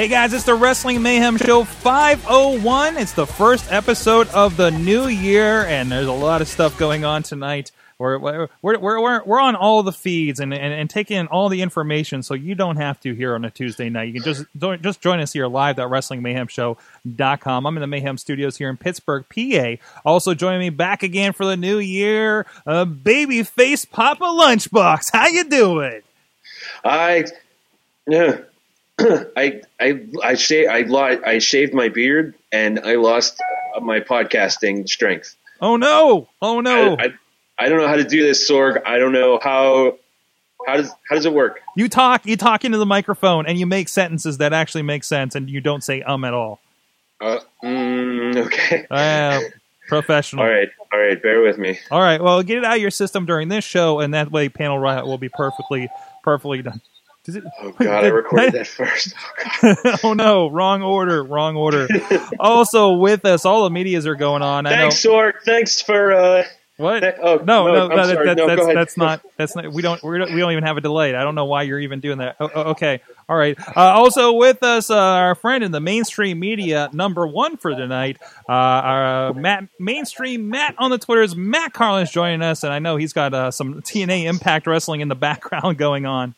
Hey guys, it's the Wrestling Mayhem Show 501. It's the first episode of the new year, and there's a lot of stuff going on tonight. We're, we're, we're, we're, we're on all the feeds and, and, and taking in all the information so you don't have to here on a Tuesday night. You can just just join us here live at WrestlingMayhemShow.com. I'm in the Mayhem Studios here in Pittsburgh, PA. Also joining me back again for the new year, uh, Babyface Papa Lunchbox. How you doing? I, yeah, I, I, I shaved, I, lo- I shaved my beard and I lost my podcasting strength. Oh no! Oh no! I, I, I don't know how to do this, Sorg. I don't know how, how does, how does it work? You talk, you talk into the microphone, and you make sentences that actually make sense, and you don't say um at all. Uh, mm, okay. Uh, professional. All right. All right. Bear with me. All right. Well, get it out of your system during this show, and that way, panel riot will be perfectly, perfectly done. Does it? Oh God, I recorded that first. Oh, God. oh no! Wrong order. Wrong order. also with us, all the medias are going on. I know. Thanks, Sorg. Thanks for, uh, What? Th- oh, no, no, no, that, that- No, that's, that's not. That's not. We don't. We're, we don't even have a delay. I don't know why you're even doing that. Oh, oh, okay. All right. Uh, also with us, uh, our friend in the mainstream media, number one for tonight, uh, our uh, Matt mainstream Matt on the Twitters. Matt Carlin's joining us, and I know he's got uh, some TNA Impact Wrestling in the background going on.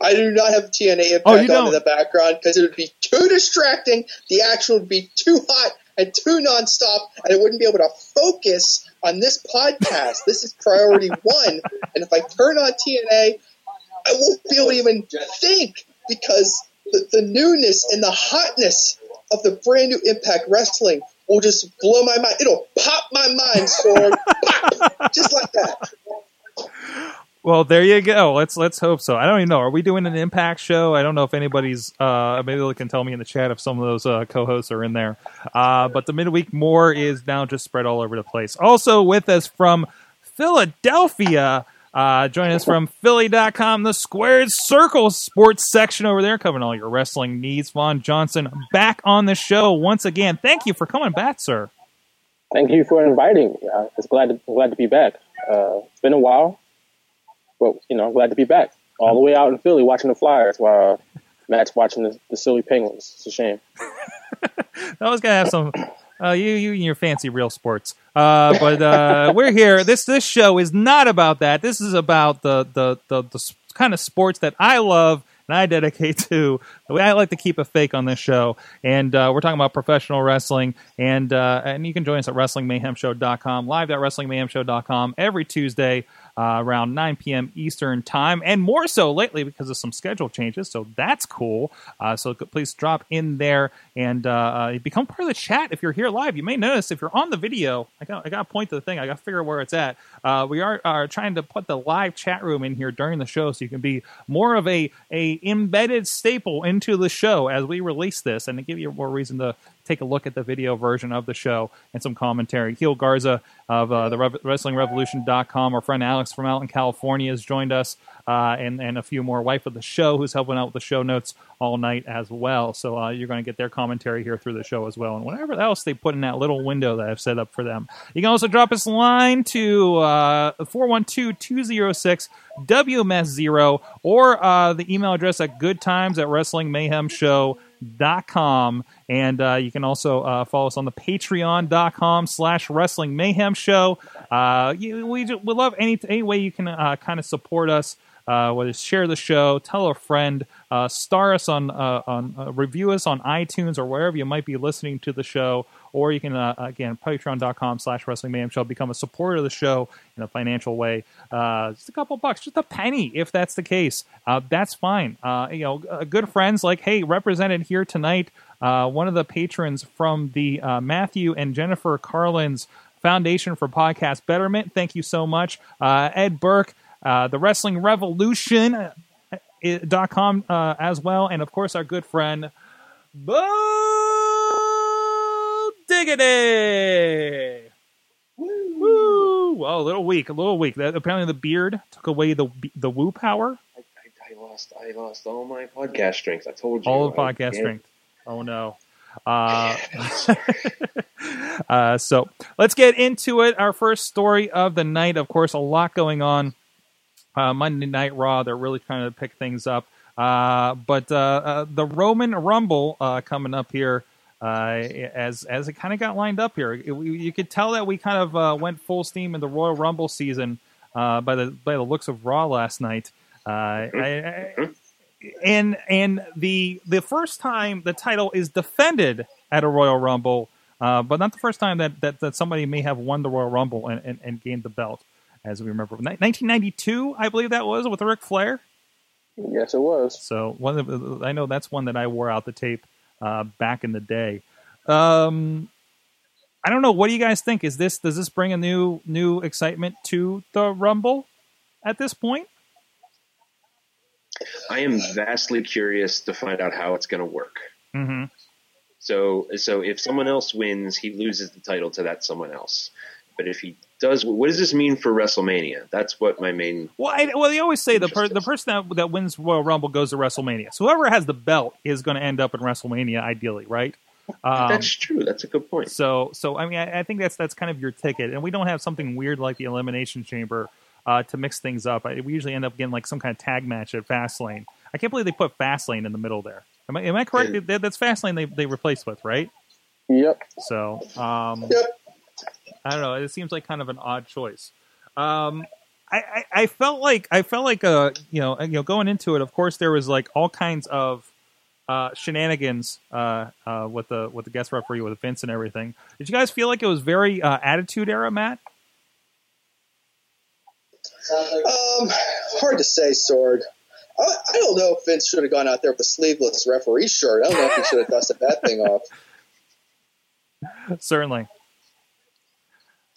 I do not have TNA oh, impact Oh, you on in the background because it would be too distracting. The action would be too hot and too nonstop, and I wouldn't be able to focus on this podcast. this is priority one, and if I turn on TNA, I won't be able to even think because the, the newness and the hotness of the brand new Impact Wrestling will just blow my mind. It'll pop my mind, Sorg, pop, just like that. Well, there you go. Let's let's hope so. I don't even know. Are we doing an Impact show? I don't know if anybody's. Uh, maybe they can tell me in the chat if some of those uh, co-hosts are in there. Uh, but the midweek more is now just spread all over the place. Also with us from Philadelphia. Uh, join us from Philly.com, the Squared Circle sports section over there, covering all your wrestling needs. Vaughn Johnson back on the show once again. Thank you for coming back, sir. Thank you for inviting me. Uh, it's glad to, glad to be back. Uh, it's been a while, but you know, glad to be back. All the way out in Philly watching the Flyers while Matt's watching the, the silly Penguins. It's a shame. I was gonna have some. Uh, you, you, and your fancy real sports. Uh, but uh, we're here. This this show is not about that. This is about the the the, the kind of sports that I love and I dedicate to. I like to keep it fake on this show, and uh, we're talking about professional wrestling. And uh, and you can join us at WrestlingMayhemShow.com, live at WrestlingMayhemShow.com every Tuesday uh, around 9 p.m. Eastern time, and more so lately because of some schedule changes. So that's cool. Uh, so please drop in there and uh, uh, become part of the chat if you're here live. You may notice if you're on the video, I got I got to point to the thing. I got to figure where it's at. Uh, we are, are trying to put the live chat room in here during the show, so you can be more of a a embedded staple into the show as we release this, and to give you more reason to take a look at the video version of the show and some commentary. Heel Garza of uh, the Rev- WrestlingRevolution.com, our friend Alex from out in California has joined us, uh, and, and a few more. Wife of the show who's helping out with the show notes all night as well. So uh, you're going to get their commentary here through the show as well. And whatever else they put in that little window that I've set up for them. You can also drop us a line to uh, 412 206 WMS0 or uh, the email address at goodtimes at wrestlingmayhemshow.com. And uh, you can also uh, follow us on the patreon.com slash wrestling mayhem show. Uh, we, we love any, any way you can uh, kind of support us. Uh, whether share the show, tell a friend, uh, star us on, uh, on uh, review us on iTunes or wherever you might be listening to the show, or you can uh, again patreon.com slash wrestling show become a supporter of the show in a financial way. Uh, just a couple bucks, just a penny if that's the case. That's fine. You know, good friends like hey, represented here tonight. One of the patrons from the Matthew and Jennifer Carlin's Foundation for Podcast Betterment. Thank you so much, uh, Ed Burke, uh, the Wrestling Revolution. uh, dot com uh, as well, and of course our good friend Bo Diggity! Woo! Oh, a little weak, a little weak. That, apparently, the beard took away the the woo power. I, I, I lost. I lost all my podcast strength. I told you. All the podcast can't- strength. Oh no. Uh, uh, so let's get into it. Our first story of the night. Of course, a lot going on. Uh, Monday Night Raw. They're really trying to pick things up. Uh, but uh, uh, the Roman Rumble uh, coming up here. As as it kind of got lined up here, It- you could tell that we kind of went full steam in the Royal Rumble season by the by the looks of Raw last night. I, I, and and the the first time the title is defended at a Royal Rumble, uh, but not the first time that, that, that somebody may have won the Royal Rumble and, and, and gained the belt, as we remember. 1992, I believe that was with Ric Flair. Yes, it was. So one of the, I know that's one that I wore out the tape uh, back in the day. Um, I don't know. What do you guys think? Is this does this bring a new new excitement to the Rumble at this point? I am vastly curious to find out how it's going to work. Mm-hmm. So, so if someone else wins, he loses the title to that someone else. But if he does, what does this mean for WrestleMania? That's what my main. Well, I, well, they always say the per, the person that, that wins Royal Rumble goes to WrestleMania. So whoever has the belt is going to end up in WrestleMania, ideally, right? Um, that's true. That's a good point. so, so I mean, I, I think that's that's kind of your ticket, and we don't have something weird like the Elimination Chamber uh, to mix things up. I, we usually end up getting like some kind of tag match at Fastlane. I can't believe they put Fastlane in the middle there. Am I, am I correct? Yeah. That- That's Fastlane they they replaced with, right? Yep. So, um, Yep. I don't know. It seems like kind of an odd choice. Um, I, I, I felt like I felt like uh you know you know going into it. Of course, there was like all kinds of uh, shenanigans uh, uh, with the with the guest referee with Vince and everything. Did you guys feel like it was very uh, Attitude Era, Matt? Um, hard to say, Sorg. I, I don't know if Vince should have gone out there with a sleeveless referee shirt. I don't know if he should have dusted that thing off. Certainly.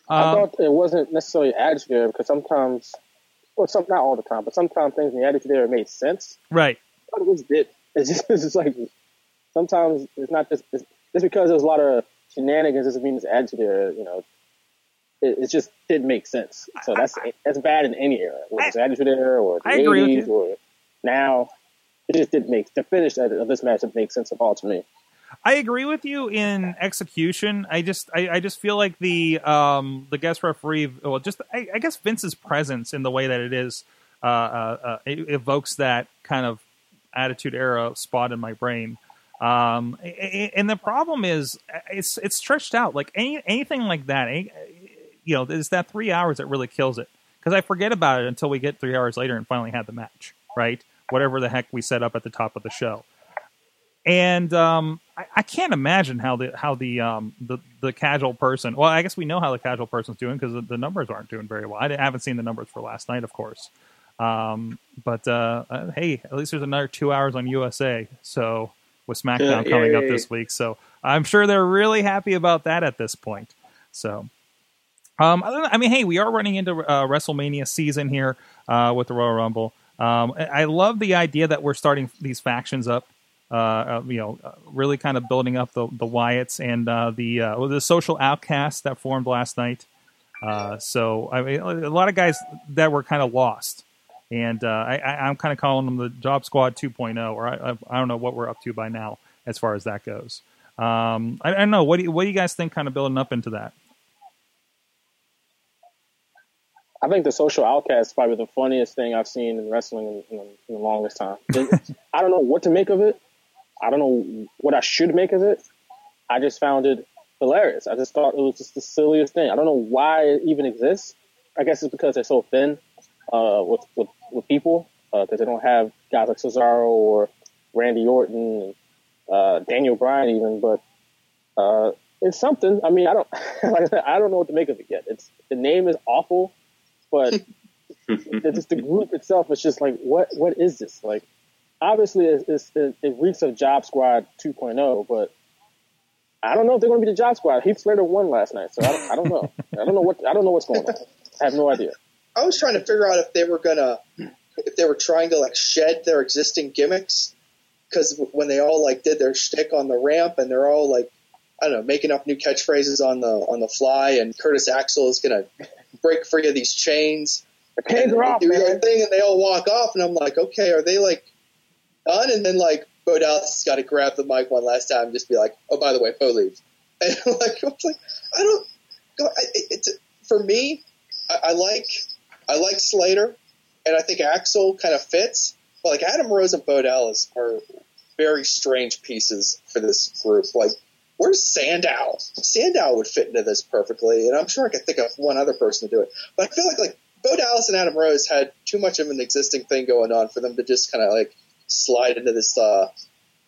I Um, thought it wasn't necessarily attitude era because sometimes, well, some not all the time, but sometimes things in the attitude era made sense. right. But it was did. It's just, it's just like sometimes it's not just it's, just because there's a lot of shenanigans doesn't mean it's attitude era. You know, it, it just didn't make sense. So that's that's bad in any era, whether it's attitude era or the I 80s or now. It just didn't make the finish of this match didn't make sense at all to me. I agree with you in execution. I just I, I just feel like the um the guest referee well just I, I guess Vince's presence in the way that it is uh, uh, uh evokes that kind of attitude era spot in my brain. Um and the problem is it's it's stretched out like any anything like that. any- You know, it's that three hours that really kills it because I forget about it until we get three hours later and finally have the match, right? Whatever the heck we set up at the top of the show and um, I, I can't imagine how the how the um, the the casual person. Well, I guess we know how the casual person's doing because the, the numbers aren't doing very well. I didn't- haven't seen the numbers for last night, of course. Um, but uh, uh, hey, at least there's another two hours on USA. So with SmackDown Yeah, coming up yay. this week, so I'm sure they're really happy about that at this point. So. Um, I, don't I mean, hey, we are running into uh, WrestleMania season here uh, with the Royal Rumble. Um, I I love the idea that we're starting these factions up. Uh, uh, you know, uh, really kind of building up the the Wyatts and uh, the uh, the social outcasts that formed last night. Uh, so I mean, a lot of guys that were kind of lost, and uh, I, I'm kind of calling them the Job Squad 2.0, or I, I, I don't know what we're up to by now as far as that goes. Um, I, I don't know. What do you, what do you guys think? Kind of building up into that. I think the social outcast is probably the funniest thing I've seen in wrestling in, in, in the longest time. I don't know what to make of it. I don't know what I should make of it. I just found it hilarious. I just thought it was just the silliest thing. I don't know why it even exists. I guess it's because they're so thin uh, with, with with people because they don't have guys like Cesaro or Randy Orton, and, uh, Daniel Bryan even. But uh, it's something. I mean, I don't like I said, I don't know what to make of it yet. It's the name is awful, but it's just the group itself is just like what what is this like? Obviously, it's, it's, it, it reeks of Job Squad 2.0, but I don't know if they're going to be the Job Squad. Heath Slater won last night, so I don't, I don't know. I don't know what I don't know what's going on. I have no idea. I was trying to figure out if they were gonna, if they were trying to like shed their existing gimmicks, because when they all like did their shtick on the ramp and they're all like I don't know, making up new catchphrases on the on the fly, and Curtis Axel is gonna break free of these chains. The chains are off, do their man. thing, and they all walk off, and I'm like, okay, are they like done? And then like Bo Dallas got to grab the mic one last time, and just be like, oh, by the way, Bo leaves. And like, I was like, I don't. Go, it- it's for me. I, I like I like Slater, and I think Axel kind of fits. But like Adam Rose and Bo Dallas are very strange pieces for this group. Like, where's Sandow? Sandow would fit into this perfectly, and I'm sure I could think of one other person to do it. But I feel like like Bo Dallas and Adam Rose had too much of an existing thing going on for them to just kind of like slide into this uh,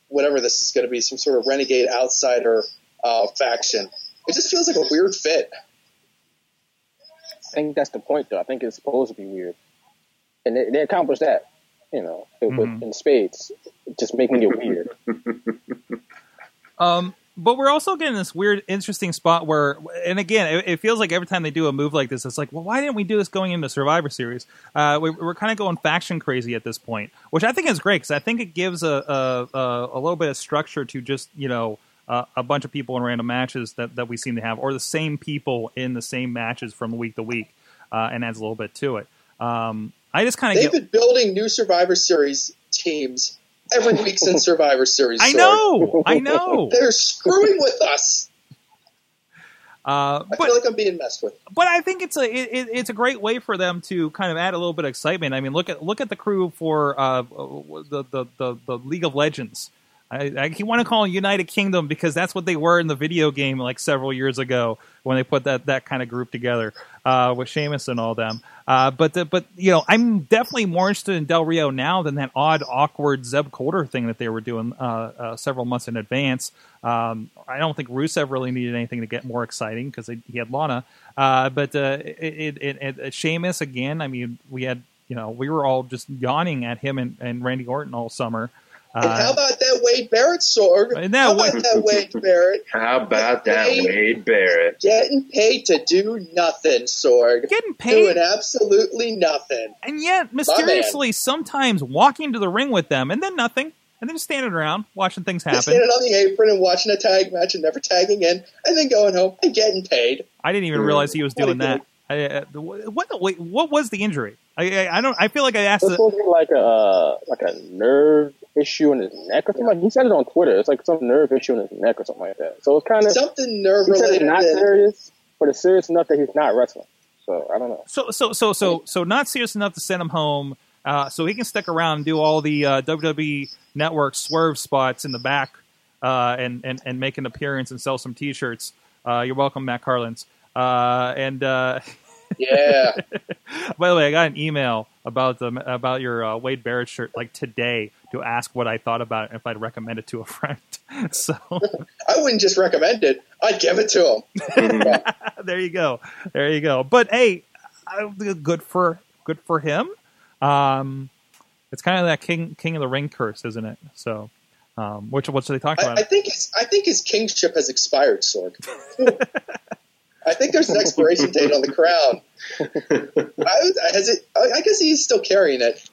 whatever this is going to be, some sort of renegade outsider uh, faction. It just feels like a weird fit. I think that's the point, though. I think it's supposed to be weird, and they, they accomplished that. You know, with, Mhm. in spades, just making it weird. Um, but we're also getting this weird, interesting spot where, and again, it, it feels like every time they do a move like this, it's like, well, why didn't we do this going into Survivor Series? Uh, we, we're kind of going faction crazy at this point, which I think is great because I think it gives a, a, a, a little bit of structure to just you know uh, a bunch of people in random matches that, that we seem to have, or the same people in the same matches from week to week, uh, and adds a little bit to it. Um, I just kind of They've get. been building new Survivor Series teams every week since Survivor Series. I know, I know. They're screwing with us. Uh, I feel like I'm being messed with. but I think it's a it, it- it's a great way for them to kind of add a little bit of excitement. I mean, look at look at the crew for uh, the, the the the League of Legends. I, I want to call it United Kingdom because that's what they were in the video game like several years ago when they put that that kind of group together uh, with Sheamus and all them. Uh, but the, but you know, I'm definitely more interested in Del Rio now than that odd, awkward Zeb Colter thing that they were doing uh, uh, several months in advance. Um, I don't think Rusev really needed anything to get more exciting because he had Lana. Uh, but uh, it, it, it, Sheamus again. I mean, we had you know we were all just yawning at him and, and Randy Orton all summer. And how Uh, about that Wade Barrett Sorg? And that how about Wade- that Wade Barrett How about that, Wade Barrett? getting paid to do nothing, Sorg? getting paid Doing absolutely nothing. and yet mysteriously sometimes walking to the ring with them and then nothing and then standing around watching things happen. Just standing on the apron and watching a tag match and never tagging in, and then going home and getting paid. I didn't even realize he was What doing that. I, uh, what wait, what was the injury? I, I, I don't. I feel like I asked. It's The, supposed to be like a uh, like a nerve issue in his neck or something. Like he said it on Twitter. It's like some nerve issue in his neck or something like that. So it's kind of Something nerve he said it's related. not serious, but it's serious enough that he's not wrestling. So I don't know. so so so so so not serious enough to send him home. Uh, so he can stick around and do all the uh, WWE Network swerve spots in the back uh, and, and and make an appearance and sell some T-shirts. Uh, you're welcome, Matt Carlins. Uh, and uh, Yeah. By the way, I got an email about the about your uh, Wade Barrett shirt like today to ask what I thought about it and if I'd recommend it to a friend. so I wouldn't just recommend it. I'd give it to him. there you go, there you go. But hey, I- good for good for him. Um, it's kind of that king king of the ring curse, isn't it? So, um, which what should they talk I, about? I think his, I think his kingship has expired, Sorg. I think there's an expiration date on the crown. I, has it, I I guess he's still carrying it.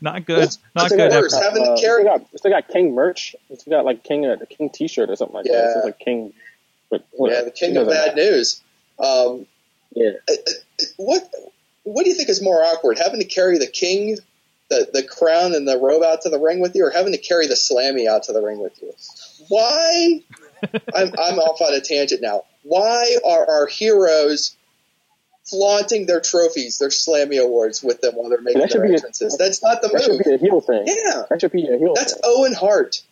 not good, What's- not what's good. worse, effort. having the Uh, carry- Still got, still got King merch. Still got like King uh, the King T-shirt or something like that. Yeah. It's like King. But Yeah, the king of doesn't bad news. Um, Yeah. uh, uh, what what do you think is more awkward, having to carry the king, the the crown and the robe out to the ring with you, or having to carry the slammy out to the ring with you? Why? I'm I'm off on a tangent now. Why are our heroes flaunting their trophies, their slammy awards with them while they're making That their be a- entrances? That's not the That should be a heel thing. Yeah, That should be a heel that's thing. Owen Hart.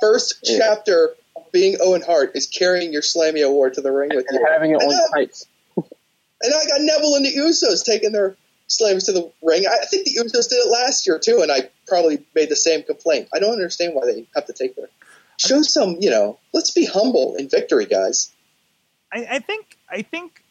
First Yeah. chapter of being Owen Hart is carrying your slammy award to the ring with And you. having it I on tights. And I got Neville and the Usos taking their slams to the ring. I think the Usos did it last year too, and I probably made the same complaint. I don't understand why they have to take their show some. You know, let's be humble in victory, guys. I, I think I think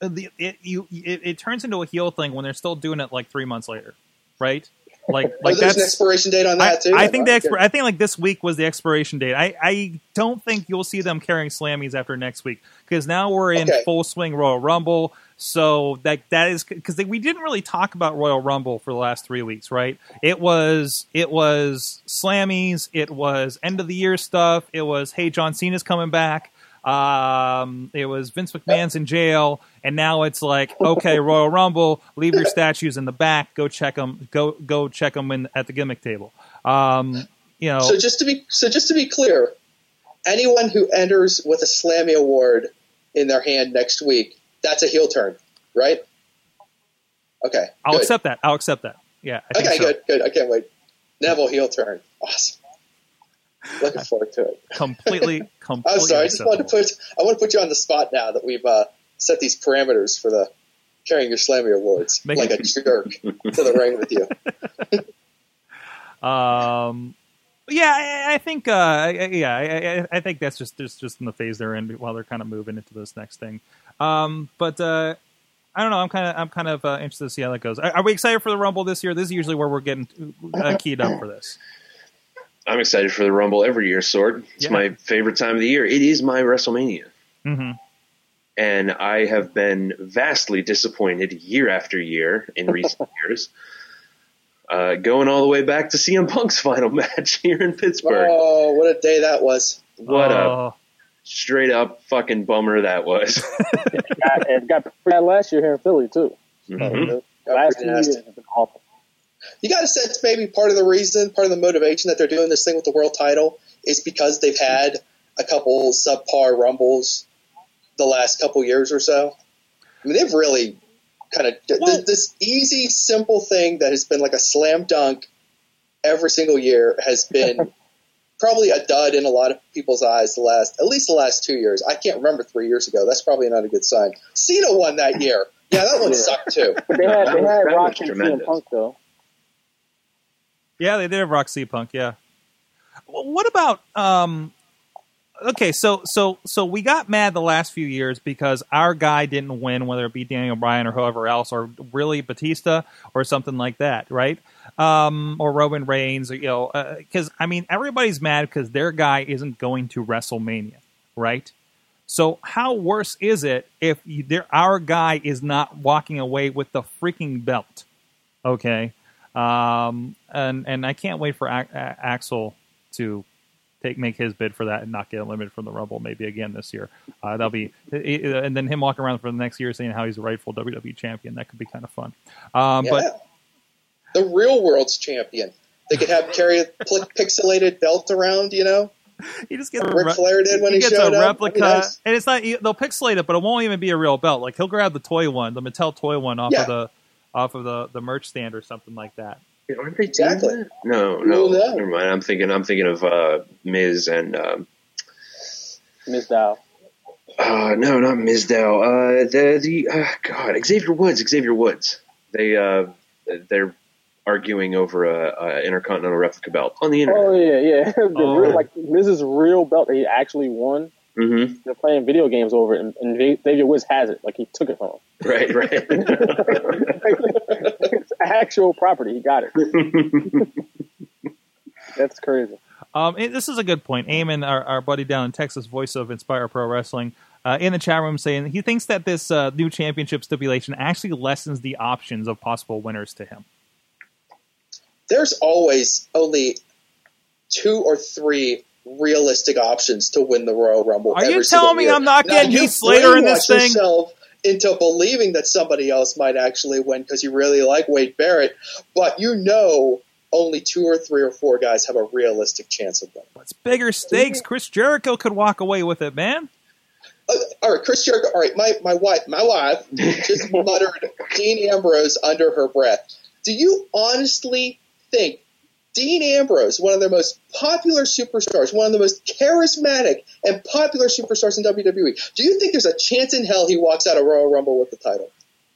uh, the it, you it, it turns into a heel thing when they're still doing it like three months later, right? Like like there's an expiration date on I, that too. I think the expir- I think like this week was the expiration date. I, I don't think you'll see them carrying Slammies after next week because now we're in Okay. full swing Royal Rumble. So that that is because we didn't really talk about Royal Rumble for the last three weeks, right? It was it was Slammies, it was end of the year stuff, it was hey John Cena's coming back, um, it was Vince McMahon's in jail, and now it's like okay Royal Rumble, leave your statues in the back, go check them, go go check them in at the gimmick table. Um, you know, So just to be so just to be clear, anyone who enters with a Slammy award in their hand next week, that's a heel turn, right? Okay. I'll good. accept that. I'll accept that. Yeah. I think Okay, so. good, good. I can't wait. Neville heel turn. Awesome. Looking forward to it. Completely, completely. I'm sorry. I just wanted to put I want to put you on the spot now that we've uh, set these parameters for the carrying your Slammy awards Make like it- a jerk to the ring with you. Um, yeah, I, I think. Uh, yeah, I, I, I think that's just just just in the phase they're in while they're kind of moving into this next thing. Um, but uh, I don't know. I'm kind of I'm kind of uh, interested to see how that goes. Are, are we excited for the Rumble this year? This is usually where we're getting uh, keyed up for this. I'm excited for the Rumble every year, Sorg. It's Yeah. my favorite time of the year. It is my WrestleMania. hmm And I have been vastly disappointed year after year in recent years. Uh, going all the way back to CM Punk's final match here in Pittsburgh. Oh, what a day that was! What a Oh, straight up fucking bummer that was. Got- it got pretty bad last year here in Philly too. Mhm. The last two Pretty years nasty. have been awful. You got to sense maybe part of the reason, part of the motivation that they're doing this thing with the world title is because they've had a couple subpar rumbles the last couple years or so. I mean, they've really kind of Well- this easy, simple thing that has been like a slam dunk every single year has been probably a dud in a lot of people's eyes. The last, at least the last two years. I can't remember three years ago. That's probably not a good sign. Cena won that year. Yeah, that one Yeah. sucked too. But they had they had that Rock was and CM. Punk though. yeah, they did have Rock C Punk. Yeah. Well, What about um? Okay, so so so we got mad the last few years because our guy didn't win, whether it be Daniel Bryan or whoever else, or really Batista or something like that, right? Um, or Roman Reigns, or, you know, because I mean everybody's mad because their guy isn't going to WrestleMania, right? So how worse is it if you, there, our guy is not walking away with the freaking belt? Okay, um, and and I can't wait for A- A- Axel to take make his bid for that and not get eliminated from the Rumble maybe again this year. Uh, that'll be and then him walking around for the next year saying how he's a rightful WWE champion. That could be kind of fun. Um, Yeah. But the real world's champion. They could have carry a pl- pixelated belt around, you know, he just gets a Ric re- Flair did when he he, gets showed a up. replica, That'd nice. and it's not they'll pixelate it, but it won't even be a real belt. Like he'll grab the toy one, the Mattel toy one off Yeah. of the off of the the merch stand or something like that. Aren't they Exactly. No, no, no. never mind. I'm thinking. I'm thinking of uh, Miz and um, Mizdow. uh, no, not Mizdow. Uh, the the uh, God, Xavier Woods. Xavier Woods. They uh, they're arguing over a, a intercontinental replica belt on the internet. Oh yeah, yeah. the Oh. real, like Miz's real belt that he actually won. hmm They're playing video games over it, and, and Xavier Woods has it. Like he took it from him. Right, right. it's actual property. He got it. That's crazy. Um, this is a good point. Eamon, our, our buddy down in Texas, voice of Inspire Pro Wrestling, uh, in the chat room saying he thinks that this uh, new championship stipulation actually lessens the options of possible winners to him. There's always only two or three realistic options to win the Royal Rumble. Are you telling me year. I'm not Now, getting you Heath Slater in this thing? Yourself into believing that somebody else might actually win because you really like Wade Barrett, but you know only two or three or four guys have a realistic chance of winning. It's bigger stakes. Chris Jericho could walk away with it, man. Uh, all right, Chris Jericho. All right, my my wife, my wife just muttered Dean Ambrose under her breath. Do you honestly think Dean Ambrose, one of their most popular superstars, one of the most charismatic and popular superstars in WWE, do you think there's a chance in hell he walks out of Royal Rumble with the title?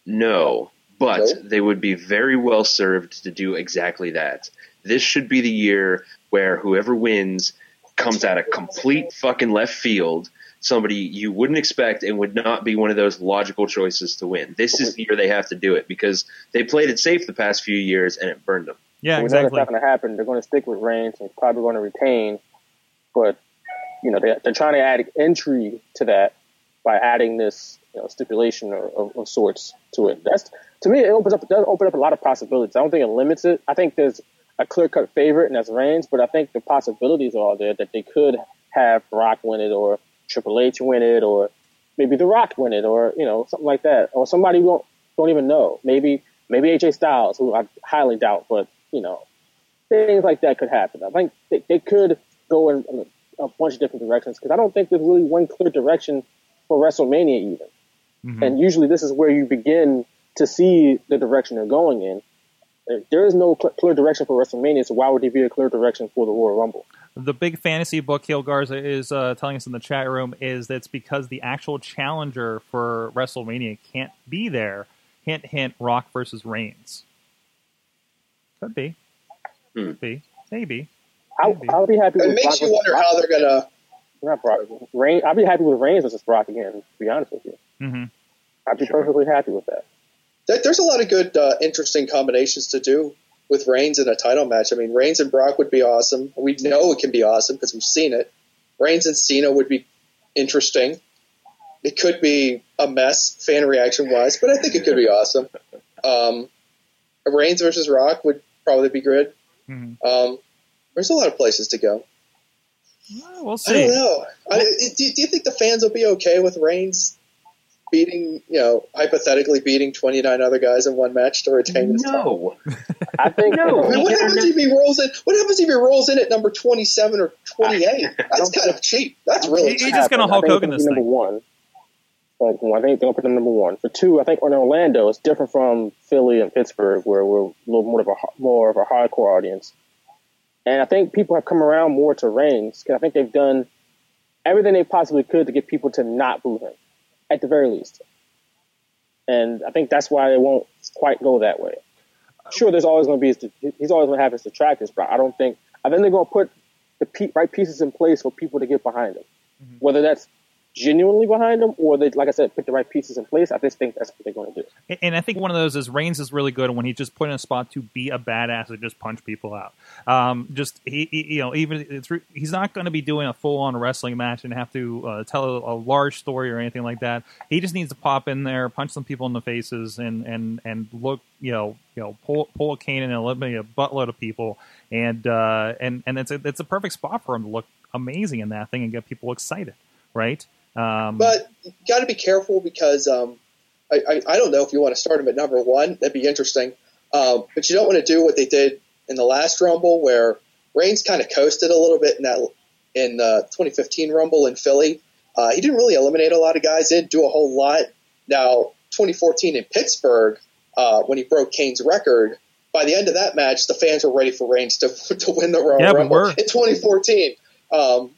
No, but No? they would be very well served to do exactly that. This should be the year where whoever wins comes out of complete fucking left field. Somebody you wouldn't expect and would not be one of those logical choices to win. This is the year they have to do it because they played it safe the past few years and it burned them. Yeah, we know that's not going to happen. They're going to stick with Reigns and probably going to retain. But you know, they're, they're trying to add entry to that by adding this you know, stipulation or, of, of sorts to it. That's to me, it opens up does open up a lot of possibilities. I don't think it limits it. I think there's a clear cut favorite, and that's Reigns. But I think the possibilities are all there that they could have Brock win it, or Triple H win it, or maybe The Rock win it, or you know something like that, or somebody we don't don't even know. Maybe maybe AJ Styles, who I highly doubt, but you know things like that could happen. I think they, they could go in, a bunch of different directions because I don't think there's really one clear direction for WrestleMania even. Mhm. And usually this is where you begin to see the direction they're going in. There- There is no cl- clear direction for WrestleMania, so why would there be a clear direction for the Royal Rumble? The big fantasy book Heel Garza is uh, telling us in the chat room is that's because the actual challenger for WrestleMania can't be there. Hint, hint. Rock versus Reigns. Could be. Hmm. Could be. Maybe. I'll, Maybe. I'll be happy It with makes Brock you wonder Brock. how they're gonna. Not Brock. Reigns. I'll be happy with Reigns versus Brock again. To be honest with you, hmm I'd be perfectly happy with that. There's a lot of good, uh, interesting combinations to do with Reigns in a title match. I mean, Reigns and Brock would be awesome. We know it can be awesome because we've seen it. Reigns and Cena would be interesting. It could be a mess, fan reaction wise, but I think it could be awesome. Um, Reigns versus Rock would probably be good. hmm Um, there's a lot of places to go. Well, we'll I don't know. I, do, do you think the fans will be okay with Reigns beating, you know, hypothetically beating 29 other guys in one match to retain his title? No, I think No. I mean, what happens if he rolls in? What happens if he rolls in at number 27 or 28? That's kind of cheap. That's really He- cheap. he's just gonna happen. Hulk Hogan this gonna thing. Number one. Like, I think they're gonna put them number one. For two, I think in Orlando, it's different from Philly and Pittsburgh, where we're a little more of a more of a hardcore audience. And I think people have come around more to Reigns because I think they've done everything they possibly could to get people to not boo him, at the very least. And I think that's why it won't quite go that way. Sure, there's always going to be his, he's always going to have his detractors, but I don't think I think they're going to put the pe- right pieces in place for people to get behind him. Mm-hmm. Whether that's genuinely behind them, or they, like I said, put the right pieces in place, I just think that's what they're going to do. And I think one of those is Reigns is really good when he's just put in a spot to be a badass and just punch people out. Um, just he, he- you know, even he's not going to be doing a full on wrestling match and have to uh, tell a, a large story or anything like that. He just needs to pop in there, punch some people in the faces, and and and look, you know, you know, pull pull a cane and eliminate a buttload of people, and uh, and and it's a it's a perfect spot for him to look amazing in that thing and get people excited, right? Um, But you got to be careful because um, I, I, I don't know if you want to start him at number one. That'd be interesting. Um, but you don't want to do what they did in the last Rumble, where Reigns kind of coasted a little bit in that in the 2015 Rumble in Philly. Uh, he didn't really eliminate a lot of guys. Didn't do a whole lot. Now 2014 in Pittsburgh, uh, when he broke Kane's record, by the end of that match, the fans were ready for Reigns to to win the Royal Yeah, Rumble in 2014 um,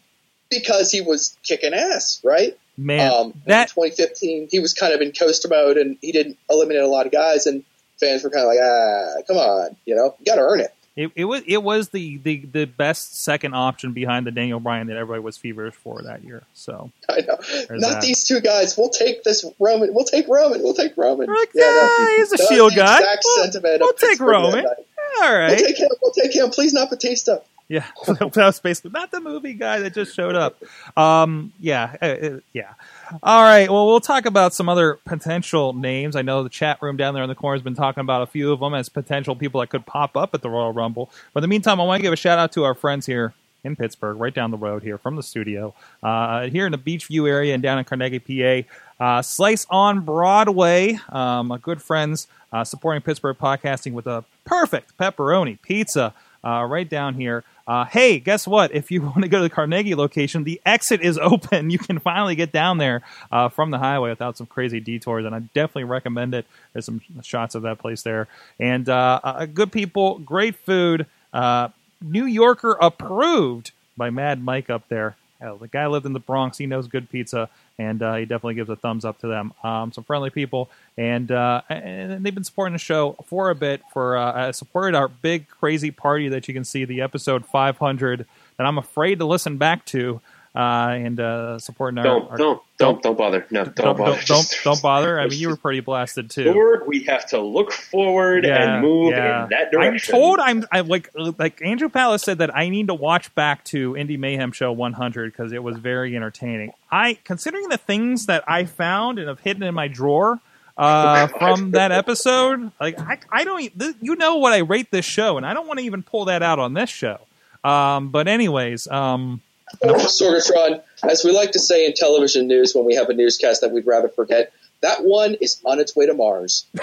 because he was kicking ass, right? man, um, that in 2015, he was kind of in coaster mode and he didn't eliminate a lot of guys, and fans were kind of like, ah, come on, you know, you got to earn it. It, it was it was the, the, the best second option behind the Daniel Bryan that everybody was feverish for that year. So I know. Not that. these two guys. We'll take this Roman. We'll take Roman. We'll take Roman. Like, Yeah, no, he's a Shield guy. Exact We'll- sentiment. we'll take Roman. all We'll take him. We'll take him. Please, not Batista. Yeah, that was basically not the movie guy that just showed up. Um, yeah, uh, uh, yeah. All right. Well, we'll talk about some other potential names. I know the chat room down there in the corner has been talking about a few of them as potential people that could pop up at the Royal Rumble. But in the meantime, I want to give a shout out to our friends here in Pittsburgh, right down the road here from the studio, uh, here in the Beechview area and down in Carnegie, PA. Uh, Slice on Broadway, um, good friends uh, supporting Pittsburgh podcasting with a perfect pepperoni pizza uh, right down here. Uh, hey, guess what? If you want to go to the Carnegie location, the exit is open. You can finally get down there uh, from the highway without some crazy detours, and I definitely recommend it. There's some shots of that place there, and uh, uh, good people, great food. Uh, New Yorker approved by Mad Mike up there. Hell, the guy lived in the Bronx. He knows good pizza, and uh, he definitely gives a thumbs up to them. Um, some friendly people, and uh, and they've been supporting the show for a bit. For uh, uh, supported our big crazy party that you can see the episode 500 that I'm afraid to listen back to and uh, supporting our. Don't our don't don't don't bother. No, don't, don't, bother. don't, don't, don't bother. I mean, you were pretty blasted too. forward. We have to look forward Yeah, and move yeah. in that direction I'm told I'm I like like Andrew Palace said that I need to watch back to Indie Mayhem Show 100 because it was very entertaining. I considering the things that I found and have hidden in my drawer uh, from that episode, like I, I don't th- you know what I rate this show, and I don't want to even pull that out on this show. Um, but anyways, um, Sorgatron, as we like to say in television news when we have a newscast that we'd rather forget, that one is on its way to Mars.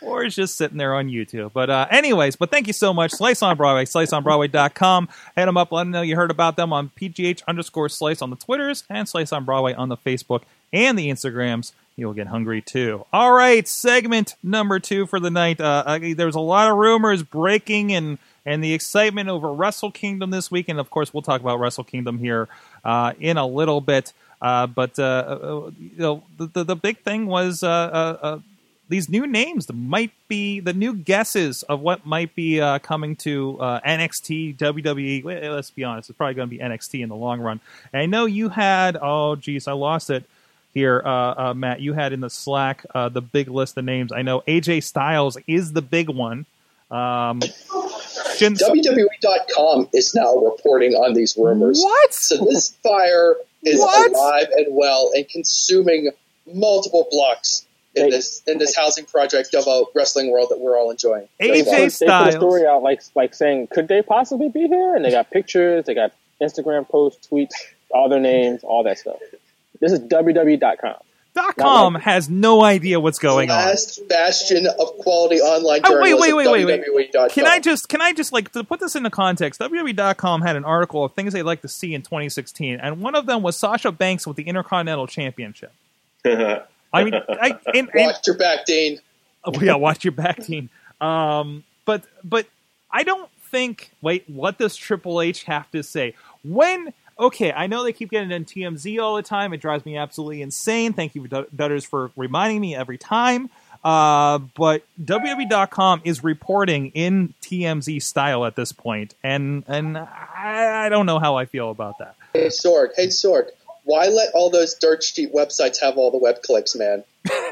or it's just sitting there on YouTube. But uh, anyways, but thank you so much. Slice on Broadway, sliceonbroadway.com. Head them up, let them know you heard about them on PGH underscore slice on the Twitters and slice on Broadway on the Facebook and the Instagrams. You'll get hungry too. All right, segment number two for the night. Uh, uh, there's a lot of rumors breaking and and the excitement over Wrestle Kingdom this week, and of course we'll talk about Wrestle Kingdom here uh, in a little bit. Uh, but uh, uh, you know, the, the the big thing was uh, uh, these new names that might be the new guesses of what might be coming to NXT, WWE. Let's be honest, it's probably going to be NXT in the long run. And I know you had, oh, geez, I lost it here, uh, uh, Matt. You had in the Slack uh, the big list of names. I know AJ Styles is the big one. Um, Shin- WWE.com is now reporting on these rumors. What? So this fire is What? alive and well and consuming multiple blocks in Hey. this in this housing project of a wrestling world that we're all enjoying. AJ They put- They put Styles. a story out like like saying, could they possibly be here? And they got pictures, they got Instagram posts, tweets, all their names, all that stuff. This is www.com. Dot com like- has no idea what's going on. Last bastion of quality online Oh, wait, journalism. wait, wait, wait, wait. Can I just can I just like to put this into context? WWE.com had an article of things they'd like to see in 2016, and one of them was Sasha Banks with the Intercontinental Championship. I mean, I, and, and, watch your back, Dean? Oh, yeah, watch your back Dean. Um, but but I don't think. Wait, what does Triple H have to say when? Okay, I know they keep getting in TMZ all the time. It drives me absolutely insane. Thank you, Dut- Dutters, for reminding me every time. Uh, but WWE.com is reporting in TMZ style at this point, and and I, I don't know how I feel about that. Hey, Sorg. Hey, Sorg. Why let all those dirt sheet websites have all the web clicks, man?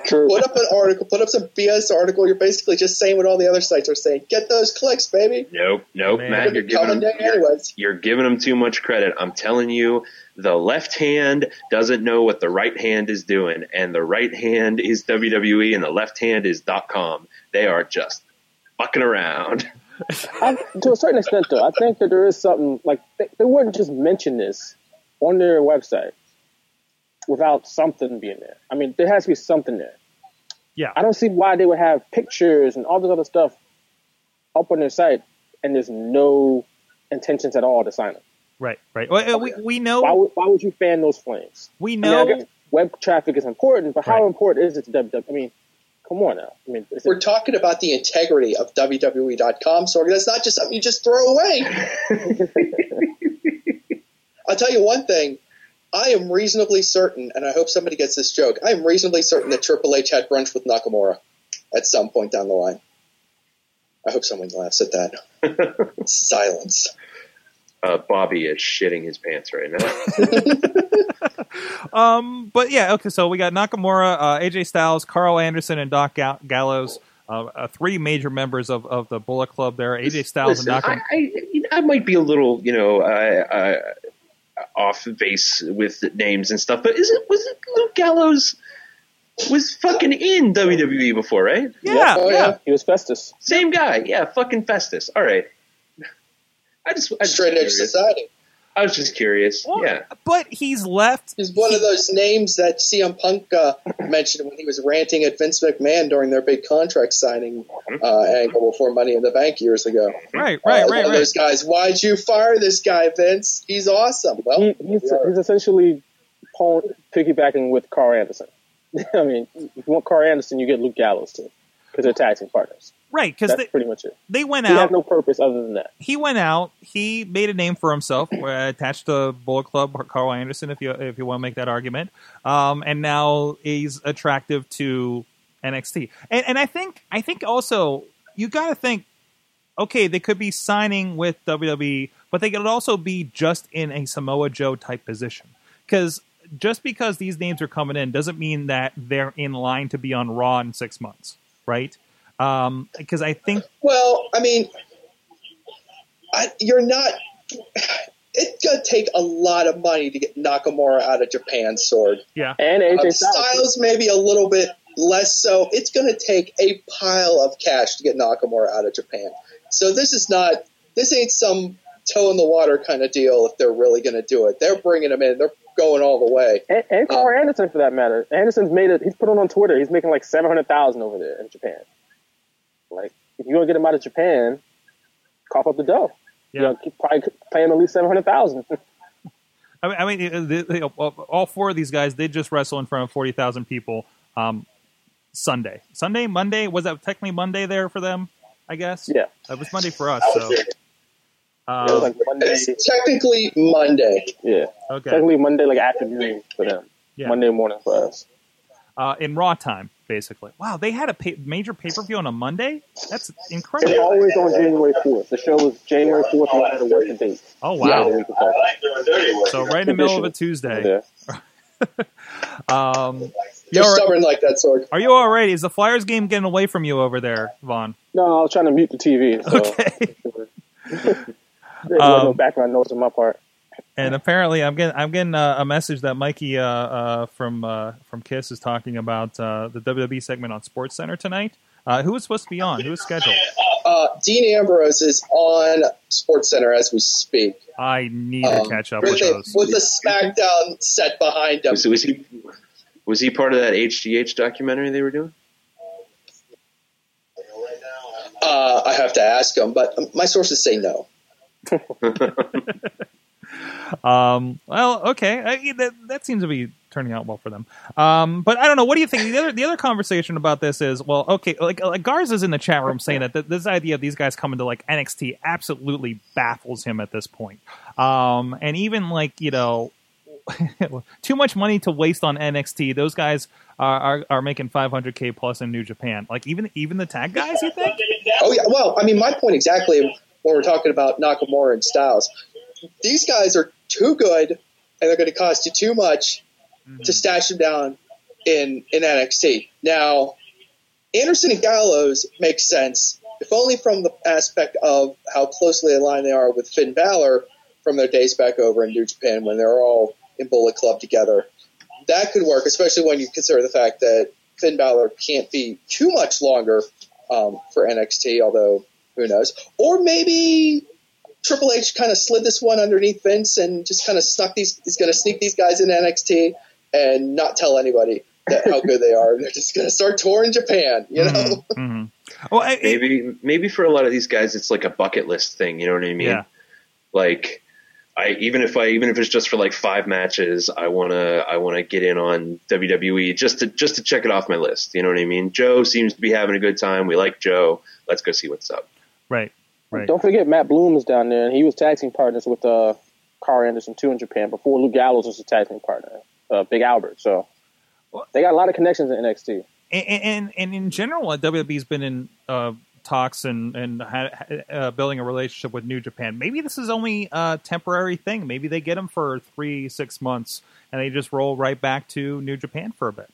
True. Put up an article. Put up some BS article. You're basically just saying what all the other sites are saying. Get those clicks, baby. nope, nope, Man. Matt. You're You're giving them, down anyways. you're giving them too much credit. I'm telling you, the left hand doesn't know what the right hand is doing, and the right hand is WWE, and the left hand is .com. They are just fucking around. I, to a certain extent, though, I think that there is something like they, they wouldn't just mention this on their website without something being there. I mean, there has to be something there. Yeah, I don't see why they would have pictures and all this other stuff up on their site, and there's no intentions at all to sign them. right, right. Well, uh, we we know Why would, why would you fan those flames? we I, mean, know. I guess web traffic is important, but how Right. important is it to WWE? I mean, come on now. I mean, We're it, talking about the integrity of WWE.com, so That's not just something you just throw away. I'll tell you one thing. I am reasonably certain, and I hope somebody gets this joke. I am reasonably certain that Triple H had brunch with Nakamura at some point down the line. I hope someone laughs at that. Silence. Uh, Bobby is shitting his pants right now. Um, but yeah, okay. So we got Nakamura, uh, AJ Styles, Carl Anderson, and Doc Ga- Gallows. Uh, uh, three major members of, of the Bullet Club there. AJ Styles Listen, and I, Nakamura. I, you know, I might be a little, you know, uh, uh, off base with names and stuff, but is it was it Luke Gallows was fucking in WWE before, right? Yeah, Oh, yeah. yeah. he was Festus. Same guy, yeah, fucking Festus. All right. I just, I just Straight edge curious. society. I was just curious. Well, yeah, But he's left. He's one of those names that CM Punk uh, mentioned when he was ranting at Vince McMahon during their big contract signing uh, angle before Money in the Bank years ago. Right, right, Uh, right, one of right. those guys. Why'd you fire this guy, Vince? He's awesome. Well, He, he's, yeah. he's essentially piggybacking with Carl Anderson. I mean, if you want Carl Anderson, you get Luke Gallows too, because they're tag team partners. Right, because That's they, pretty much it. they went out He out. has no purpose other than that. he went out. He made a name for himself, uh, attached to Bullet Club or Carl Anderson, if you if you want to make that argument. Um, and now he's attractive to NXT. And, and I think I think also you got to think okay, they could be signing with WWE, but they could also be just in a Samoa Joe type position. Because just because these names are coming in doesn't mean that they're in line to be on Raw in six months, right? Because I think Well, I mean, I, you're not. It's gonna take a lot of money to get Nakamura out of Japan, Sorg. yeah, And AJ Um, Styles. Styles maybe a little bit less so. It's going to take a pile of cash to get Nakamura out of Japan. So this is not. This ain't some toe in the water kind of deal. If they're really going to do it, they're bringing him in. They're going all the way. And, and Carl Anderson, for that matter. Anderson's made it. He's put it on Twitter. He's making like seven hundred thousand over there in Japan. Like, if you're gonna get him out of Japan, cough up the dough. Yeah. You know, keep- probably pay him at least seven hundred thousand. I mean, I mean uh, the, the, all four of these guys did just wrestle in front of forty thousand people. Um, Sunday, Sunday, Monday was that technically Monday there for them? I guess. yeah, it was Monday for us. So, it was uh, like Monday. Technically Monday. Yeah, okay. technically Monday, like afternoon for them. Yeah. Monday morning for us. uh, in Raw time, basically. Wow, they had a pay- major pay per view on a Monday. That's It's incredible. always on January fourth. The show was January fourth, no matter what the date. Oh wow! week before. So right in the middle of a Tuesday. Yeah. Um, You're yo, stubborn like that, Sorg. are you all right? Is the Flyers game getting away from you over there, Vaughn? No, I was trying to mute the TV. So Okay. there was no Um, background noise on my part. And apparently, I'm getting I'm getting uh, a message that Mikey uh, uh, from uh, from Kiss is talking about uh, the WWE segment on Sports Center tonight. Uh, who was supposed to be on? Who was scheduled? Uh, Dean Ambrose is on Sports Center as we speak. I need to Um, catch up with, with those. with the SmackDown set behind him. Was, was he was he part of that HGH documentary they were doing? Uh, I have to ask him, but my sources say no. Um, well, okay, I, that, that seems to be turning out well for them. Um, but I don't know. What do you think? The other the other conversation about this is well, okay, like, like Garza's in the chat room saying that th- this idea of these guys coming to like NXT absolutely baffles him at this point. Um, and even like you know. too much money to waste on NXT. Those guys are, are, are making 500k plus in New Japan. Like even even the tag guys, you think? Oh yeah, well, I mean, my point exactly when we're talking about Nakamura and Styles, these guys are too good, and they're going to cost you too much to stash them down in in NXT. Now, Anderson and Gallows makes sense, if only from the aspect of how closely aligned they are with Finn Balor from their days back over in New Japan when they're all in Bullet Club together. That could work, especially when you consider the fact that Finn Balor can't be too much longer um, for NXT, although who knows? Or maybe Triple H kind of slid this one underneath Vince and just kind of snuck these. He's going to sneak these guys in NXT and not tell anybody that how good they are. They're just going to start touring Japan, you know? hmm Well, I, Maybe maybe for a lot of these guys, it's like a bucket list thing. You know what I mean? Yeah. Like, I even if I even if it's just for like five matches, I wanna I wanna get in on WWE just to just to check it off my list. You know what I mean? Joe seems to be having a good time. We like Joe. Let's go see what's up. Right, right. Don't forget Matt Bloom is down there, and he was tag team partners with uh, Karl Anderson too in Japan before Luke Gallows was a tag team partner, uh, Big Albert. So they got a lot of connections in NXT. and, and and in general, uh, WWE's been in uh, talks and and ha- uh, building a relationship with New Japan. Maybe this is only a temporary thing. Maybe they get them for three six months and they just roll right back to New Japan for a bit.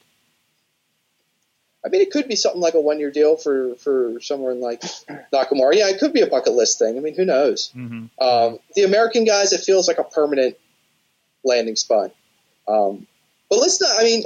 I mean, it could be something like a one year deal for, for someone like Nakamura. Yeah, it could be a bucket list thing. I mean, who knows? hmm Um, the American guys, it feels like a permanent landing spot. Um, but let's not, I mean,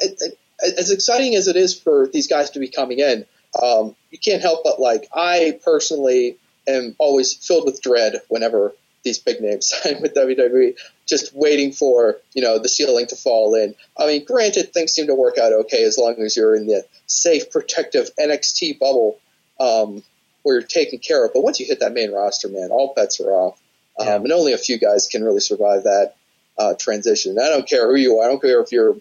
as exciting as it is for these guys to be coming in, um, you can't help but like, I personally am always filled with dread whenever these big names sign with WWE, just waiting for, you know, the ceiling to fall in. I mean, granted, things seem to work out okay as long as you're in the safe, protective NXT bubble, um, where you're taken care of. But once you hit that main roster, man, all bets are off. Um, Yeah. and only a few guys can really survive that uh, transition. I don't care who you are. I don't care if you're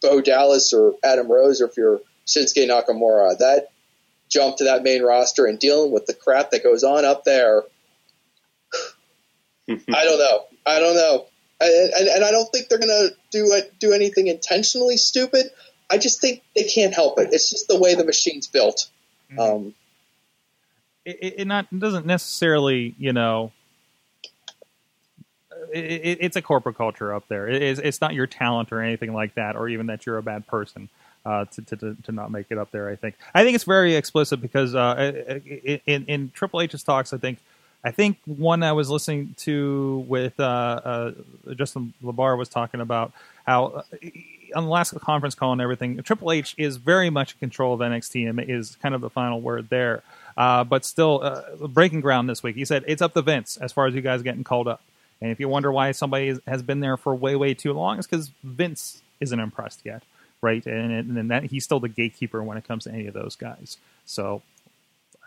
Bo Dallas or Adam Rose or if you're Shinsuke Nakamura. That jump to that main roster and dealing with the crap that goes on up there. I don't know. I don't know. And, and, and I don't think they're going to do it, do anything intentionally stupid. I just think they can't help it. It's just the way the machine's built. Um, it, it not it doesn't necessarily you know it, it, it's a corporate culture up there. It is, it's not your talent or anything like that, or even that you're a bad person uh, to, to to to not make it up there. I think I think it's very explicit because uh, in in Triple H's talks, I think I think one I was listening to with uh, uh, Justin Labar was talking about how uh, on the last conference call and everything, Triple H is very much in control of NXT and is kind of the final word there. Uh, but still, uh, breaking ground this week. He said it's up to Vince as far as you guys getting called up. And if you wonder why somebody has been there for way, way too long, it's because Vince isn't impressed yet, right? And, and that he's still the gatekeeper when it comes to any of those guys. So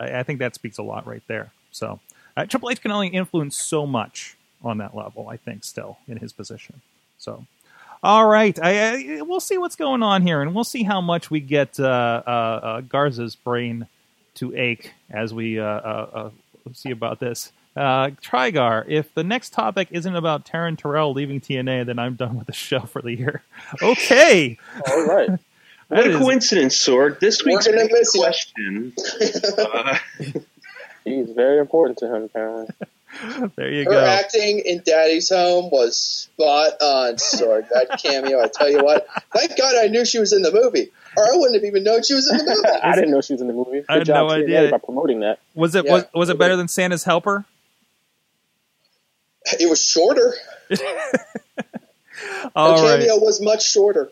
I, I think that speaks a lot right there. So uh, Triple H can only influence so much on that level, I think, still in his position. So, all right, I, I, we'll see what's going on here, and we'll see how much we get uh, uh, uh, Garza's brain to ache as we uh, uh, uh, see about this. Uh, Trigar, if the next topic isn't about Taryn Terrell leaving TNA, then I'm done with the show for the year. Okay. All right. What a is- coincidence, Sorg. This We're week's gonna big miss you. question. uh, He's very important to him, apparently. There you go. Her go. acting in Daddy's Home was spot on, Sorg. That cameo, I tell you what. Thank God I knew she was in the movie, or I wouldn't have even known she was in the movie. I didn't know she was in the movie. Good I had job no TNA idea. by promoting that. Was it Yeah. was, was it better than Santa's Helper? It was shorter. All the right. cameo was much shorter.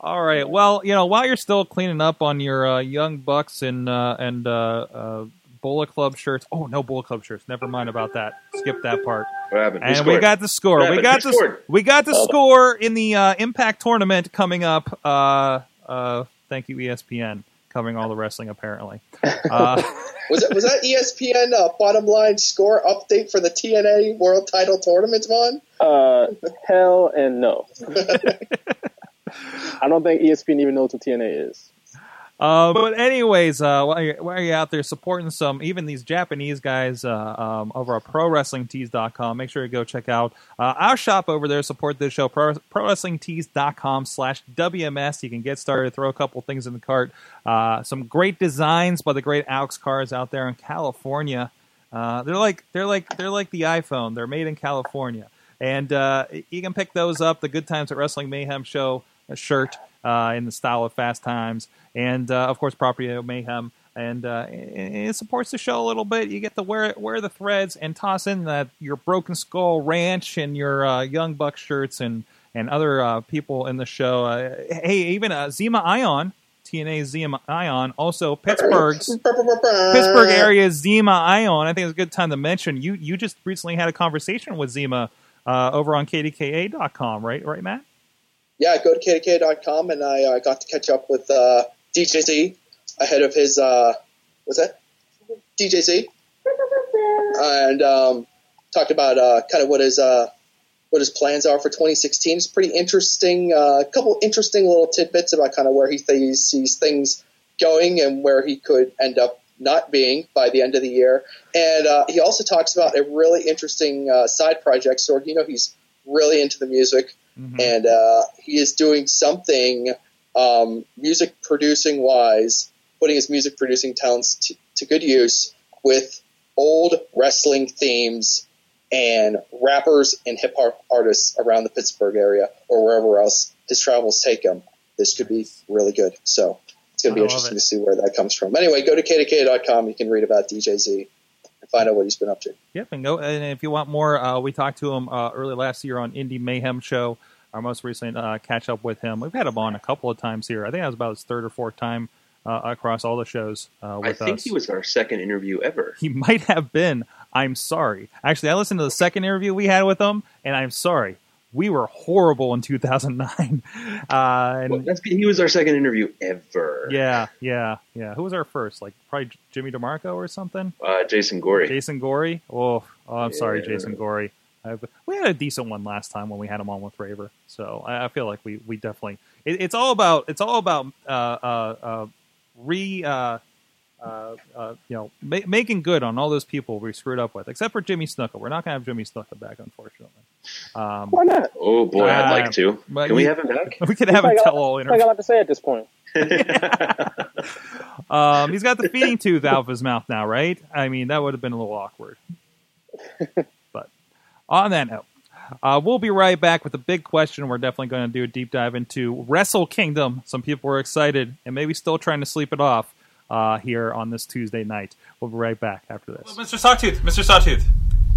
All right. Well, you know, while you're still cleaning up on your uh, young bucks and uh, and uh, uh, Bullet Club shirts. Oh no, Bullet Club shirts. Never mind about that. Skip that part. what happened? Who And we scored? got the score. What We happened? got Who the scored? we got the score in the uh, Impact tournament coming up. Uh, uh, thank you, ESPN, covering all the wrestling apparently. Uh, Was it was that ESPN uh, bottom line score update for the TNA World Title Tournament, Vaughn? Uh, hell and no. I don't think ESPN even knows what TNA is. Uh, but anyways, uh, while, you're, while you're out there supporting some, even these Japanese guys uh, um, over at ProWrestlingTees.com, make sure you go check out uh, our shop over there. Support this show, Pro, ProWrestlingTees.com slash WMS. You can get started, throw a couple things in the cart. Uh, some great designs by the great Alex Cars out there in California. Uh, they're like they're like they're like the iPhone. They're made in California, and uh, you can pick those up. The Good Times at Wrestling Mayhem show shirt uh, in the style of Fast Times, and uh, of course Property of Mayhem. And uh, it, it supports the show a little bit. You get to wear wear the threads and toss in that your Broken Skull Ranch and your uh, Young Buck shirts and and other uh, people in the show. Uh, hey, even uh, Zema Ion, TNA Zema Ion, also Pittsburgh's Pittsburgh area Zema Ion. I think it's a good time to mention you. You just recently had a conversation with Zema uh, over on KDKA.com, right? Right, Matt? Yeah, go to kdk.com and I uh, got to catch up with uh, DJ Z ahead of his uh, what's that? DJ Z, and um, talked about uh, kind of what his uh, what his plans are for 2016. It's pretty interesting. uh, A couple interesting little tidbits about kind of where he th- sees things going and where he could end up not being by the end of the year. And uh, he also talks about a really interesting uh, side project. So you know he's really into the music and uh, he is doing something um, music producing wise, putting his music producing talents to, to good use with old wrestling themes and rappers and hip hop artists around the Pittsburgh area or wherever else his travels take him. This could be really good. So it's going to be interesting it. to see where that comes from. Anyway, go to kdk.com. You can read about DJZ and find out what he's been up to. Yep, and go. And if you want more, uh, we talked to him uh, early last year on Indie Mayhem show. Our most recent uh, catch up with him. We've had him on a couple of times here. I think that was about his third or fourth time uh, across all the shows uh, I think us. he was our second interview ever. He might have been. I'm sorry. Actually, I listened to the second interview we had with him, and I'm sorry. We were horrible in 2009. Uh, and Well, that's, he was our second interview ever. yeah, yeah, yeah. Who was our first? Like probably Jimmy DeMarco or something. Uh, Jason Gory. Jason Gory. Oh, oh I'm sorry, Jason Gory. I've, we had a decent one last time when we had him on with Raver, so I, I feel like we we definitely. It, it's all about it's all about uh, uh, uh, re. Uh, uh, uh, you know, ma- making good on all those people we screwed up with, except for Jimmy Snuka. We're not going to have Jimmy Snuka back, unfortunately. Um, Why not? Oh boy, I'd Uh, like to. but Can we you- have him back? we could have a He's like, tell-all That's all I interview. got to say at this point. Um, he's got the feeding tooth out of his mouth now, right? I mean, that would have been a little awkward. but on that note, uh, we'll be right back with a big question. We're definitely going to do a deep dive into Wrestle Kingdom. Some people are excited and maybe still trying to sleep it off uh, here on this Tuesday night. We'll be right back after this. Mr. Sawtooth, Mr. Sawtooth.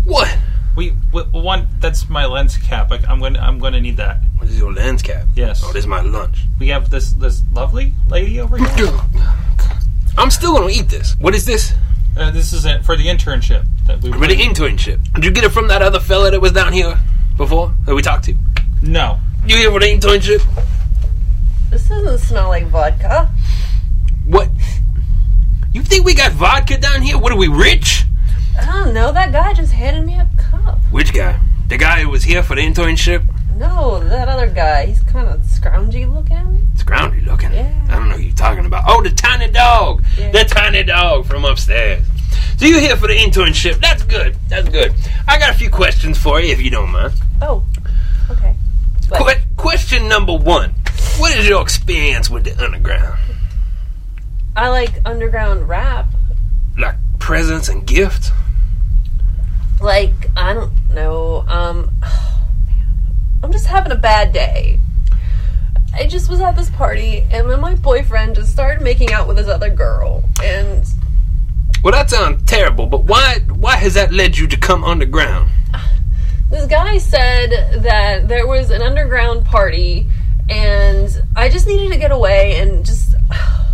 What? We, we one that's my lens cap. I, I'm going to I'm going to need that. What is your lens cap? Yes. Oh, this is my lunch. We have this this lovely lady over here. I'm still gonna eat this. What is this? Uh, this is it for the internship that we For the internship. Did you get it from that other fella that was down here before that we talked to? No. You here for the internship? This doesn't smell like vodka. Think we got vodka down here? What are we rich? I don't know. That guy just handed me a cup. Which guy? The guy who was here for the internship? No, that other guy. He's kind of scroungy looking. Scroungy looking. Yeah. I don't know who you're talking about. Oh, the tiny dog. Yeah. The tiny dog from upstairs. So you're here for the internship. That's good. That's good. I got a few questions for you if you don't mind. Oh, okay. But question number one. What is your experience with the underground? I like underground rap. Like presents and gifts? Like I don't know. Um, I'm just having a bad day. I just was at this party, and then my boyfriend just started making out with this other girl, and Well, that sounds terrible, but why why has that led you to come underground? this guy said that there was an underground party and I just needed to get away and just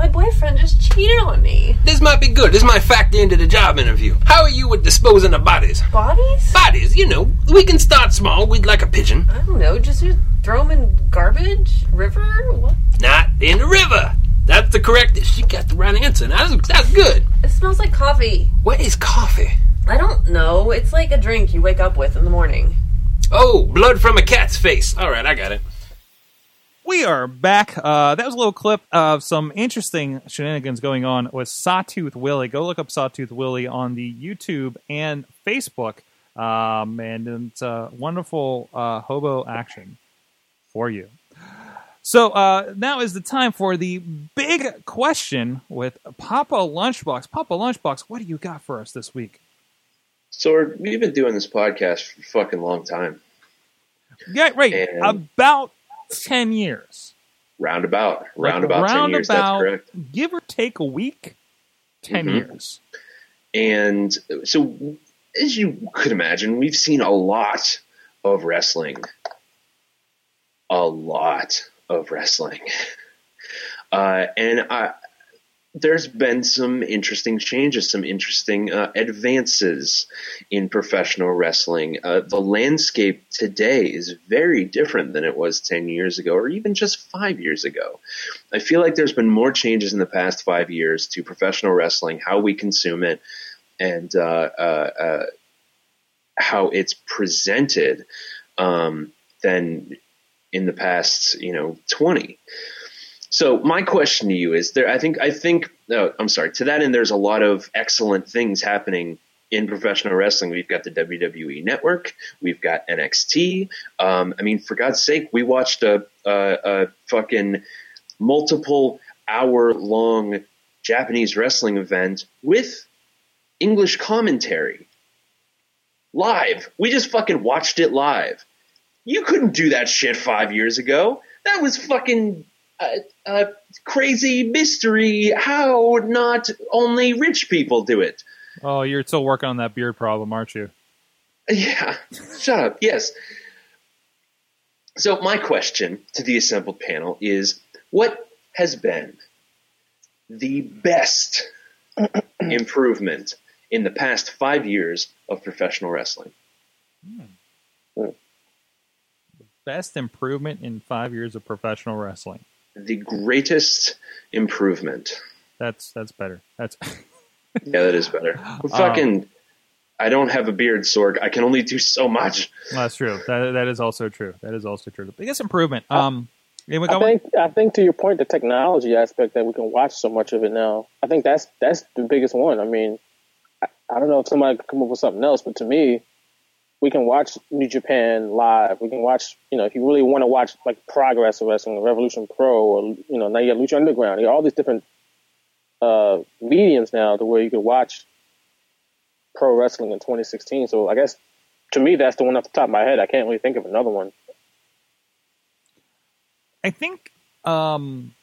my boyfriend just cheated on me. This might be good. This might factor into the job interview. How are you with disposing of bodies? Bodies? Bodies, you know, we can start small. We'd like a pigeon. I don't know, just throw them in garbage, river, what? Not in the river. That's the correct. She got the right answer. That's, that's good. It smells like coffee. What is coffee? I don't know. It's like a drink you wake up with in the morning. Oh, blood from a cat's face. All right, I got it. We are back. Uh, that was a little clip of some interesting shenanigans going on with Sawtooth Willie. Go look up Sawtooth Willie on the YouTube and Facebook. Um, and it's a wonderful uh, hobo action for you. So uh, now is the time for the big question with Papa Lunchbox. Papa Lunchbox, what do you got for us this week? So we've been doing this podcast for a fucking long time. Yeah, right. And- About 10 years. Roundabout, Like roundabout ten years. That's correct. Give or take a week, 10 Mhm. years. And so, as you could imagine, we've seen a lot of wrestling. A lot of wrestling. Uh, and I, there's been some interesting changes, some interesting uh, advances in professional wrestling. Uh, the landscape today is very different than it was 10 years ago or even just five years ago. I feel like there's been more changes in the past five years to professional wrestling, how we consume it, and uh, uh, uh, how it's presented um, than in the past, you know, 20. So my question to you is there I think I think no, I'm sorry, to that end there's a lot of excellent things happening in professional wrestling. We've got the WWE network, we've got NXT. Um, I mean, for God's sake, we watched a, a, a fucking multiple hour long Japanese wrestling event with English commentary live. We just fucking watched it live. You couldn't do that shit five years ago. That was fucking uh, uh, crazy mystery. How not only rich people do it? Oh, you're still working on that beard problem, aren't you? Yeah, shut up. Yes. So my question to the assembled panel is: What has been the best improvement in the past five years of professional wrestling? Best improvement in five years of professional wrestling. The greatest improvement. That's that's better. That's Yeah, that is better. Fucking, I don't have a beard, Sorg. I can only do so much. that's true. That that is also true. That is also true. The biggest improvement. Um, anyone I got one? think I think to your point, the technology aspect that we can watch so much of it now. I think that's that's the biggest one. I mean, I, I don't know if somebody could come up with something else, but to me, we can watch New Japan live. We can watch, you know, if you really want to watch like Progress Wrestling, Revolution Pro, or you know, now you got Lucha Underground. You got all these different uh, mediums now to where you can watch pro wrestling in 2016. So I guess to me, that's the one off the top of my head. I can't really think of another one. I think um,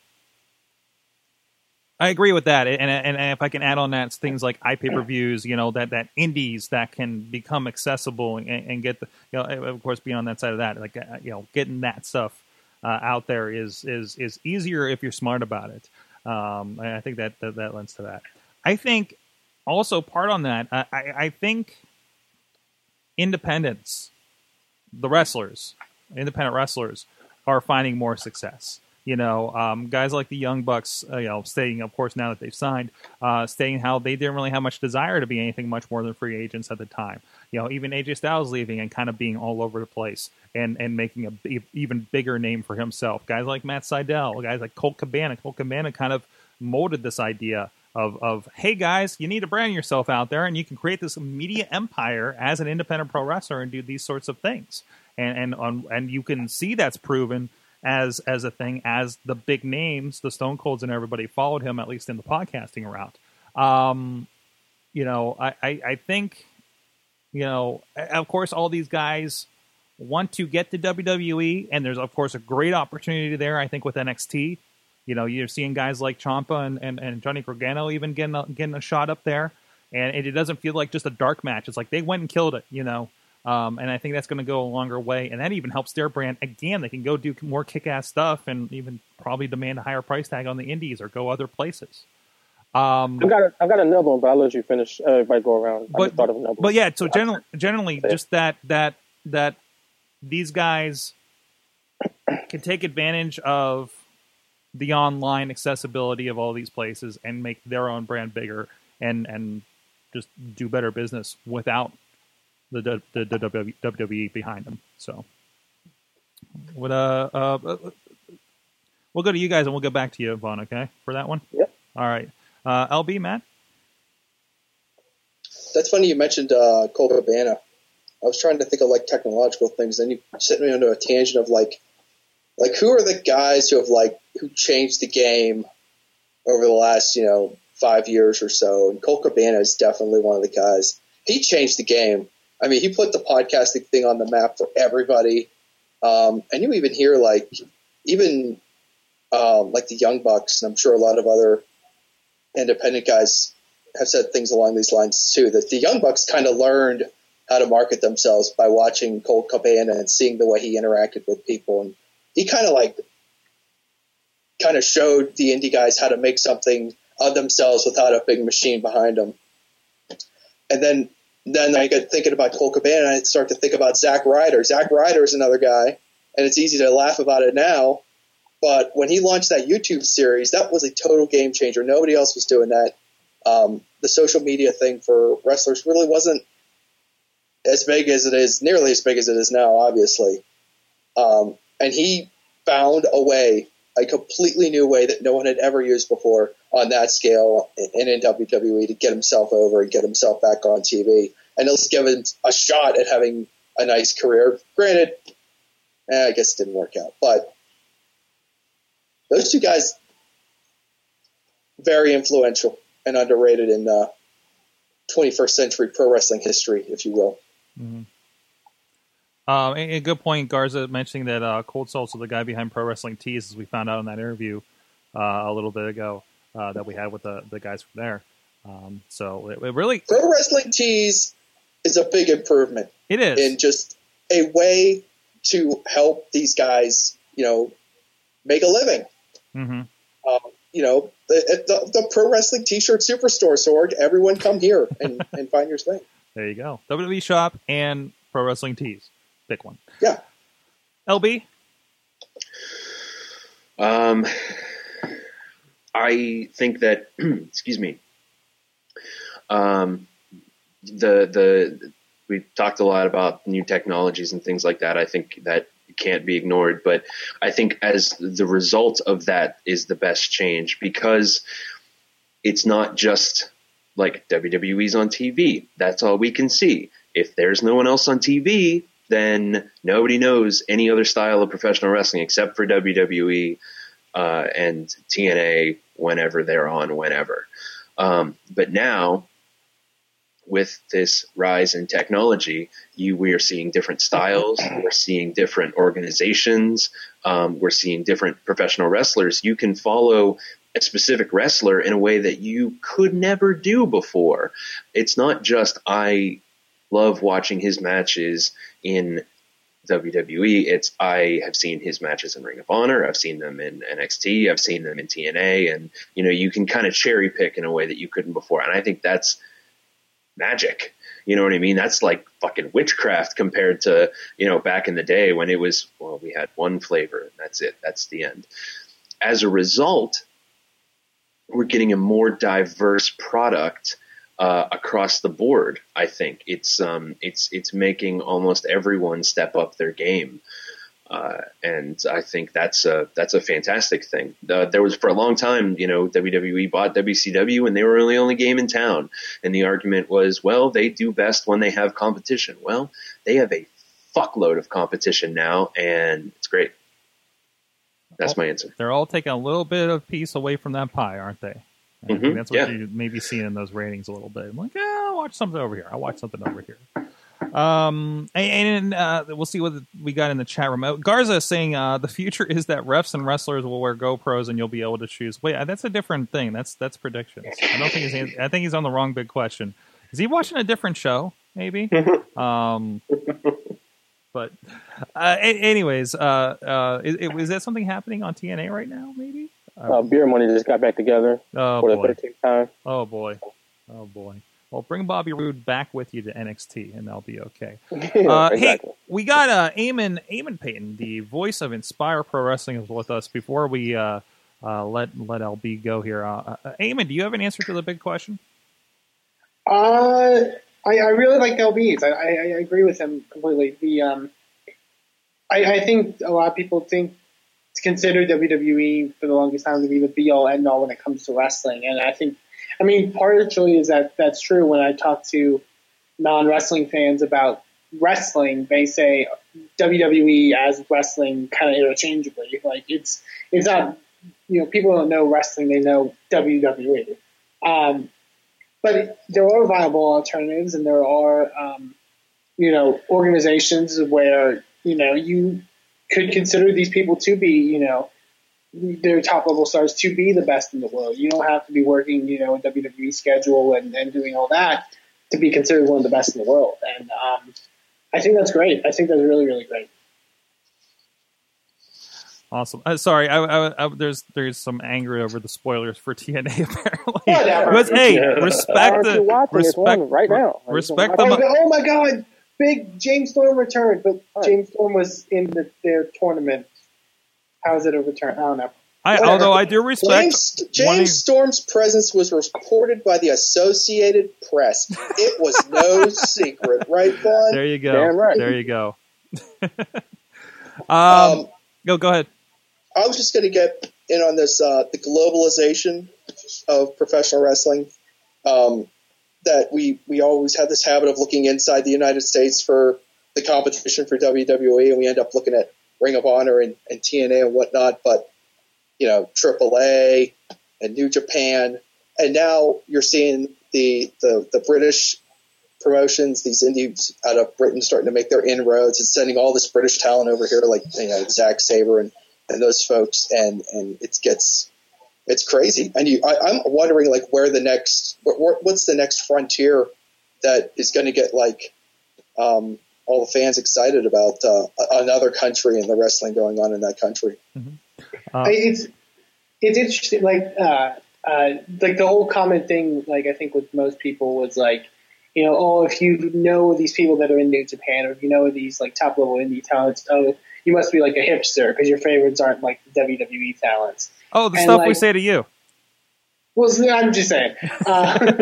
I agree with that, and, and and if I can add on that, things like iPay per views, you know, that that indies that can become accessible and, and get the, you know, of course, being on that side of that, like uh, you know, getting that stuff uh, out there is is is easier if you're smart about it. Um, I think that, that that lends to that. I think also part on that, I, I, I think independents, the wrestlers, independent wrestlers, are finding more success. You know, um, guys like the Young Bucks, uh, you know, stating, of course, now that they've signed, uh, stating how they didn't really have much desire to be anything much more than free agents at the time. You know, even AJ Styles leaving and kind of being all over the place and and making a even bigger name for himself. Guys like Matt Sydal, guys like Colt Cabana. Colt Cabana kind of molded this idea of, of hey guys, you need to brand yourself out there, and you can create this media empire as an independent pro wrestler and do these sorts of things. And and on, and you can see that's proven as as a thing as the big names, the Stone Colds and everybody followed him at least in the podcasting route. Um, you know, I, I, I think you know, of course, all these guys want to get to WWE, and there's of course a great opportunity there. I think with NXT, you know, you're seeing guys like Ciampa and, and, and Johnny Gargano even getting a, getting a shot up there, and it, it doesn't feel like just a dark match. It's like they went and killed it, you know. Um, and I think that's going to go a longer way, and that even helps their brand. Again, they can go do more kick-ass stuff, and even probably demand a higher price tag on the indies or go other places. Um, I've got a, I've got another one, but I'll let you finish. Uh, if I go around, I but just thought of another. but one. yeah, so generally, generally, just that that that these guys can take advantage of the online accessibility of all these places and make their own brand bigger and and just do better business without the the, the, the WWE behind them. So, what uh, uh, uh, we'll go to you guys and we'll get back to you, Vaughn. Okay, for that one. Yep. All right, uh, LB Matt. That's funny you mentioned uh, Colt Cabana. I was trying to think of like technological things, then you sent me onto a tangent of like, like who are the guys who have like who changed the game over the last you know five years or so? And Colt Cabana is definitely one of the guys. He changed the game. I mean, he put the podcasting thing on the map for everybody. Um, and you even hear like even um, like the Young Bucks, and I'm sure a lot of other independent guys have said things along these lines too. That the Young Bucks kind of learned how to market themselves by watching Colt Cabana and seeing the way he interacted with people, and he kind of like kind of showed the indie guys how to make something of themselves without a big machine behind them. And then then I get thinking about Colt Cabana, and I start to think about Zack Ryder. Zack Ryder is another guy, and it's easy to laugh about it now. But when he launched that YouTube series, that was a total game changer. Nobody else was doing that. Um, the social media thing for wrestlers really wasn't as big as it is, nearly as big as it is now, obviously. Um, and he found a way, a completely new way that no one had ever used before on that scale and in WWE to get himself over and get himself back on TV. And at least give him a shot at having a nice career. Granted, eh, I guess it didn't work out, but those two guys very influential and underrated in uh, 21st century pro wrestling history, if you will. Um, a, good point, Garza mentioning that uh, Cold Salt's the guy behind Pro Wrestling Tees, as we found out in that interview uh, a little bit ago uh, that we had with the, the guys from there. Um, so it, it really Pro wrestling tees is a big improvement it is. in just a way to help these guys, you know, make a living. hmm Um, you know, the, the, the pro wrestling t-shirt superstore, Sorg. Everyone come here and, and find your thing. There you go. WWE Shop and Pro Wrestling Tees. Pick one. Yeah. LB. Um, I think that, excuse me, um, the the we talked a lot about new technologies and things like that. I think that can't be ignored, but I think as the result of that is the best change because it's not just like WWE's on TV. That's all we can see. If there's no one else on TV, then nobody knows any other style of professional wrestling except for WWE uh, and TNA whenever they're on, whenever. Um, but now, with this rise in technology, you we are seeing different styles. We're seeing different organizations. Um, we're seeing different professional wrestlers. You can follow a specific wrestler in a way that you could never do before. It's not just I love watching his matches in WWE. It's I have seen his matches in Ring of Honor. I've seen them in NXT. I've seen them in TNA, and you know you can kind of cherry pick in a way that you couldn't before. And I think that's magic. You know what I mean? That's like fucking witchcraft compared to you know back in the day when it was well we had one flavor and that's it. That's the end. As a result, we're getting a more diverse product uh, across the board. I think it's um, it's it's making almost everyone step up their game, uh, and I think that's a that's a fantastic thing. Uh, there was for a long time, you know, WWE bought WCW, and they were the only game in town, and the argument was, well, they do best when they have competition. Well, they have a fuckload of competition now, and it's great. That's my answer. They're all taking a little bit of piece away from that pie, aren't they? Mhm, that's what yeah. you maybe seeing in those ratings a little bit. I'm like, yeah, I'll watch something over here. I'll watch something over here. Um, and, and uh, we'll see what we got in the chat room. Garza is saying uh, the future is that refs and wrestlers will wear GoPros and you'll be able to choose. Wait, uh, that's a different thing. That's that's predictions. I don't think he's. I think he's on the wrong big question. Is he watching a different show? Maybe. um, but uh, a- anyways, uh, uh, is, is that something happening on TNA right now? Maybe. Uh, Beer Money just got back together Oh for the 13th time. Oh boy. Oh boy. Well, bring Bobby Roode back with you to NXT, and that'll be okay. Uh, Hey, we got uh, Eamon Eamon Payton, the voice of Inspire Pro Wrestling, is with us. Before we uh, uh, let let LB go here, uh, uh, Eamon, do you have an answer to the big question? Uh, I, I really like LB's. I, I, I agree with him completely. The um, I, I think a lot of people think to consider WWE for the longest time to be the be all end all when it comes to wrestling, and I think, I mean, partially is that that's true. When I talk to non wrestling fans about wrestling, they say WWE as wrestling kind of interchangeably. Like it's it's not you know people don't know wrestling; they know WWE. Um, but there are viable alternatives, and there are, um, you know, organizations where you know you could consider these people to be, you know, their top level stars to be the best in the world. You don't have to be working, you know, a WWE schedule and, and doing all that to be considered one of the best in the world. And um, I think that's great. I think that's really, really great. Awesome. Uh, sorry, I, I, I, there's there's some anger over the spoilers for TNA apparently. Whatever. But hey, respect the you watching? It's respect on right now. Respect the. Oh, oh my God! Big James Storm returned, but Right. James Storm was in the, their tournament. How is it a return? I don't know. I, although I do respect James, James wanting- Storm's presence was reported by the Associated Press. It was no secret, right, Vaughn? There you go. Damn right. There you go. um, Um, go go ahead. I was just going to get in on this uh, the globalization of professional wrestling. Um, that we we always have this habit of looking inside the United States for the competition for WWE, and we end up looking at Ring of Honor and, and TNA and whatnot. But you know, AAA and New Japan, and now you're seeing the the, the British promotions, these indies out of Britain starting to make their inroads and sending all this British talent over here, like you know Zack Sabre and, and those folks, and and it gets it's crazy. And you, I, I'm wondering like where the next what, what- what's the next frontier that is going to get like um, all the fans excited about uh, another country and the wrestling going on in that country. Uh, I- it's it's interesting. Like uh, uh, like the whole common thing. Like I think with most people was like, you know, oh, if you know these people that are in New Japan, or if you know these like top level indie talents, oh, you must be like a hipster because your favorites aren't like WWE talents. oh, the and, stuff we say to you. Well, I'm just saying. Uh,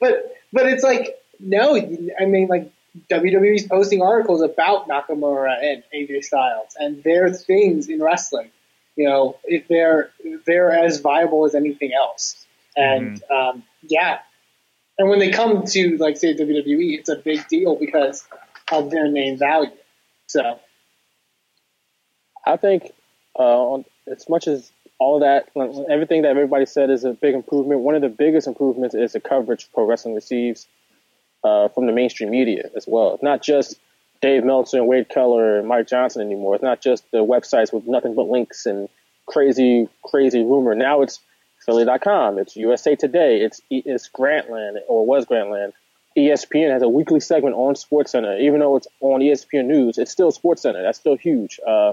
but but it's like no, I mean like WWE's posting articles about Nakamura and AJ Styles and their things in wrestling. You know, if they're they're as viable as anything else. And um, yeah, and when they come to like say WWE, it's a big deal because of their name value. So I think uh, as much as all that, everything that everybody said is a big improvement. One of the biggest improvements is the coverage pro wrestling receives uh, from the mainstream media as well. It's not just Dave Meltzer and Wade Keller and Mike Johnson anymore. It's not just the websites with nothing but links and crazy, crazy rumor. Now it's Philly.com. It's USA Today. It's it's Grantland or was Grantland. ESPN has a weekly segment on SportsCenter. Even though it's on ESPN News, it's still SportsCenter. That's still huge. Uh,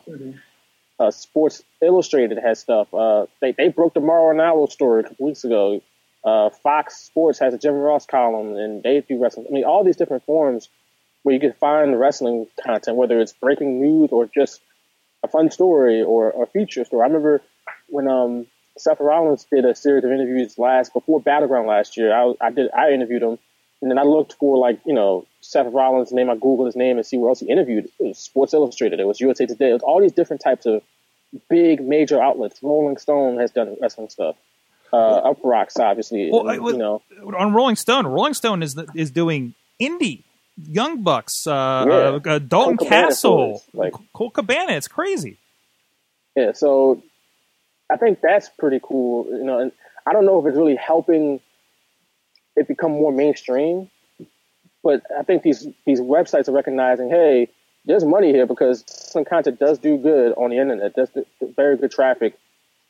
uh, Sports Illustrated has stuff. Uh, they they broke the Mauro Ranallo story a couple weeks ago. Uh, Fox Sports has a Jim Ross column, and they do wrestling. I mean, all these different forms where you can find wrestling content, whether it's breaking news or just a fun story or a feature story. I remember when um, Seth Rollins did a series of interviews last before Battleground last year. I, I did I interviewed him, and then I looked for like you know Seth Rollins' name. I googled his name and see where else he interviewed. It was Sports Illustrated. It was USA Today. It was all these different types of big major outlets. Rolling Stone has done wrestling stuff. Uh, Uproxx, obviously. Well, I- you know, on Rolling Stone, Rolling Stone is is doing indie, Young Bucks, uh, Yeah. uh, uh, Dalton Cabana Castle, like- Colt Cabana. It's crazy. Yeah, so I think that's pretty cool. You know, and I don't know if it's really helping it become more mainstream, but I think these these websites are recognizing, hey, there's money here because some content does do good on the internet. Does very good traffic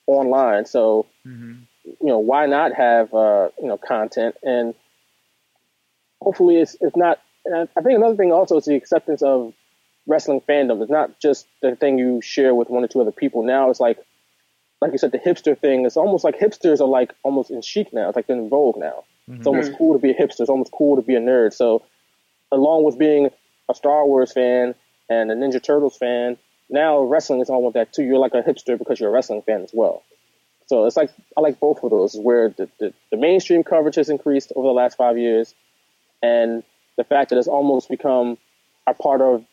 online. So you know, why not have uh, you know content and hopefully it's it's not. And I think another thing also is the acceptance of wrestling fandom. It's not just the thing you share with one or two other people. Now it's like, like you said, the hipster thing. It's almost like hipsters are like almost in chic now. It's like they're in vogue now. Mm-hmm. It's almost cool to be a hipster. It's almost cool to be a nerd. So, along with being a Star Wars fan and a Ninja Turtles fan, now wrestling is almost that too. You're like a hipster because you're a wrestling fan as well. So it's like I like both of those. Where the, the, the mainstream coverage has increased over the last five years, and the fact that it's almost become a part of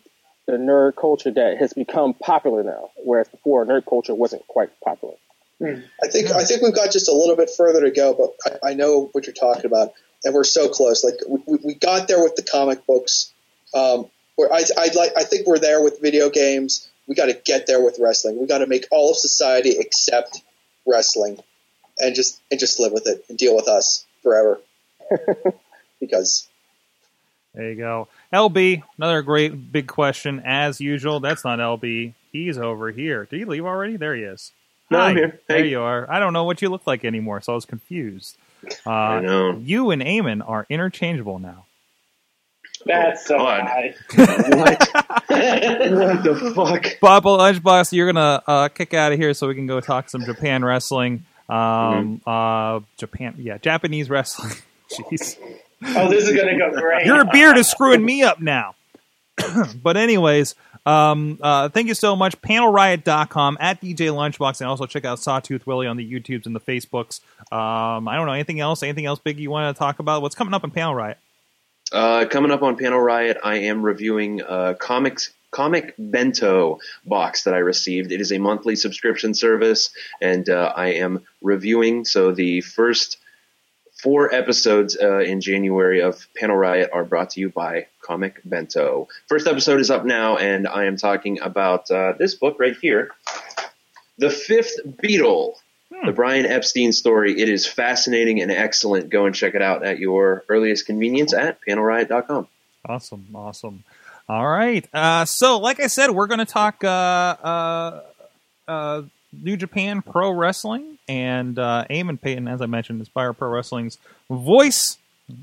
the nerd culture that has become popular now, whereas before nerd culture wasn't quite popular. I think I think we've got just a little bit further to go, but I, I know what you're talking about, and we're so close. Like we, we- we got there with the comic books. Um, where I I like I think we're there with video games. We got to get there with wrestling. We got to make all of society accept wrestling, and just and just live with it and deal with us forever. because There you go. LB, another great big question as usual. That's not LB. He's over here. Did he leave already? There he is. No, Hi. I'm here. There you are. I don't know what you look like anymore, so I was confused. Uh, I know. You and Eamon are interchangeable now. That's so God. high. What? what the fuck? Papa Lunchbox, you're gonna uh, kick out of here so we can go talk some Japan wrestling. Um, Mm-hmm. uh, Japan, yeah, Japanese wrestling. Jeez, Oh, this is gonna go great. your beard is screwing me up now. but anyways, um, uh, thank you so much. Panelriot.com at DJ Lunchbox, and also check out Sawtooth Willie on the YouTubes and the Facebooks. Um, I don't know anything else. Anything else big you want to talk about? What's coming up on Panel Riot? Uh, coming up on Panel Riot, I am reviewing uh, comics. Comic Bento box that I received. It is a monthly subscription service, and uh, I am reviewing. So the first four episodes uh, in January of Panel Riot are brought to you by Comic Bento. First episode is up now, and I am talking about uh, this book right here, The Fifth Beatle. The Brian Epstein story. It is fascinating and excellent. Go and check it out at your earliest convenience at panelriot.com. Awesome, awesome. All right. Uh, so, like I said, we're going to talk uh, uh, uh, New Japan Pro Wrestling and uh, Eamon Payton, as I mentioned, Inspire Pro Wrestling's voice.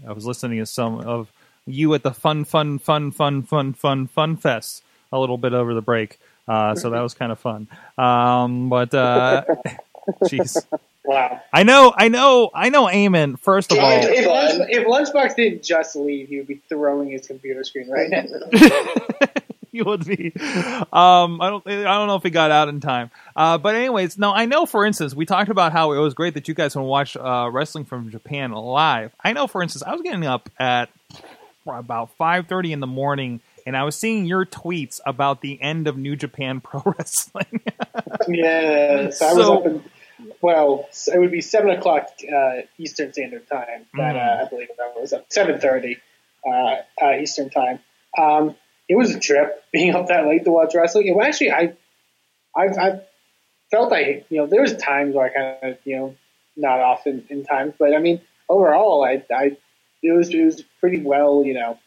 I was listening to some of you at the Fun, Fun, Fun, Fun, Fun, Fun, Fun Fest a little bit over the break. Uh, so that was kind of fun. Um, but, uh, jeez. Wow. I know, I know, I know Eamon, first of all. If, if, Lunch, if Lunchbox didn't just leave, he would be throwing his computer screen right now. he would be. Um, I don't. I don't know if he got out in time. Uh, but anyways, no. I know. For instance, we talked about how it was great that you guys can watch uh, wrestling from Japan live. I know. For instance, I was getting up at about five thirty in the morning, and I was seeing your tweets about the end of New Japan Pro Wrestling. yeah, so I was up in, well, it would be 7 o'clock uh, Eastern Standard Time. That uh, I believe that was up 7.30 uh, uh, Eastern Time. Um, it was a trip being up that late to watch wrestling. It, well, actually, I, I've, I've felt like you know there was times where I kind of you know not often in, times, but I mean overall I I it was it was pretty well you know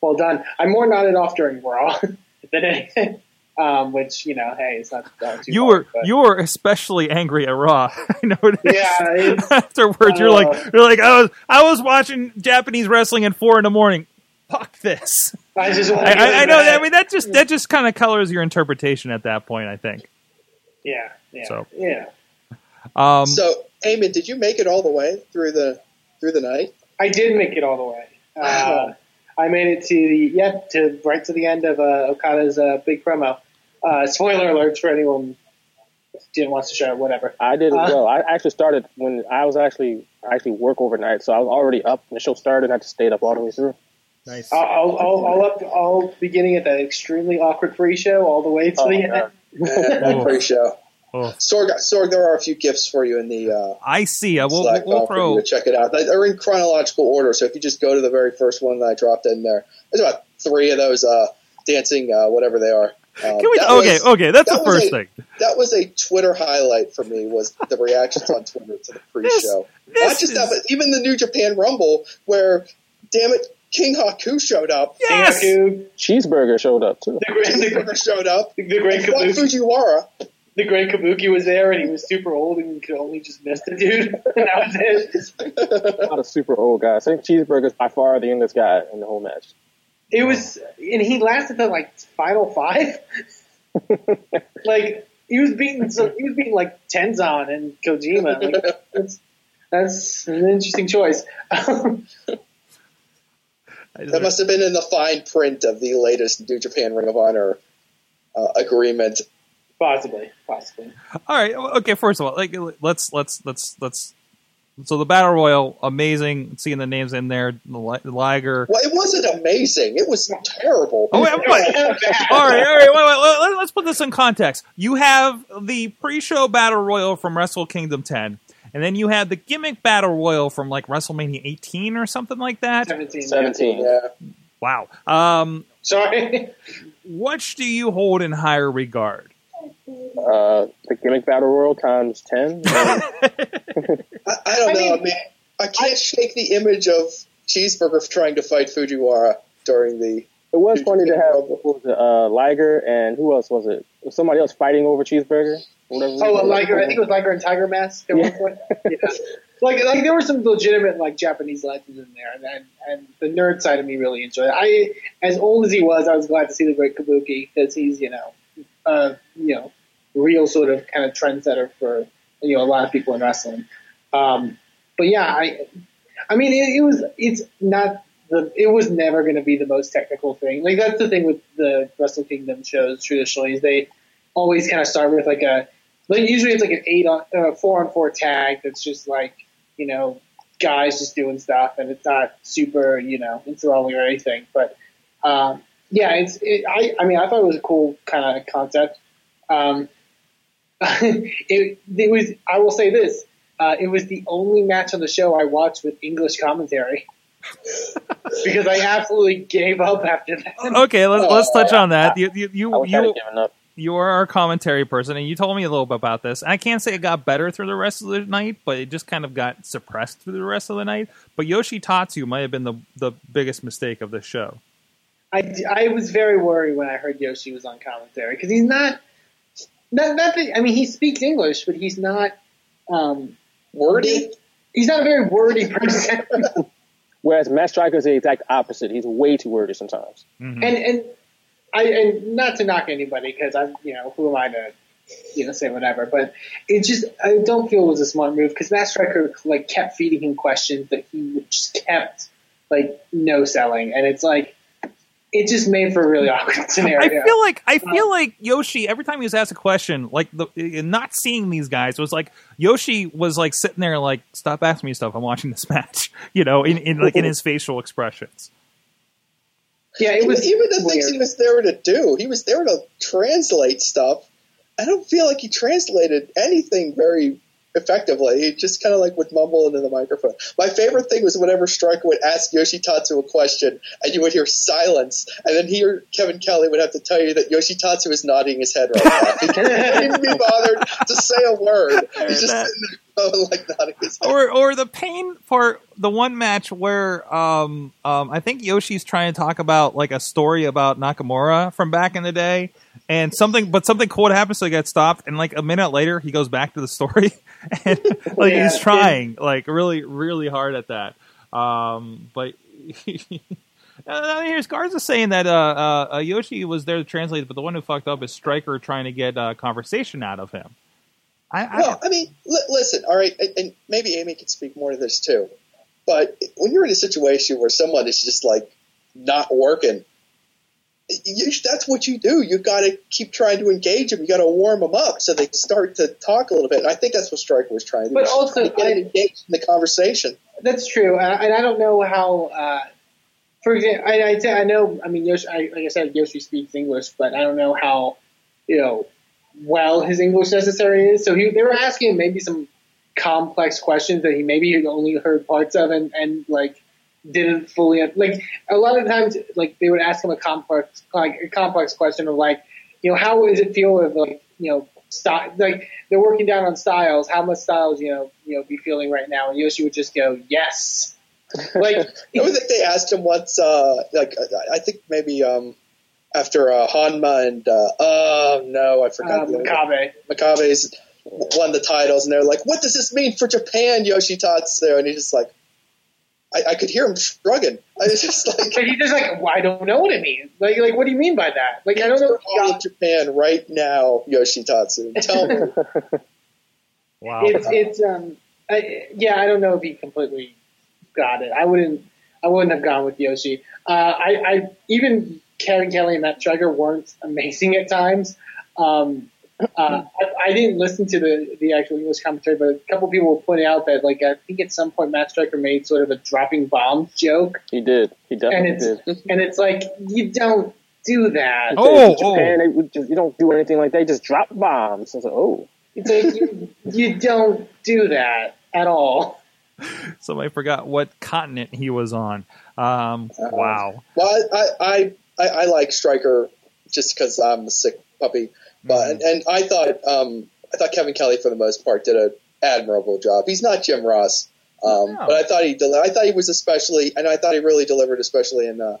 well done. I'm more nodded off during Raw than anything. Um, which you know, hey, it's not uh, too You were you were especially angry at Raw. I noticed. Yeah, Afterwards, you're like uh, you're like I was I was watching Japanese wrestling at four in the morning. Fuck this. I just I, I, I know that. I mean, that just that just kind of colors your interpretation at that point. I think. yeah, yeah, So. yeah. Um, So, Eamon, did you make it all the way through the through the night? I did make it all the way. Uh, I made it to the yeah to right to the end of uh, Okada's uh, big promo. Uh, spoiler alerts for anyone who didn't watch the show. Whatever. I did as Uh, well. I actually started when I was actually I actually work overnight, so I was already up when the show started. I just stayed up all the way through. Nice. I'll, I'll, I'll, I'll up all beginning at that extremely awkward pre-show all the way to Oh, the my end. That pre-show. Oh. Sorg, Sorg, there are a few gifts for you in the uh, I see. We'll, Slack we'll file you throw. to check it out. They- They're in chronological order, so if you just go to the very first one that I dropped in there, there's about three of those uh, dancing, uh, whatever they are. Um, Can we? that Okay, was- okay. That's that the was first a- thing. That was a Twitter highlight for me. Was the reactions on Twitter to the pre-show? This Not just is- that, but even the New Japan Rumble, where damn it, King Haku showed up. Yes. Haku, Cheeseburger showed up too. the great, the, Cheeseburger showed up. the great And Kabuki, Fujiwara. the great Kabuki was there, and he was super old and could only just miss the dude. and that was it. Not a super old guy. I think Cheeseburger's by far the youngest guy in the whole match. It was, and he lasted to like final five. like he was beating, so he was beating like Tenzan and Kojima. Like, that's, that's an interesting choice. Um, That must have been in the fine print of the latest New Japan Ring of Honor uh, agreement. possibly, possibly. All right. Okay. First of all, like let's let's let's let's. So the battle royal, amazing. Seeing the names in there, the Liger. Well, it wasn't amazing. It was terrible. Oh, wait, wait. all right, all right. Wait, wait, let- let's put this in context. You have the pre-show battle royal from Wrestle Kingdom 10, and then you had the gimmick battle royal from like WrestleMania 18 or something like that. 17. Seventeen. Yeah. Wow. Um, Sorry. which do you hold in higher regard? Uh, the gimmick battle royal times ten. I, I don't I know. mean- I mean, I can't shake the image of Cheeseburger trying to fight Fujiwara during the. It was funny to have what was it, uh, Liger and who else was it? It was somebody else fighting over Cheeseburger. Oh, well, Liger. I think it was Liger and Tiger Mask at one point. Yeah. Like, like there were some legitimate like Japanese legends in there, and, and and the nerd side of me really enjoyed it. I, as old as he was, I was glad to see the great Kabuki because he's you know, uh, you know, real sort of kind of trendsetter for you know a lot of people in wrestling. Um, but yeah, I, I mean, it, it was it's not the it was never going to be the most technical thing. Like that's the thing with the Wrestle Kingdom shows traditionally is they always kind of start with like a like usually it's like an eight on uh, four on four tag that's just like you know guys just doing stuff and it's not super you know enthralling or anything. But um, yeah, it's it, I I mean I thought it was a cool kind of concept. Um, it, it was I will say this. Uh, it was the only match on the show I watched with English commentary because I absolutely gave up after that. Okay, let's let's touch on that. You you I you, you up. You are our commentary person, and you told me a little bit about this. I can't say it got better through the rest of the night, but it just kind of got suppressed through the rest of the night. But Yoshi Tatsu might have been the the biggest mistake of the show. I, I was very worried when I heard Yoshi was on commentary because he's not, not, not that, I mean, he speaks English, but he's not, um, Wordy? he's not a very wordy person. Whereas Matt Striker is the exact opposite. He's way too wordy sometimes. Mhm. and, and I, and not to knock anybody because I'm, you know, who am I to, you know, say whatever, but it just, I don't feel it was a smart move because Matt Striker, like, kept feeding him questions that he just kept, like, no selling. And it's like, it just made for a really awkward scenario. I feel like I um, feel like Yoshi every time he was asked a question, like the not seeing these guys was like Yoshi was like sitting there like stop asking me stuff. I'm watching this match, you know, in, in like in his facial expressions. Yeah, it was even the things he was there to do. He was there to translate stuff. I don't feel like he translated anything very effectively. He just kind of like would mumble into the microphone. My favorite thing was whenever Striker would ask Yoshitatsu a question, and you would hear silence, and then he or Kevin Kelly would have to tell you that Yoshitatsu is nodding his head right now. He couldn't even be bothered to say a word. He's just sitting there, like nodding his head. or or the pain part, the one match where um um I think Yoshi's trying to talk about like a story about Nakamura from back in the day and something but something cool happens so he gets stopped and like a minute later he goes back to the story and like Yeah, he's trying like really really hard at that um but Uh, here's Garza saying that uh, uh, uh, Yoshi was there to translate, but the one who fucked up is Striker trying to get uh, conversation out of him. I, I Well, I mean, li- listen, all right, and, and maybe Amy can speak more to this too. But when you're in a situation where someone is just like not working, you, that's what you do. You got to keep trying to engage them. You got to warm them up so they start to talk a little bit. And I think that's what Striker was trying to do. But also, get them engaged in the conversation. That's true, and I don't know how. Uh, for example, I, I, say- I know. I mean, Yoshi, I, like I said, Yoshi speaks English, but I don't know how you know well his English necessary is. So he, they were asking him maybe some complex questions that he maybe had only heard parts of, and, and like didn't fully like. A lot of times, like they would ask him a complex like a complex question of like, you know, how does it feel if like you know. Style, like they're working down on styles. How much styles you know you know be feeling right now? And Yoshi would just go yes, like I think they asked him once, uh, like I- I think maybe um, after uh, Honma and uh, oh no, I forgot the other Makabe. Makabe's won the titles, and they're like, "What does this mean for Japan?" Yoshitatsu, and he's just like, I, I could hear him shrugging. I was just like, But he just like, well, I don't know what it means. Like, like, what do you mean by that? Like, I don't know. "You're all of Japan right now, Yoshitatsu. Tell me." wow. It's it's um, I, yeah, I don't know if he completely got it. I wouldn't, I wouldn't have gone with Yoshi. Uh, I, I even Kevin Kelly and Matt Striker weren't amazing at times. Um, uh, I, I didn't listen to the the actual English commentary, but a couple people were pointing out that like I think at some point Matt Striker made sort of a dropping bombs joke, He did. He and definitely it's did. and it's like you don't do that. Oh, In Japan, they would just, you don't do anything like that. You just drop bombs. It's like, oh, It's like you, you don't do that at all. Somebody forgot what continent he was on. Um, wow. Well, I I, I, I like Striker just because I'm a sick puppy, but and, and I thought um, I thought Kevin Kelly for the most part did an admirable job. He's not Jim Ross, um, No. but I thought he deli- I thought he was especially, and I thought he really delivered, especially in uh,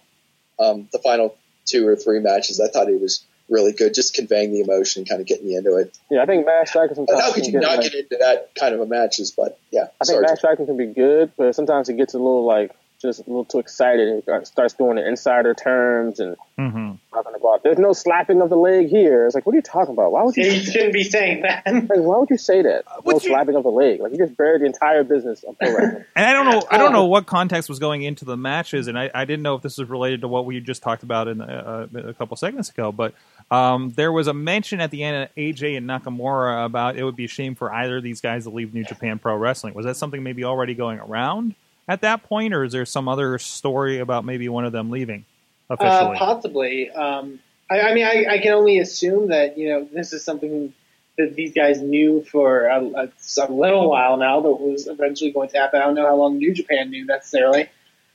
um, the final two or three matches. I thought he was really good, just conveying the emotion, kind of getting you into it. yeah. I think Matt Striker sometimes How could can you get, not like, get into that kind of a matches? But yeah, I think sorry. Matt Striker can be good, but sometimes he gets a little like just a little too excited and starts doing the insider terms and hmm talking about there's no slapping of the leg here. It's like, what are you talking about? Why would you? You shouldn't be saying that. Like, why would you say that? No you- slapping of the leg. Like you just buried the entire business of pro wrestling. And I don't know. I don't know what context was going into the matches, and I, I didn't know if this was related to what we just talked about in uh, a couple segments ago. But um, there was a mention at the end of AJ and Nakamura about it would be a shame for either of these guys to leave New Japan Pro Wrestling. Was that something maybe already going around at that point, or is there some other story about maybe one of them leaving Uh, possibly. Um, I, I mean, I, I can only assume that you know this is something that these guys knew for a, a, a little while now that was eventually going to happen. I don't know how long New Japan knew necessarily.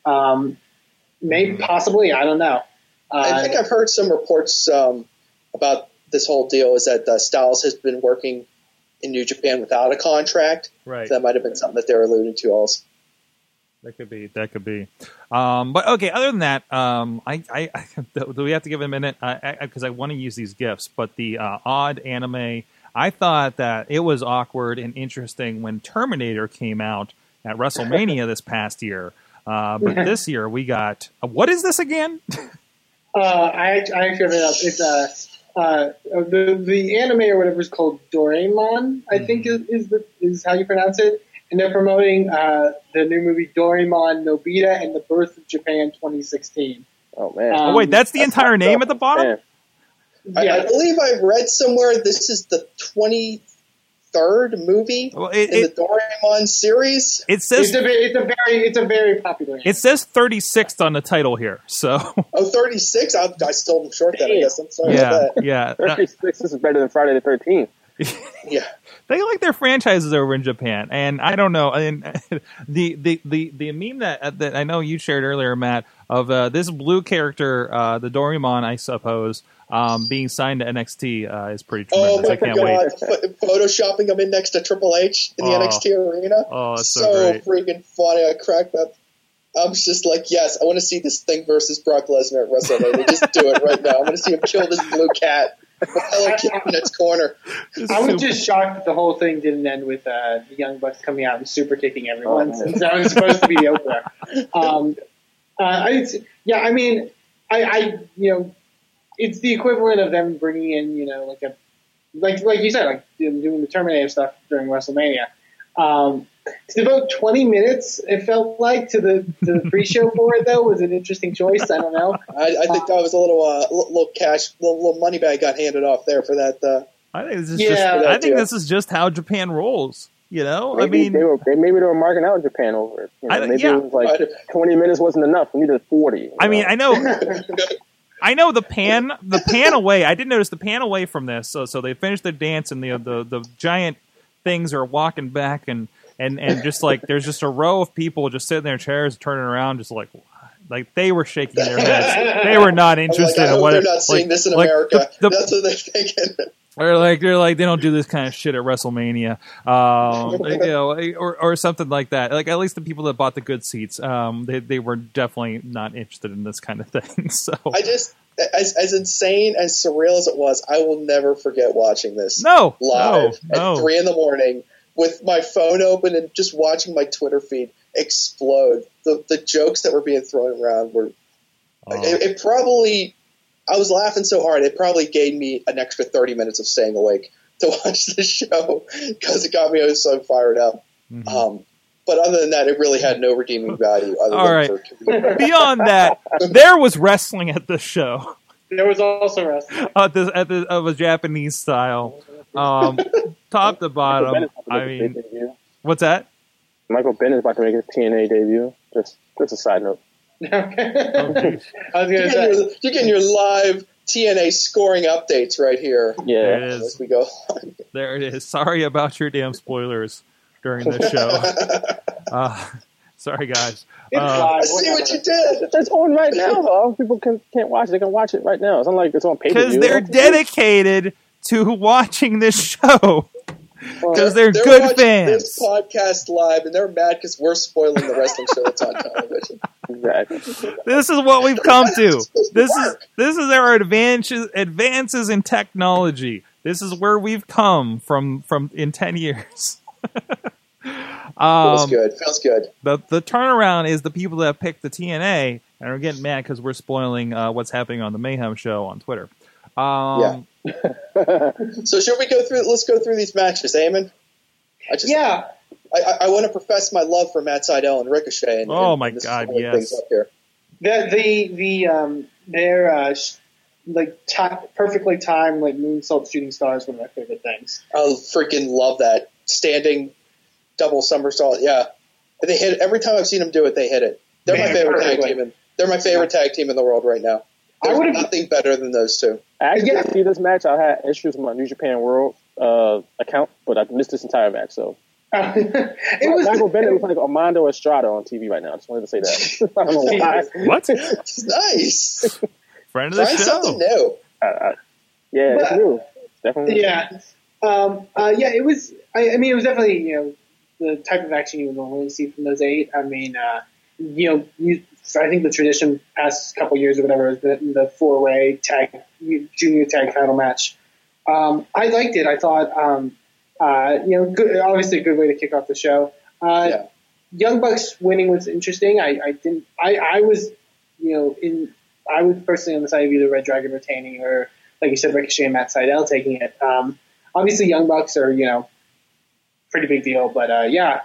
Um, maybe, possibly, I don't know. Uh, I think I've heard some reports um, about this whole deal is that uh, Styles has been working in New Japan without a contract. right. So that might have been something that they're alluding to also. That could be. That could be. Um, but okay. Other than that, um, I, I, I do we have to give a minute because I, want to use these gifts. But the uh, odd anime, I thought that it was awkward and interesting when Terminator came out at WrestleMania this past year. Uh, but this year we got uh, what is this again? Uh, I, I actually have it up. It's uh, uh, the the anime or whatever is called Doraemon. I think is, is the is how you pronounce it. And they're promoting uh, the new movie Doraemon Nobita and the Birth of Japan 2016. Oh man. Um, oh wait, that's the entire name at the bottom. Man. I, Yeah. I believe I've read somewhere this is the 23rd movie Well, it, in it, the Doraemon series. it says It's a it's a very it's a very popular. Anime. it says thirty sixth on the title here. So Oh, 36? I, I still am short that, I guess. I'm sorry yeah, about that. yeah. Uh, Thirty six is better than Friday the Thirteenth. Yeah. They like their franchises over in Japan, and I don't know. I mean, the the the the meme that that I know you shared earlier, Matt, of uh, this blue character, uh, the Doraemon, I suppose, um, being signed to NXT uh, is pretty Oh tremendous. my I can't god! wait. Pho- Photoshopping him in next to Triple H in the Oh. NXT arena. Oh, so great. freaking funny! I cracked up. I was just like, yes, I want to see this thing versus Brock Lesnar at WrestleMania. just do it right now. I want to see him kill this blue cat. Hello Kitty in its corner. I was just shocked that the whole thing didn't end with uh, the Young Bucks coming out and super kicking everyone, Oh, since that was supposed to be the opener. Um, uh, I, yeah, I mean, I, I, you know, it's the equivalent of them bringing in, you know, like a, like like you said, like doing the Terminator stuff during WrestleMania. Um, to devote 20 minutes, it felt like to the to the pre-show for it though was an interesting choice. I don't know. I, I think that was a little, uh, little little cash, little, little money bag got handed off there for that. Uh, I think this is Yeah. just. I think Yeah. this is just how Japan rolls. You know, I Maybe mean, they were they, maybe they were marking out Japan over it. You know, I- maybe yeah. it was like Right. twenty minutes wasn't enough. We needed forty. you I mean, know? I know, I know the pan, the pan away. I did notice the pan away from this. So, so they finished their dance, and the the the giant things are walking back, and and and just like there's just a row of people just sitting in their chairs, turning around, just like. Like they were shaking their heads, they were not like, interested I in what they're not seeing like- this in like America. the- the- That's what they're thinking. They're like they're like they don't do this kind of shit at WrestleMania, um, you know, or or something like that. Like at least the people that bought the good seats, um, they they were definitely not interested in this kind of thing. So I just, as, as insane as surreal as it was, I will never forget watching this no, live no, no. at three in the morning with my phone open and just watching my Twitter feed explode. The the jokes that were being thrown around were. Oh. It, it probably, I was laughing so hard, it probably gave me an extra thirty minutes of staying awake to watch the show because it got me I was so fired up. Mhm. Um, but other than that, it really had no redeeming value. Other All than right. for Beyond that, there was wrestling at the show. There was also wrestling. at the at the of a Japanese style, um, top to bottom. Bennett's about to I mean, what's that? Michael Bennett's about to make his TNA debut. Just just a side note. Okay. I was You're gonna getting, say. your, you're getting your live TNA scoring updates right here Yeah. There it as is. we go. There it is. Sorry about your damn spoilers during this show. Uh, sorry, guys. It's Uh, I live, see what you did. It's on right now, though. People can, can't watch it. They can watch it right now. It's not like it's on paper. Because they're dedicated to watching this show. Because they're, They're good watching fans. This podcast live, and they're mad because we're spoiling the wrestling show that's on television. Exactly. This is what we've come to. This is this is our advances advances in technology. This is where we've come from from in ten years. Feels um, good. Feels good. the the turnaround is the people that picked the TNA and are getting mad because we're spoiling uh, what's happening on the Mayhem show on Twitter. Um, So should we go through? Let's go through these matches, Eamon. I just, Yeah. I, I, I want to profess my love for Matt Sydal and Ricochet. And, Oh and my God, pulling yes. things up here. The the the um their uh like ti perfectly timed like moonsault shooting stars one of my favorite things. I freaking love that standing double somersault. Yeah, they hit it. every time I've seen them do it. They hit it. They're my Man, favorite tag team. In, they're my favorite tag team in the world right now. I There's would've- nothing better than those two. I actually Yeah. didn't see this match. I had issues with my New Japan World uh, account, but I missed this entire match. So it was Michael Bennett looks like Armando Estrada on TV right now. I just wanted to say that. I don't know why. what nice. friend of the Try something show? new. I, I, yeah, it's new. Definitely. yeah. Um, uh, yeah, it was. I, I mean, it was definitely you know the type of action you would normally see from those eight. I mean, uh, you know, you, I think the tradition past couple years or whatever is the, the four way tag junior tag title match. Um, I liked it. I thought, um, uh, you know, good, obviously a good way to kick off the show. Uh, Yeah. Young Bucks winning was interesting. I, I didn't. I, I was, you know, in. I was personally on the side of either Red Dragon retaining or, like you said, Ricochet and Matt Sydal taking it. Um, obviously, Young Bucks are, you know, pretty big deal. But uh, yeah,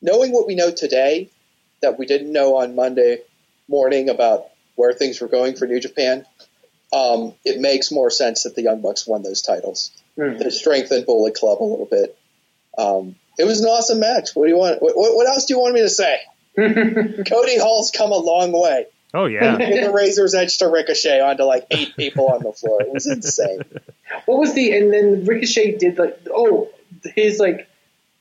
knowing what we know today that we didn't know on Monday morning about where things were going for New Japan, um, it makes more sense that the Young Bucks won those titles. Hmm. They strengthened Bullet Club a little bit. Um, it was an awesome match. What do you want? What, what else do you want me to say? Cody Hall's come a long way. Oh yeah. With the razor's edge to ricochet onto like eight people on the floor. It was insane. What was the and then Ricochet did like oh his like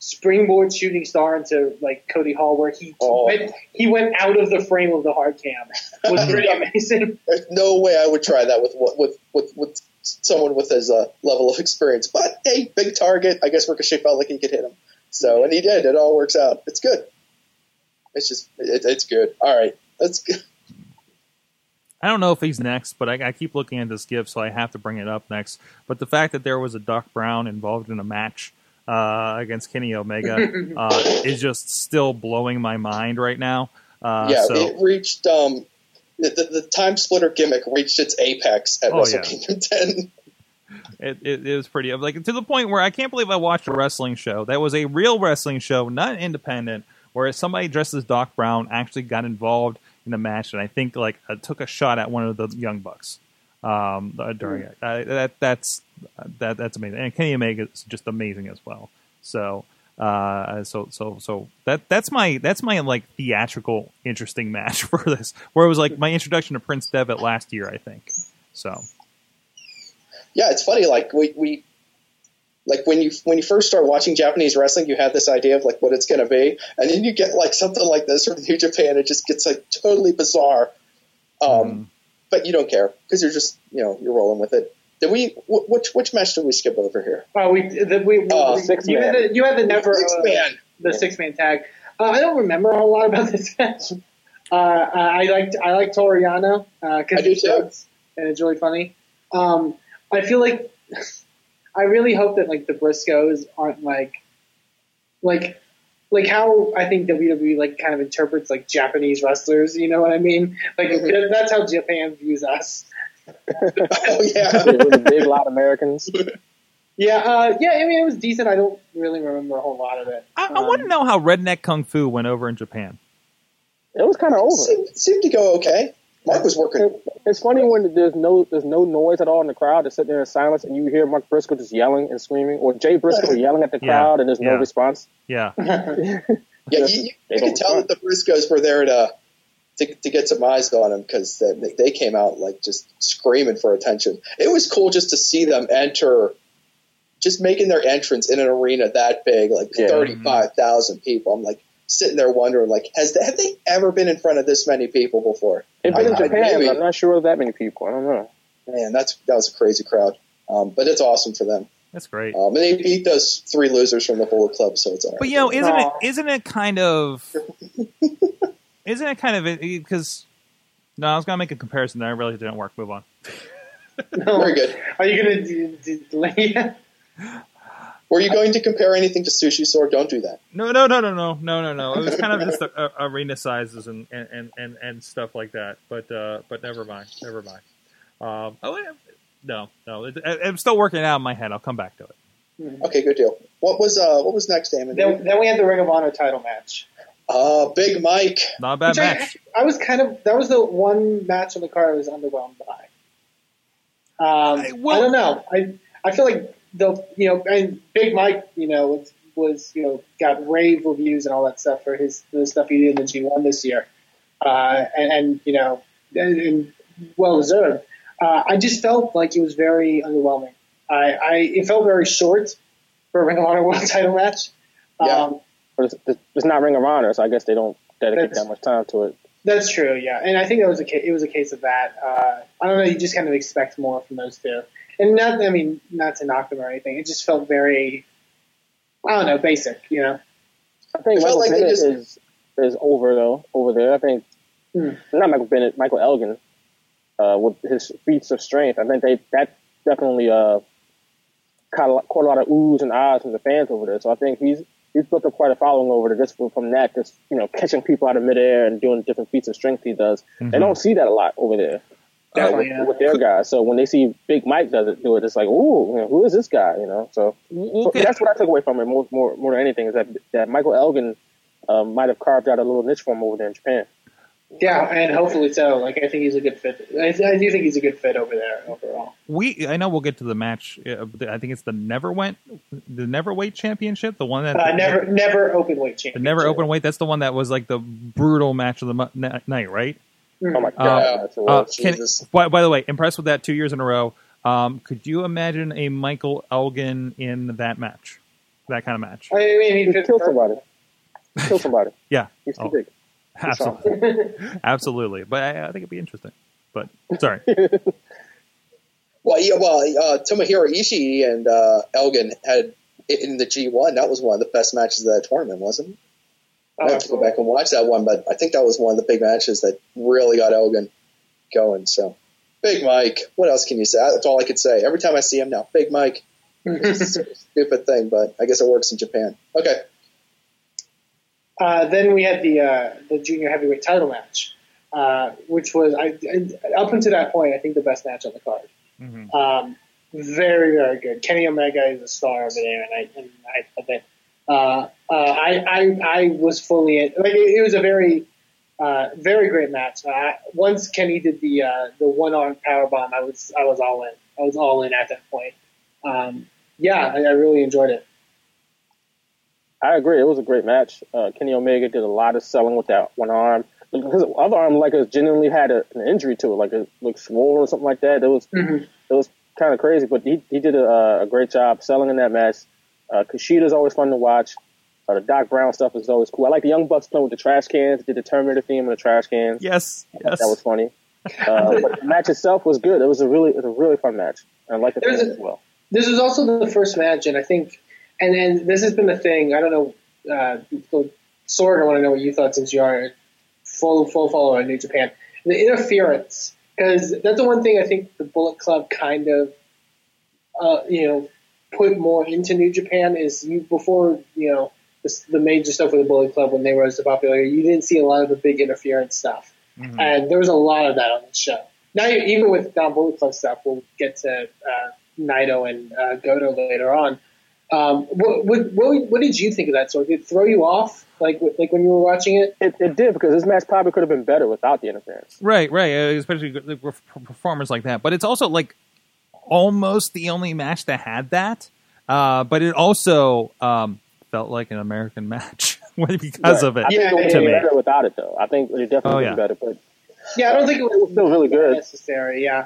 springboard shooting star into like Cody Hall where he Oh. went he went out of the frame of the hard cam It was pretty amazing. There's no way I would try that with with with with someone with his uh, level of experience. But hey, big target. I guess Ricochet felt like he could hit him. So and he did. It all works out. It's good. It's just it, it's good. All right, that's good. I don't know if he's next, but I, I keep looking at this gift, so I have to bring it up next. But the fact that there was a Doc Brown involved in a match uh, against Kenny Omega uh, is just still blowing my mind right now. Uh, yeah, so it reached um the, the, the time splitter gimmick reached its apex at Oh, Wrestle yeah. Kingdom 10. it, it, it was pretty like to the point where I can't believe I watched a wrestling show that was a real wrestling show, not independent, where somebody dressed as Doc Brown actually got involved in a match, and I think like uh, took a shot at one of the Young Bucks um, uh, during it. Uh, that that's that that's amazing, and Kenny Omega is just amazing as well. So. Uh, so so so that that's my that's my like theatrical interesting match for this, where it was like my introduction to Prince Devitt last year, I think. So Yeah, it's funny. Like we, we like when you when you first start watching Japanese wrestling, you have this idea of like what it's going to be, and then you get like something like this from New Japan. It just gets like totally bizarre. Um, But you don't care because you're just you know you're rolling with it. Did we? Which which match did we skip over here? Oh, we the, we, we Oh, six you had man. the you had the never Six uh, man. the six man tag. Uh, I don't remember a lot about this match. Uh, I liked I like Toru Yano because he jokes and it's really funny. Um, I feel like I really hope that like the Briscoes aren't like like like how I think WWE like kind of interprets like Japanese wrestlers. You know what I mean? Like Mhm. that's how Japan views us. Oh yeah, It was a big lot of Americans. Yeah, uh, yeah. I mean, it was decent. I don't really remember a whole lot of it. I, I Um, want to know how Redneck Kung Fu went over in Japan. It was kind of over. seemed, seemed to go okay. Mark was working. It's funny when there's no there's no noise at all in the crowd. Just sit there in silence, and you hear Mark Briscoe just yelling and screaming, or Jay Briscoe yelling at the Yeah. crowd, and there's no Yeah. response. Yeah, Yeah, you, you, They you don't could tell that the Briscoes were there to to, to get some eyes on him because they, they came out like just screaming for attention. It was cool just to see them enter, just making their entrance in an arena that big, like Yeah. thirty five thousand people. I'm like sitting there wondering, like, has have they ever been in front of this many people before? They've been in I- I- Japan. maybe. I'm not sure of that many people. I don't know. Man, that's that was a crazy crowd. Um, but it's awesome for them. that's great. Um, and they beat those three losers from the Bullet Club, so it's all right. But you know, isn't it Aw. isn't it kind of isn't it kind of because no, I was gonna make a comparison that I really didn't work. Move on. Very good. Are you gonna do, do, do Were you going to compare anything to Sushi Sword? Don't do that. No, no, no, no, no, no, no, no. It was kind of just uh, arena sizes and, and, and, and, and stuff like that. But uh, but never mind, never mind. Um, oh, yeah. no, no. It, I- I'm still working it out in my head. I'll come back to it. Okay, good deal. What was uh what was next, Damon? then, then we had the Ring of Honor title match. Uh, Big Mike. Not a bad Which I, match. I was kind of that was the one match on the card I was underwhelmed by. Um, I- well- I don't know. I I feel like the you know and Big Mike you know was, was you know got rave reviews and all that stuff for his the stuff he did in the G one this year, uh, and, and you know and, and well deserved. Uh, I just felt like it was very underwhelming. I, I it felt very short for a Ring of Honor World Title match. Yeah. Um, But it's, it's not Ring of Honor, so I guess they don't dedicate that much time to it. That's true, yeah, and I think that was a it was a case of that. Uh, I don't know, you just kind of expect more from those two, and not I mean not to knock them or anything. It just felt very, I don't know, basic, you know. I think It felt Michael like Bennett just- is is over though over there. I think Hmm. not Michael Bennett, Michael Elgin, uh, with his feats of strength. I think they that definitely uh caught a, lot, caught a lot of oohs and ahs from the fans over there. So I think he's he's built up quite a following over there just from- from that, just you know catching people out of midair and doing different feats of strength he does. They don't see that a lot over there. Uh, Definitely, with, yeah. with their guys. So when they see Big Mike does it, do it, it's like, ooh, you know, who is this guy? You know, so so that's what I took away from it more, more, more than anything is that that Michael Elgin um, might have carved out a little niche for him over there in Japan. Yeah, and hopefully so. Like I think he's a good fit. I, I do think he's a good fit over there overall. We I know we'll get to the match. uh, I think it's the never went the never weight championship, the one that Uh, never, never open weight the never open weight. That's the one that was like the brutal match of the night, right? Oh my Um, god, that's a Uh, lot. can, by, by the way, impressed with that two years in a row. Um, could you imagine a Michael Elgin in that match? That kind of match? I mean, he He fit kill somebody. Kill somebody. Yeah, He's too Oh. big. absolutely, absolutely. But I, I think it'd be interesting. But sorry, Well, yeah, well, uh, Tomohiro Ishii and uh, Elgin had in the G1. That was one of the best matches of that tournament, wasn't it? I have to go back and watch that one, but I think that was one of the big matches that really got Elgin going. So, Big Mike. What else can you say? That's all I could say. Every time I see him now, Big Mike. It's a stupid thing, but I guess it works in Japan. Okay. Uh, then we had the uh, the junior heavyweight title match, uh, which was I, I- up until that point I think the best match on the card. Um, very very good. Kenny Omega is a star over there, and I and I thought that uh, I, I I was fully in. Like it, it was a very uh, very great match. Uh, once Kenny did the uh, the one arm power bomb, I was I was all in. I was all in at that point. Um, yeah, I, I really enjoyed it. I agree. It was a great match. Uh, Kenny Omega did a lot of selling with that one arm. The other arm, like, genuinely had a, an injury to it, like it looked swollen or something like that. It was Mhm. it was kind of crazy, but he he did a, a great job selling in that match. Uh, Kushida's always fun to watch. Uh, the Doc Brown stuff is always cool. I like the Young Bucks playing with the trash cans. Did the Terminator theme in the trash cans. yes, yes. That was funny. Uh, but the match itself was good. It was a really it was a really fun match. And I like the There's finish a- as well. this was also the first match, and I think, and and this has been the thing. I don't know, uh, so Sorg, I want to know what you thought since you are a full full follower of New Japan. The interference, because that's the one thing I think the Bullet Club kind of, uh, you know, put more into New Japan is you before you know the, the major stuff with the Bullet Club when they rose to popularity, You didn't see a lot of the big interference stuff, and there was a lot of that on the show. Now, even with Don Bullet Club stuff, we'll get to uh, Naito and uh, Goto later on. Um, what, what, what, what did you think of that? So did it throw you off, like like when you were watching it? It, it did because this match probably could have been better without the interference. Right, right. uh, Especially good- like, perf- performers like that. But it's also like almost the only match that had that. Uh, but it also um, felt like an American match because of it. I think it would to me. better without it, though. I think it definitely Oh, would yeah. have better. But Yeah, I don't think it was still really good. necessary. Yeah,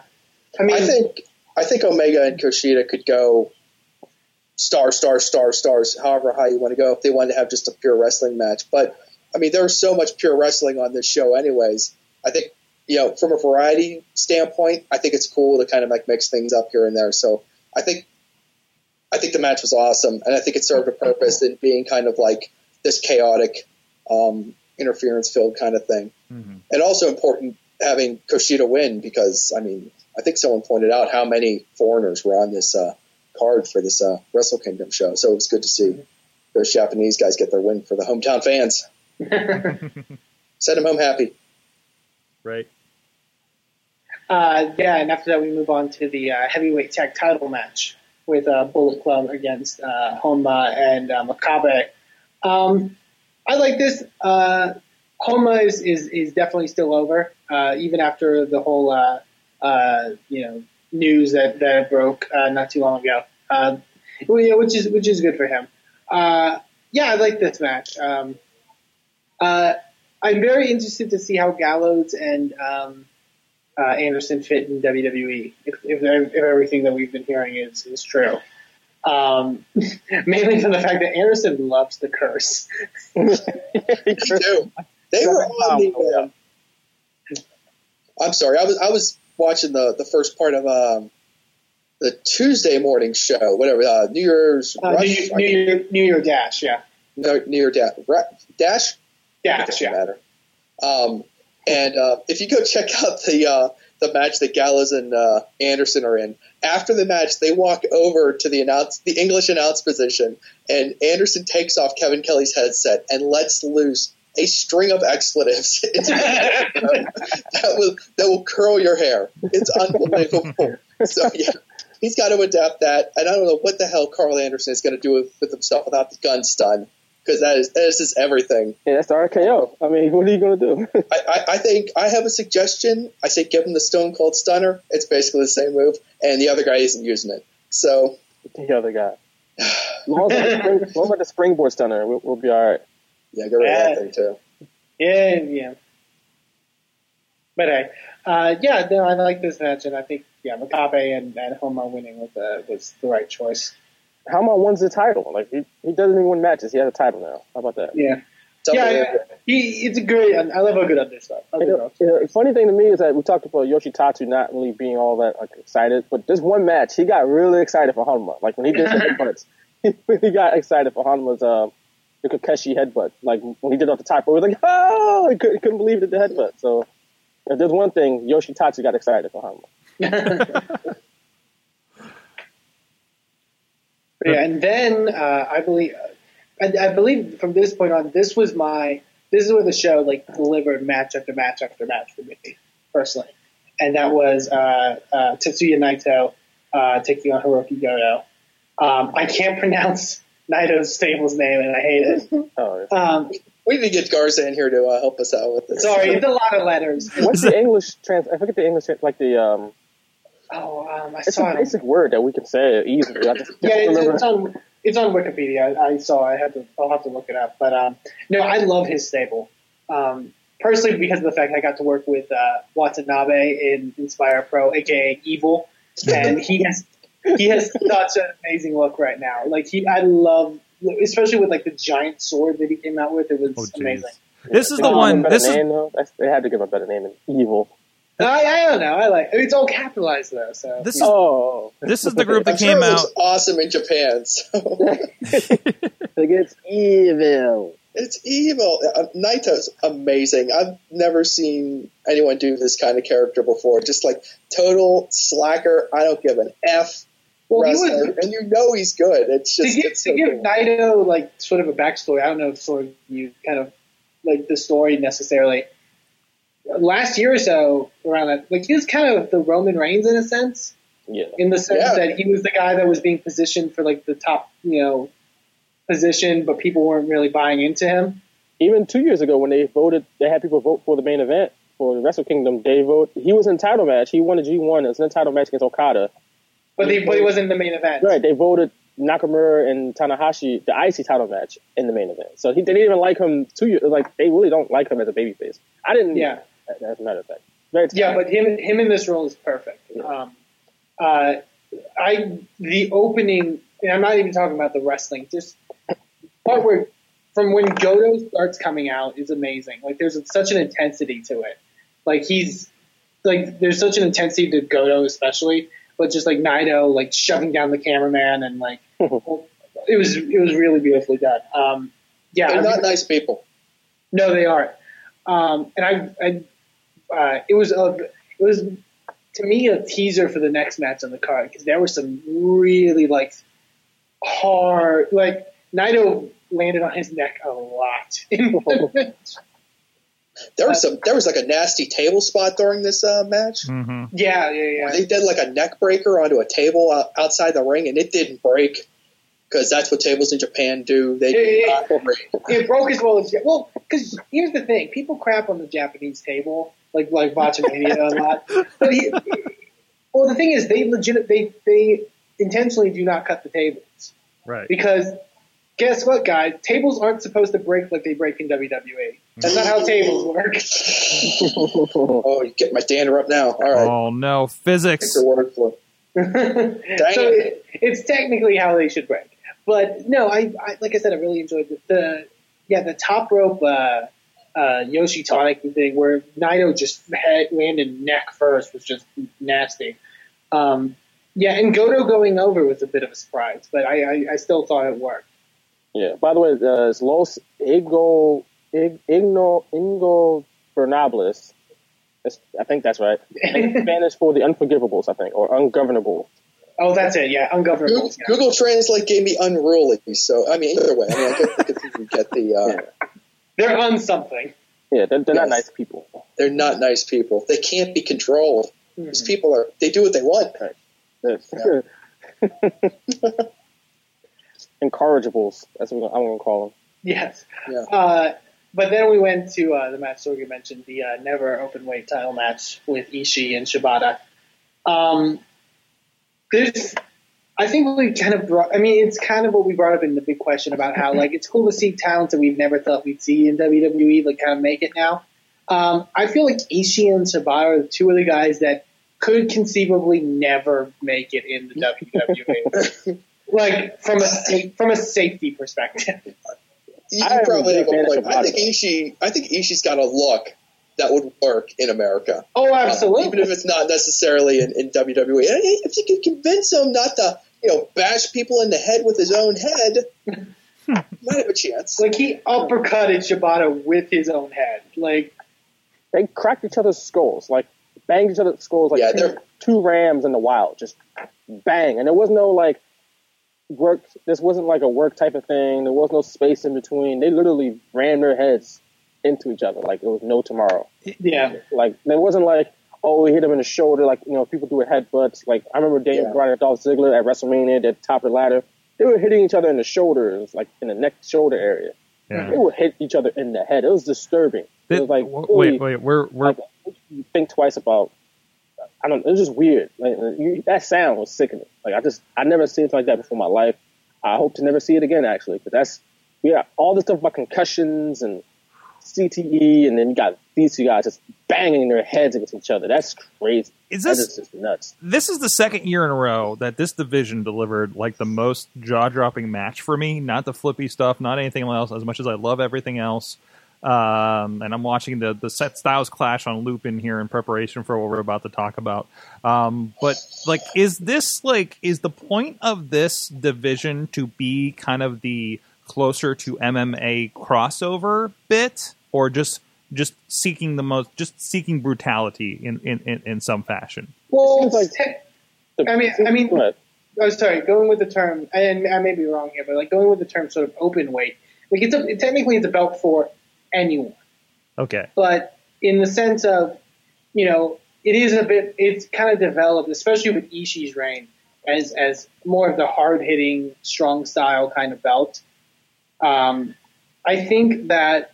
I mean, I think I think Omega and Kushida could go star, star, star, stars, however high you want to go if they wanted to have just a pure wrestling match. But I mean, there's so much pure wrestling on this show, anyways. I think you know, from a variety standpoint, I think it's cool to kind of like mix things up here and there. So I think I think the match was awesome, and I think it served a purpose in being kind of like this chaotic, um, interference-filled kind of thing and also important having Kushida win because I mean I think someone pointed out how many foreigners were on this uh, card for this uh, Wrestle Kingdom show, so it was good to see those Japanese guys get their win for the hometown fans. Send them home happy. Right. Uh, yeah, and after that, we move on to the uh, heavyweight tag title match with uh, Bullet Club against uh, Honma and uh, Makabe. Um, I like this. Uh, Honma is, is, is definitely still over, uh, even after the whole uh, uh, you know news that, that broke not too long ago. Uh, which is which is good for him. Yeah, I like this match. Um, I'm very interested to see how Gallows and um, uh, Anderson fit in WWE if, if, if everything that we've been hearing is, is true. Um, mainly from the fact that Anderson loves the curse. They were on the. Um, I'm sorry, I was I was watching the the first part of um, the Tuesday morning show, whatever uh, New Year's Uh, Rush, New, New, Year, New Year Dash, yeah. no, New Year Dash, Dash, Dash, yeah. matter. Um, and uh, if you go check out the uh, the match that Gallows and uh, Anderson are in, after the match they walk over to the announce the English announce position, and Anderson takes off Kevin Kelly's headset and lets loose a string of expletives. That will that will curl your hair. It's unbelievable. so yeah. He's got to adapt that, and I don't know what the hell Karl Anderson is going to do with, with himself without the gun stun, because that is that is just everything. Yeah, that's the RKO. I mean, what are you going to do? I, I, I think I have a suggestion. I say give him the Stone Cold Stunner. It's basically the same move, and the other guy isn't using it. So the other guy. What about the springboard stunner? We'll, we'll be all right. yeah, get rid of that thing too. Yeah, yeah. But hey, uh, yeah, no, I like this match, and I think yeah, Makabe and, and Honma winning was uh, was the right choice. How about wins the title? Like he, he doesn't even win matches. He has a title now. How about that? Yeah, yeah, yeah. He, it's a great. I love a good understuff. A You good know, you know, the funny thing to me is that we talked about Yoshitatsu not really being all that like excited, but this one match he got really excited for Honma. Like when he did the headbutts, he really got excited for Honma's uh, the Kokeshi headbutt. Like when he did it off the top, he was like, "Oh!" He, could, he couldn't believe it, the headbutt. So if there's one thing, Yoshitatsu got excited for Honma. Yeah, and then uh, I believe, I, I believe from this point on, this was my, this is where the show like delivered match after match after match for me personally, and that was uh, uh, Tetsuya Naito uh, taking on Hirooki Goto. Um, I can't pronounce Naito's stable's name, and I hate it. Oh, Um, We need to get Garza in here to uh, help us out with this. sorry, it's a lot of letters. what's the English trans? I forget the English like the um. Oh, um, I It's saw a it. basic word that we can say easily. I just Yeah, it's, it's on it's on Wikipedia. I, I saw. I had to. I'll have to look it up. But um, no, I love his stable. Um, personally, because of the fact I got to work with uh, Watanabe in Inspire Pro, aka Evil, and he has he has such an amazing look right now. Like he, I love, especially with like the giant sword that he came out with. It was Oh, amazing. This is the give him a one. better This is name, though. They had to give him a better name than Evil. I, I don't know. I like it's all capitalized though. So this is Oh, this is the group that I'm sure came it out. looks awesome in Japan. So like it's evil. it's evil. Uh, Naito's amazing. I've never seen anyone do this kind of character before. Just like total slacker. I don't give an f. well, he wrestler, was and you know he's good. It's to just give, it's so to give cool. Naito like sort of a backstory. I don't know if sort of you kind of like the story necessarily. Last year or so, around that, like he was kind of the Roman Reigns in a sense, Yeah. in the sense Yeah. that he was the guy that was being positioned for like the top, you know, position, but people weren't really buying into him. Even two years ago, when they voted, they had people vote for the main event for the Wrestle Kingdom. They vote. He was in a title match. He won a G1. It was in a title match against Okada. But he, but he wasn't in the main event. Right. They voted Nakamura and Tanahashi the IC title match in the main event. So he, they didn't even like him two years. Like they really don't like him as a babyface. I didn't. Yeah. As a matter of fact. Very Yeah, but him him in this role is perfect. Um, uh, I the opening, and I'm not even talking about the wrestling. Just part where from when Goto starts coming out is amazing. Like there's such an intensity to it. Like he's like there's such an intensity to Goto especially, but just like Naito like shoving down the cameraman and like it was it was really beautifully done. Um, yeah, They're I not mean- nice people. no, they aren't. Um, and I, I uh, it was a, it was to me a teaser for the next match on the card because there were some really like hard, like Naito landed on his neck a lot. In the match. There was some. There was like a nasty table spot during this uh, match. hmm yeah, yeah, yeah. They did like a neck breaker onto a table uh, outside the ring, and it didn't break because that's what tables in Japan do. They do Yeah, not break. It broke as well as well. Because here's the thing: people crap on the Japanese table, like like Botchamania a lot. But he, well, the thing is, they legit they they intentionally do not cut the tables. Right. Because guess what, guys? Tables aren't supposed to break like they break in WWE. That's not how tables work. Oh, you get my dander up now. All right, Oh no, physics. the word it. so it, it's technically how they should break. But no, I, I like I said, I really enjoyed the, the yeah the top rope uh, uh, Yoshi tonic thing where Naito just had, landed neck first was just nasty. Um, yeah, and Goto going over was a bit of a surprise, but I, I, I still thought it worked. Yeah. By the way, uh, it's Los Igno Ig, Igno Ingo Bernables. That's, I think that's right. In Spanish for the unforgivables, I think, or ungovernable. Oh, that's it. Yeah, ungovernable. Google, Google Translate gave me unruly. So I mean, either way, I mean, I get, I get, you get the. Uh, They're on something. Yeah, they're, they're not nice people. They're not nice people. They can't be controlled. These people are. They do what they want. They're- Incorrigibles. That's what I'm going to call them. Yes. Yeah. Uh, but then we went to uh, the match Sorgi mentioned, the uh, never open weight title match with Ishii and Shibata. Um, there's, I think we kind of brought. I mean, it's kind of what we brought up in the big question about how like it's cool to see talents that we've never thought we'd see in WWE like kind of make it now. Um, I feel like Ishii and Shibata are the two of the guys that could conceivably never make it in the WWE. like from a from a safety perspective. You I probably have a point. I think Ishii. I think Ishii's got a look that would work in America. Oh, absolutely. even if it's not necessarily in, in WWE. And if you can convince him not to, you know, bash people in the head with his own head, hmm. might have a chance. like he uppercutted Shibata with his own head. Like They cracked each other's skulls, like banged each other's skulls like Yeah, two, two rams in the wild, just bang. And there was no like work. This wasn't like a work type of thing. There was no space in between. They literally rammed their heads into each other like it was no tomorrow. yeah. Like there wasn't like oh we hit him in the shoulder like you know people do with headbutts. Like I remember Daniel Yeah. Bryan and Dolph Ziggler at WrestleMania at the top of the ladder. They were hitting each other in the shoulders, like in the neck shoulder area. Yeah. They would hit each other in the head. It was disturbing. It Th- was like w- wait, wait, we're we're like you think twice about. I don't. It was just weird. Like you, that sound was sickening. Like I just I never seen it like that before in my life. I hope to never see it again. Actually, but that's yeah. All this stuff about concussions and CTE, and then you got these two guys just banging their heads against each other. That's crazy. Is this- is just nuts. this is the second year in a row that this division delivered like the most jaw dropping match for me. Not the flippy stuff, not anything else. As much as I love everything else, um, and I'm watching the the set styles clash on loop in here in preparation for what we're about to talk about. Um, but like, is this like is the point of this division to be kind of the closer to MMA crossover bit, or just just seeking the most, just seeking brutality in in, in, in some fashion? Well, like- I mean- I mean- Go ahead. oh, sorry, going with the term, and I may be wrong here, but like going with the term sort of open weight, like it's a, technically it's a belt for anyone, Okay. but in the sense of, you know, it is a bit, it's kind of developed, especially with Ishii's reign, as as more of the hard hitting, strong style kind of belt. Um, I think that,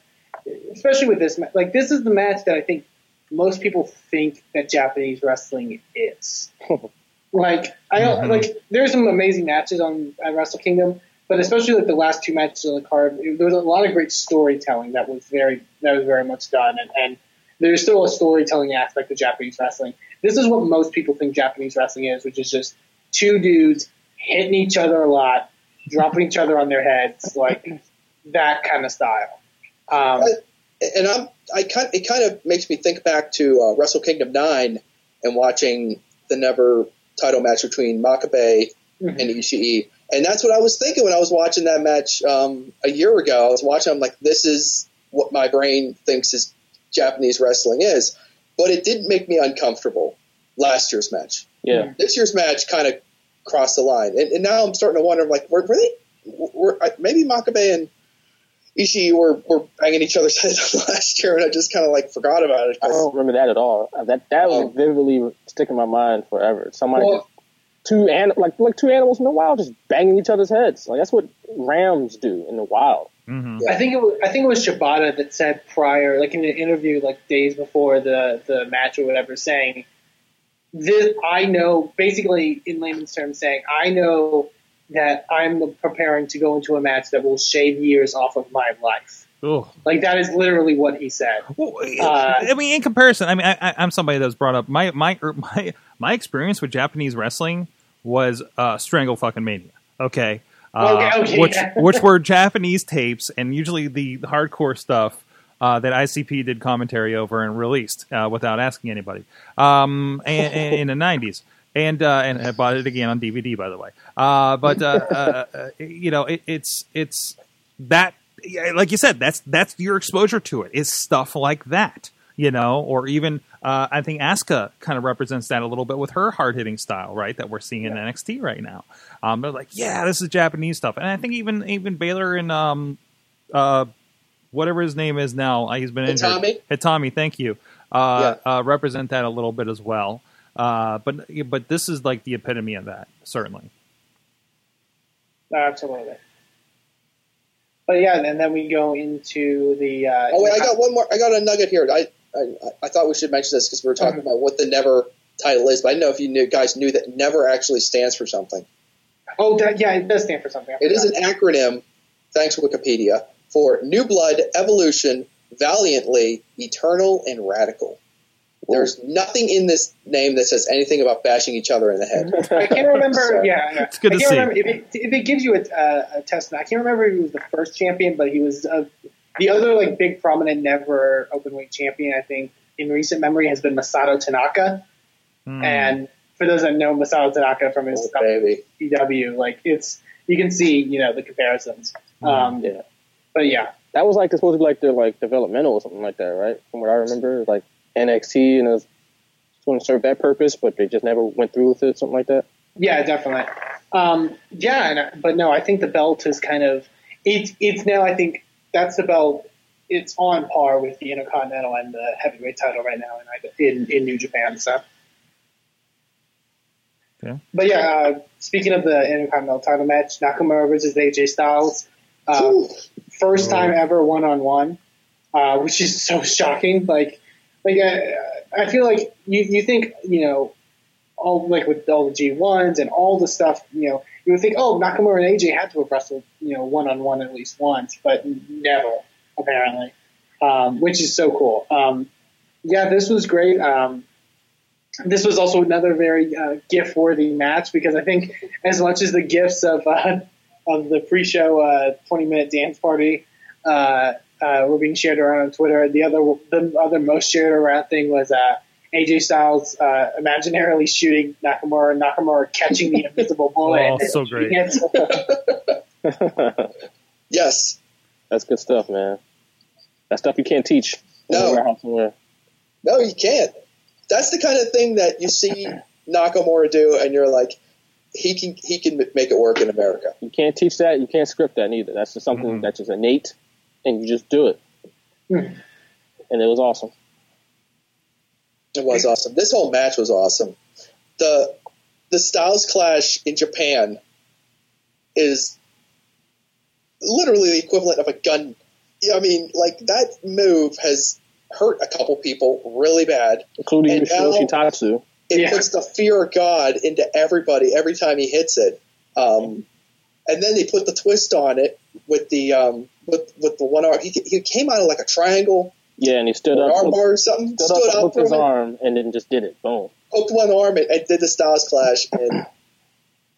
especially with this, like this is the match that I think most people think that Japanese wrestling is. like I don't Mhm. like there's some amazing matches on at Wrestle Kingdom, but especially like the last two matches on the card, it- there was a lot of great storytelling that was very that was very much done, and, and there's still a storytelling aspect of Japanese wrestling. This is what most people think Japanese wrestling is, which is just two dudes hitting each other a lot, dropping each other on their heads, like that kind of style. Um, and I'm I kind it kind of makes me think back to uh, Wrestle Kingdom nine and watching the never title match between Makabe Mhm. and Ishii, and that's what I was thinking when I was watching that match um, a year ago. I was watching. I'm like, this is what my brain thinks is Japanese wrestling is, but it didn't make me uncomfortable. Last year's match, Yeah. this year's match kind of crossed the line, and, and now I'm starting to wonder, like, were, were they? Were, maybe Makabe and Ishii were, were banging each other's heads last year, and I just kind of like forgot about it. I don't remember that at all. Uh, That that Oh. will vividly stick in my mind forever. Somebody Well- just two an, like like two animals in the wild just banging each other's heads. Like that's what rams do in the wild. hmm I think it was, I think it was Shibata that said prior, like in an interview, like days before the the match or whatever, saying, "This I know." Basically, in layman's terms, saying, "I know that I'm preparing to go into a match that will shave years off of my life." Ugh. Like that is literally what he said. Well, Uh, I mean, in comparison, I mean, I, I'm somebody that was brought up my my er, my my experience with Japanese wrestling was uh, Strangle Fucking Mania. Okay, uh, Okay, okay, which yeah. which were Japanese tapes, and usually the hardcore stuff uh, that ICP did commentary over and released uh, without asking anybody um, and, and in the '90s. And uh, and I bought it again on DVD, by the way. Uh, but uh, uh, uh, you know, it, it's it's that like you said, that's that's your exposure to it is stuff like that, you know, or even uh, I think Asuka kind of represents that a little bit with her hard hitting style, right? That we're seeing in NXT right now. Um, they're like, yeah, this is Japanese stuff, and I think even even Balor and um, uh, whatever his name is now, he's been injured. Itami? Itami, thank you. Uh, uh, represent that a little bit as well. Uh, but but this is like the epitome of that, certainly. Absolutely. But yeah, and then we go into the. Uh, Oh wait, I got one more. I got a nugget here. I I, I thought we should mention this because we were talking about what the Never title is, but I didn't know if you knew, guys knew that Never actually stands for something. Oh, that, yeah, it does stand for something. It is an acronym, thanks Wikipedia, for New Blood, Evolution, valiantly, eternal, and radical. There's nothing in this name that says anything about bashing each other in the head. I can't remember. Yeah, yeah. It's good I to can't see. remember if it, if it gives you a, uh, a test. I can't remember if he was the first champion, but he was uh, the other like big prominent never open weight champion. I think in recent memory has been Masato Tanaka. Hmm. And for those that know Masato Tanaka from his Oh, baby. PW, like it's you can see you know the comparisons. Um, Yeah. But yeah, That was like supposed to be like their like developmental or something like that, right? From what I remember, like NXT and it was going to serve that purpose, but they just never went through with it, something like that. Yeah, definitely. Um, yeah, and, uh, but no, I think the belt is kind of it's it's now. I think that's the belt. It's on par with the Intercontinental and the heavyweight title right now in in, in New Japan. So, Okay. but yeah, uh, speaking of the Intercontinental title match, Nakamura versus AJ Styles, uh, first time ever one on one, which is so shocking. Like, like I, I feel like you you think you know all like with all the G ones and all the stuff, you know, you would think, oh, Nakamura and AJ had to have wrestled, you know, one on one at least once, but never apparently, um, which is so cool. Um, yeah, this was great. Um, this was also another very uh, gift worthy match because I think as much as the gifts of uh, of the pre show uh, twenty minute dance party uh, uh, were being shared around on Twitter, the other the other most shared around thing was uh, AJ Styles uh, imaginarily shooting Nakamura, and Nakamura catching the invisible bullet. Oh, so great. Yes. That's good stuff, man. That stuff you can't teach No. somewhere. No, you can't. That's the kind of thing that you see Nakamura do, and you're like, he can he can make it work in America. You can't teach that. You can't script that either. That's just something Mhm. that's just innate, and you just do it. Hmm. And it was awesome. It was awesome. This whole match was awesome. The the Styles clash in Japan is literally the equivalent of a gun. I mean, like that move has hurt a couple people really bad. Including And now- Yoshitatsu. It Yeah. puts the fear of God into everybody every time he hits it. Um, and then they put the twist on it with the um, with with the one arm. He, he came out of like a triangle, Yeah, and he stood an up, arm hooked, bar or something. stood Stood up, up hooked from his it. arm, and then just did it. Boom. hooked one arm and, and did the Styles Clash, and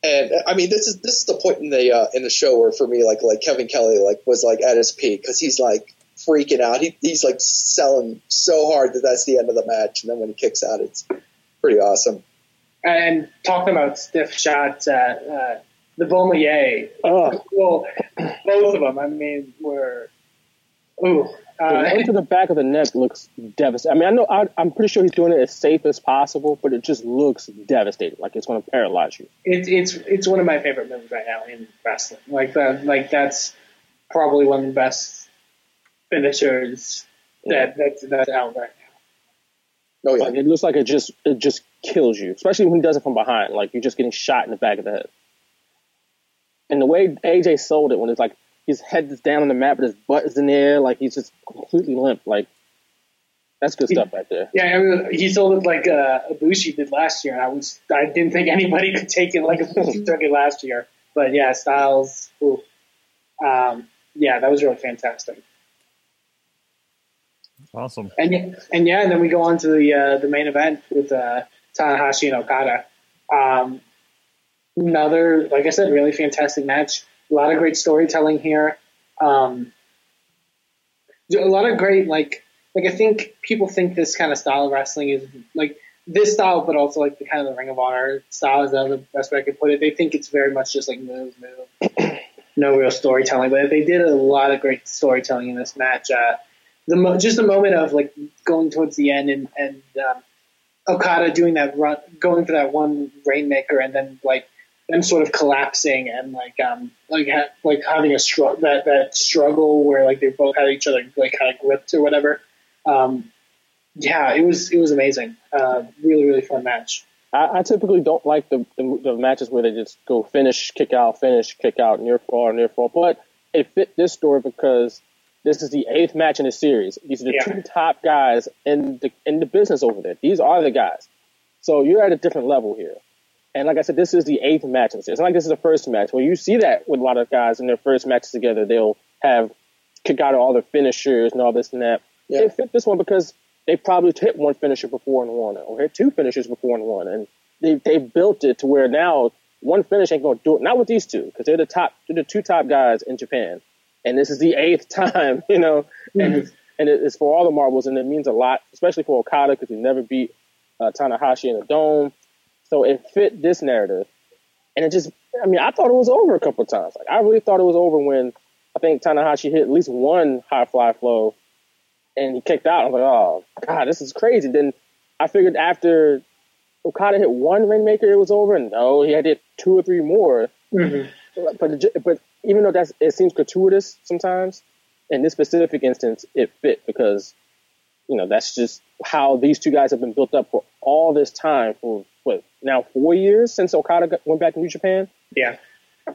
and I mean this is this is the point in the uh, in the show where for me like like Kevin Kelly like was like at his peak because he's like freaking out. He he's like selling so hard that that's the end of the match, and then when he kicks out, it's pretty awesome. and talking about stiff shots, uh, uh, the Bomaye, Oh, well, both of them. I mean, were ooh. the Uh, one to the back of the neck looks devastating. I mean, I know I, I'm pretty sure he's doing it as safe as possible, but it just looks devastating. Like it's going to paralyze you. it's it's it's one of my favorite moves right now in wrestling. Like that, like that's probably one of the best finishers that that's that's out right now. Oh yeah, Like it looks like it just it just kills you, especially when he does it from behind. Like you're just getting shot in the back of the head. And the way AJ sold it when it's like his head is down on the mat, but his butt is in the air, like he's just completely limp. Like that's good stuff right there. Yeah, I mean, he sold it like uh, Ibushi did last year, and I was I didn't think anybody could take it like Ibushi took it last year. But yeah, Styles, ooh. um, yeah, that was really fantastic. Awesome. And and yeah, and then we go on to the uh, the main event with uh, Tanahashi and Okada. Um, another, like I said, really fantastic match. A lot of great storytelling here. Um, a lot of great like like I think people think this kind of style of wrestling is like this style, but also like the kind of the Ring of Honor style is the best way I could put it. They think it's very much just like move, move, no real storytelling. But they did a lot of great storytelling in this match. Uh, the mo- just the moment of like going towards the end and and um, Okada doing that run, going for that one rainmaker, and then like them sort of collapsing and like um like ha- like having a str- that that struggle where like they both had each other like kind of gripped or whatever. Um, yeah, it was it was amazing. Uh, really really fun match. I, I typically don't like the, the the matches where they just go finish, kick out, finish, kick out, near fall, near fall. But it fit this story because this is the eighth match in the series. These are the Yeah. two top guys in the in the business over there. These are the guys. So you're at a different level here. And like I said, this is the eighth match in the series. It's not like this is the first match. When you see that with a lot of guys in their first matches together, they'll have kick out all their finishers and all this and that. Yeah. It fit this one because they probably hit one finisher before and one, or hit two finishers before and one, and they they built it to where now one finish ain't gonna do it. Not with these two because they're the top, they're the two top guys in Japan, and this is the eighth time, you know, and it's, and it's for all the marbles, and it means a lot, especially for Okada because he never beat uh, Tanahashi in a dome, so it fit this narrative, and it just, I mean, I thought it was over a couple of times. Like I really thought it was over when I think Tanahashi hit at least one high fly flow, and he kicked out. I was like, oh god, this is crazy. Then I figured after Okada hit one rainmaker, it was over. And no, he had hit two or three more. Mhm. But but even though that's it seems gratuitous sometimes, in this specific instance, it fit because you know that's just how these two guys have been built up for all this time for what now four years since Okada went back to New Japan. Yeah.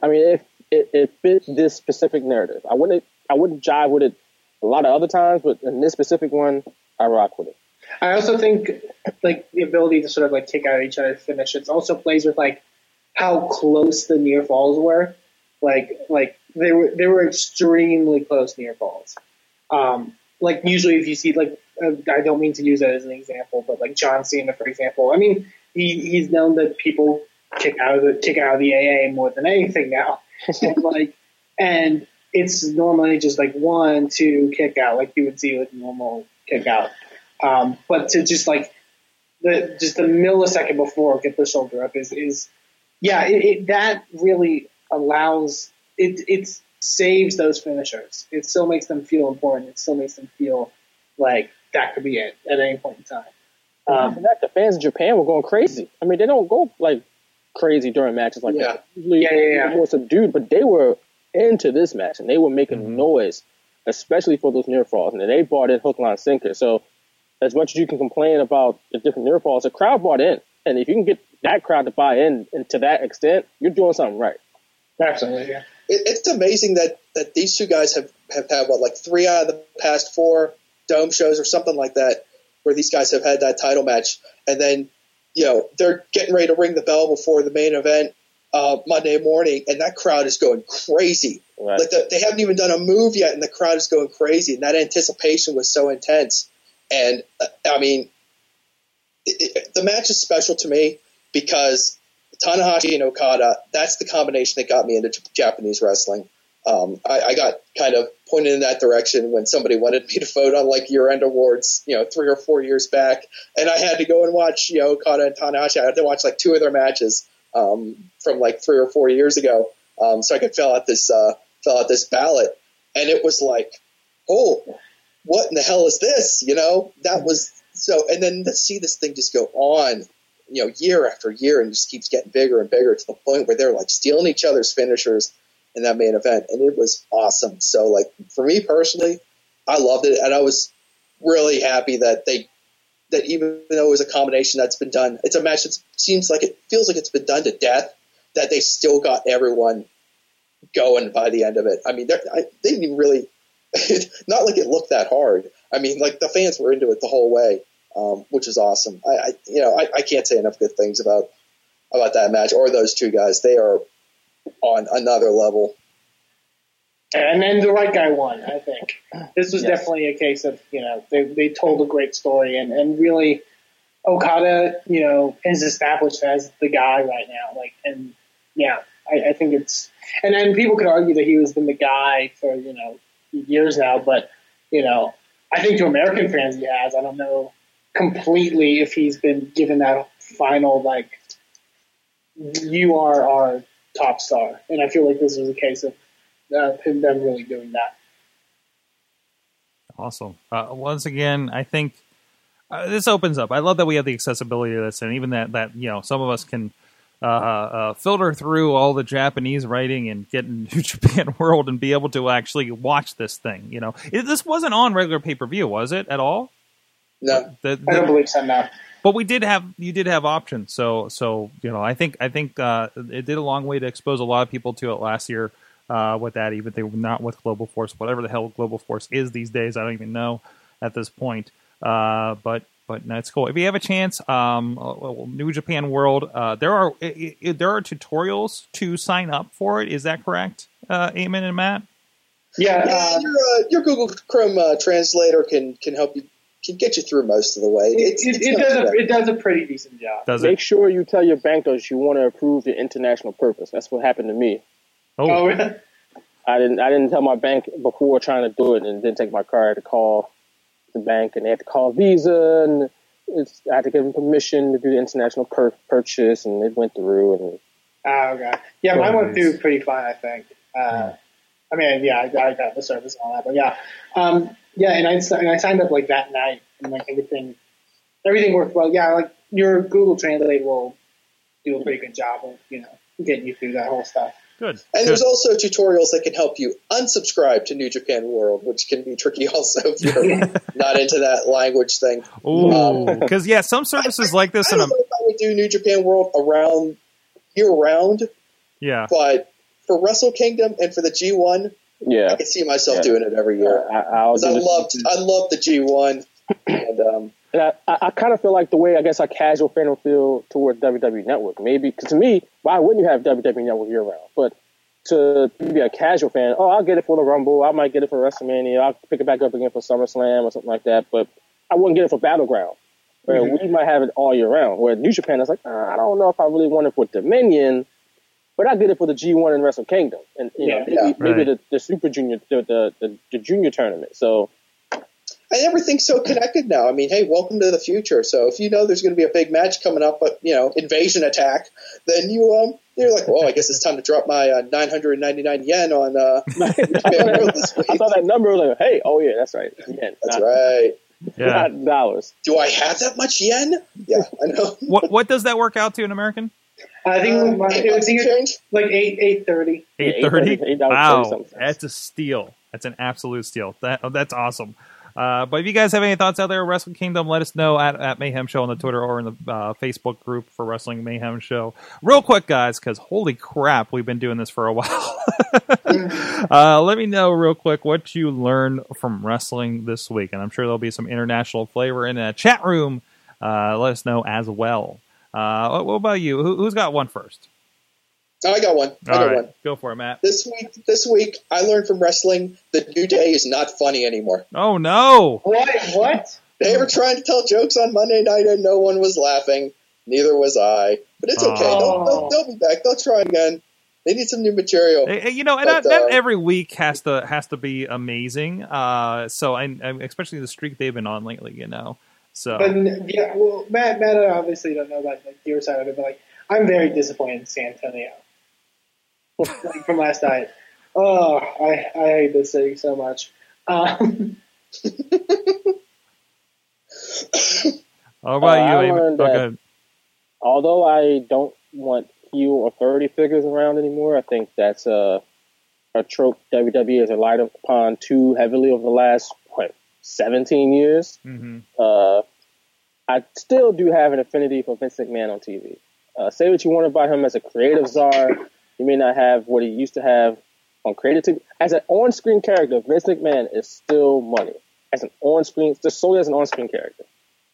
I mean, it, it it fit this specific narrative. I wouldn't I wouldn't jive with it a lot of other times, but in this specific one, I rock with it. I also think like the ability to sort of like kick out each other's finishes also plays with like how close the near falls were. Like like they were they were extremely close near falls. Um, like usually if you see like I don't mean to use that as an example, but like John Cena for example. I mean he he's known that people kick out of the kick out of the AA more than anything now. and like and it's normally just like one, two kick out, like you would see with normal kick out. Um, but to just like the just the millisecond before get the shoulder up is is yeah it, it, that really allows it it saves those finishers. It still makes them feel important. It still makes them feel like that could be it at any point in time. Um, After that, the fans in Japan were going crazy. I mean, they don't go like crazy during matches like Yeah. that. Usually, Yeah, yeah, yeah. they're more subdued, but they were into this match and they were making noise, especially for those near falls. And they brought in hook, line, sinker. So, as much as you can complain about the different near falls, the crowd bought in. And if you can get that crowd to buy in and to that extent, you're doing something right. absolutely, yeah. it, it's amazing that that these two guys have have had what like three out of the past four dome shows or something like that where these guys have had that title match and then you know they're getting ready to ring the bell before the main event uh, Monday morning and that crowd is going crazy Right. like the, they haven't even done a move yet and the crowd is going crazy and that anticipation was so intense and uh, I mean it, it, the match is special to me because Tanahashi and Okada, that's the combination that got me into Japanese wrestling. Um, I, I got kind of pointed in that direction when somebody wanted me to vote on like year end awards, you know, three or four years back. And I had to go and watch, you know, Okada and Tanahashi. I had to watch like two of their matches, um, from like three or four years ago. Um, so I could fill out this, uh, fill out this ballot. And it was like, oh, what in the hell is this? You know, that was so, and then to see this thing just go on, you know, year after year and just keeps getting bigger and bigger to the point where they're like stealing each other's finishers in that main event. And it was awesome. So like for me personally, I loved it. And I was really happy that they, that even though it was a combination that's been done, it's a match that seems like it feels like it's been done to death, that they still got everyone going by the end of it. I mean, I, they didn't even really, not like it looked that hard. I mean, like the fans were into it the whole way, um, which is awesome. I, I you know, I, I can't say enough good things about about that match or those two guys. They are on another level. And then the right guy won, I think. This was Yes. definitely a case of, you know, they, they told a great story and, and really Okada, you know, is established as the guy right now. Like, and yeah, I, I think it's, and then people could argue that he was been the guy for, you know, years now, but, you know, I think to American fans he has. I don't know completely if he's been given that final, like, you are our top star. And I feel like this was a case of uh, him them really doing that. Awesome. Uh, once again, I think uh, this opens up. I love that we have the accessibility to this, and even that that you know some of us can uh, uh, filter through all the Japanese writing and get into Japan World and be able to actually watch this thing. You know, it, this wasn't on regular pay per view, was it at all? No, The- I don't believe so now. But we did have you did have options. So so you know, I think I think uh, it did a long way to expose a lot of people to it last year. Uh, with that, even they were not with Global Force, whatever the hell Global Force is these days, I don't even know at this point. Uh, but but that's cool. If you have a chance, um, uh, New Japan World, uh, there are i i there are tutorials to sign up for it. Is that correct, uh, Eamon and Matt? Yeah, Yeah, uh, your, uh, your Google Chrome uh, translator can can help you can get you through most of the way. it, It's, it, it's it does a, it does a pretty decent job. Does Make it? sure you tell your bankers you want to approve the international purpose. That's what happened to me. Oh, Oh, really? I didn't I didn't tell my bank before trying to do it and didn't take my card. I had to call the bank and they had to call Visa and it's, I had to give them permission to do the international pur- purchase and it went through and Oh, okay. Yeah, mine went through pretty fine, I think. Uh, I mean, yeah, I, I got the service and all that, but yeah, um, yeah, and I s- and I signed up like that night, and like everything, everything worked well. Yeah, like your Google Translate will do a pretty good job of you know getting you through that whole stuff. good. And good. there's also tutorials that can help you unsubscribe to New Japan World, which can be tricky also if you're not into that language thing. Ooh, um, because yeah, some services like this, I and don't know if I would do New Japan World around year round, yeah, but for Wrestle Kingdom and for the G1, yeah. I can see myself Yeah. doing it every year. I, do I loved I loved the G1, and um, And I, I, I kind of feel like the way I guess a casual fan will feel towards WWE Network. Maybe because to me, why wouldn't you have WWE Network year round? But to be a casual fan, oh, I'll get it for the Rumble. I might get it for WrestleMania. I'll pick it back up again for SummerSlam or something like that. But I wouldn't get it for Battleground. Where we might have it all year round. Where New Japan is like, ah, I don't know if I really want it for Dominion, but I did it for the G1 and Wrestle Kingdom, and you know maybe, Yeah. maybe Right. the, the Super Junior, the, the the the Junior tournament. So and everything's so connected now. I mean, hey, welcome to the future. So if you know there's going to be a big match coming up, but you know, invasion attack, then you um, you're like, well, I guess it's time to drop my uh, 999 yen on uh, Japan World this week. I saw that number. Like, hey, oh yeah, that's right. Yen, That's not, right. yeah. not dollars. Do I have that much yen? Yeah, I know. What what does that work out to in American? I think Um, it was change? like eight eight thirty. Eight thirty. $8.30, $8.30 Wow, that's a steal. That's an absolute steal. That oh, that's awesome. Uh, but if you guys have any thoughts out there, Wrestle Kingdom, let us know at, at Mayhem Show on the Twitter or in the uh, Facebook group for Wrestling Mayhem Show. Real quick, guys, because holy crap, we've been doing this for a while. uh, let me know real quick what you learned from wrestling this week, and I'm sure there'll be some international flavor in the chat room. Uh, let us know as well. Uh, what, what about you? Who, who's got one first? I got one. I All got right, one. go for it, Matt. This week, this week, I learned from wrestling that New Day is not funny anymore. Oh no! What? What? They were trying to tell jokes on Monday night and no one was laughing. Neither was I. But it's okay. They'll, they'll, they'll be back. They'll try again. They need some new material. Hey, hey, You know, and But, not, not uh, every week has to has to be amazing. Uh, so, and, and especially the streak they've been on lately, you know. So, But yeah, well, Matt, Matt, I obviously don't know about like, your side of it, but like, I'm very disappointed in San Antonio. like from last night. Oh, I, I hate this city so much. Um, how about Uh, you? Amy? Oh, that- Although I don't want heel authority figures around anymore, I think that's a a trope WWE has relied upon too heavily over the last what 17 years. Mhm. Uh, I still do have an affinity for Vince McMahon on TV. Uh, say what you want about him as a creative czar, he may not have what he used to have on creative TV. As an on-screen character, Vince McMahon is still money. As an on-screen, just solely as an on-screen character.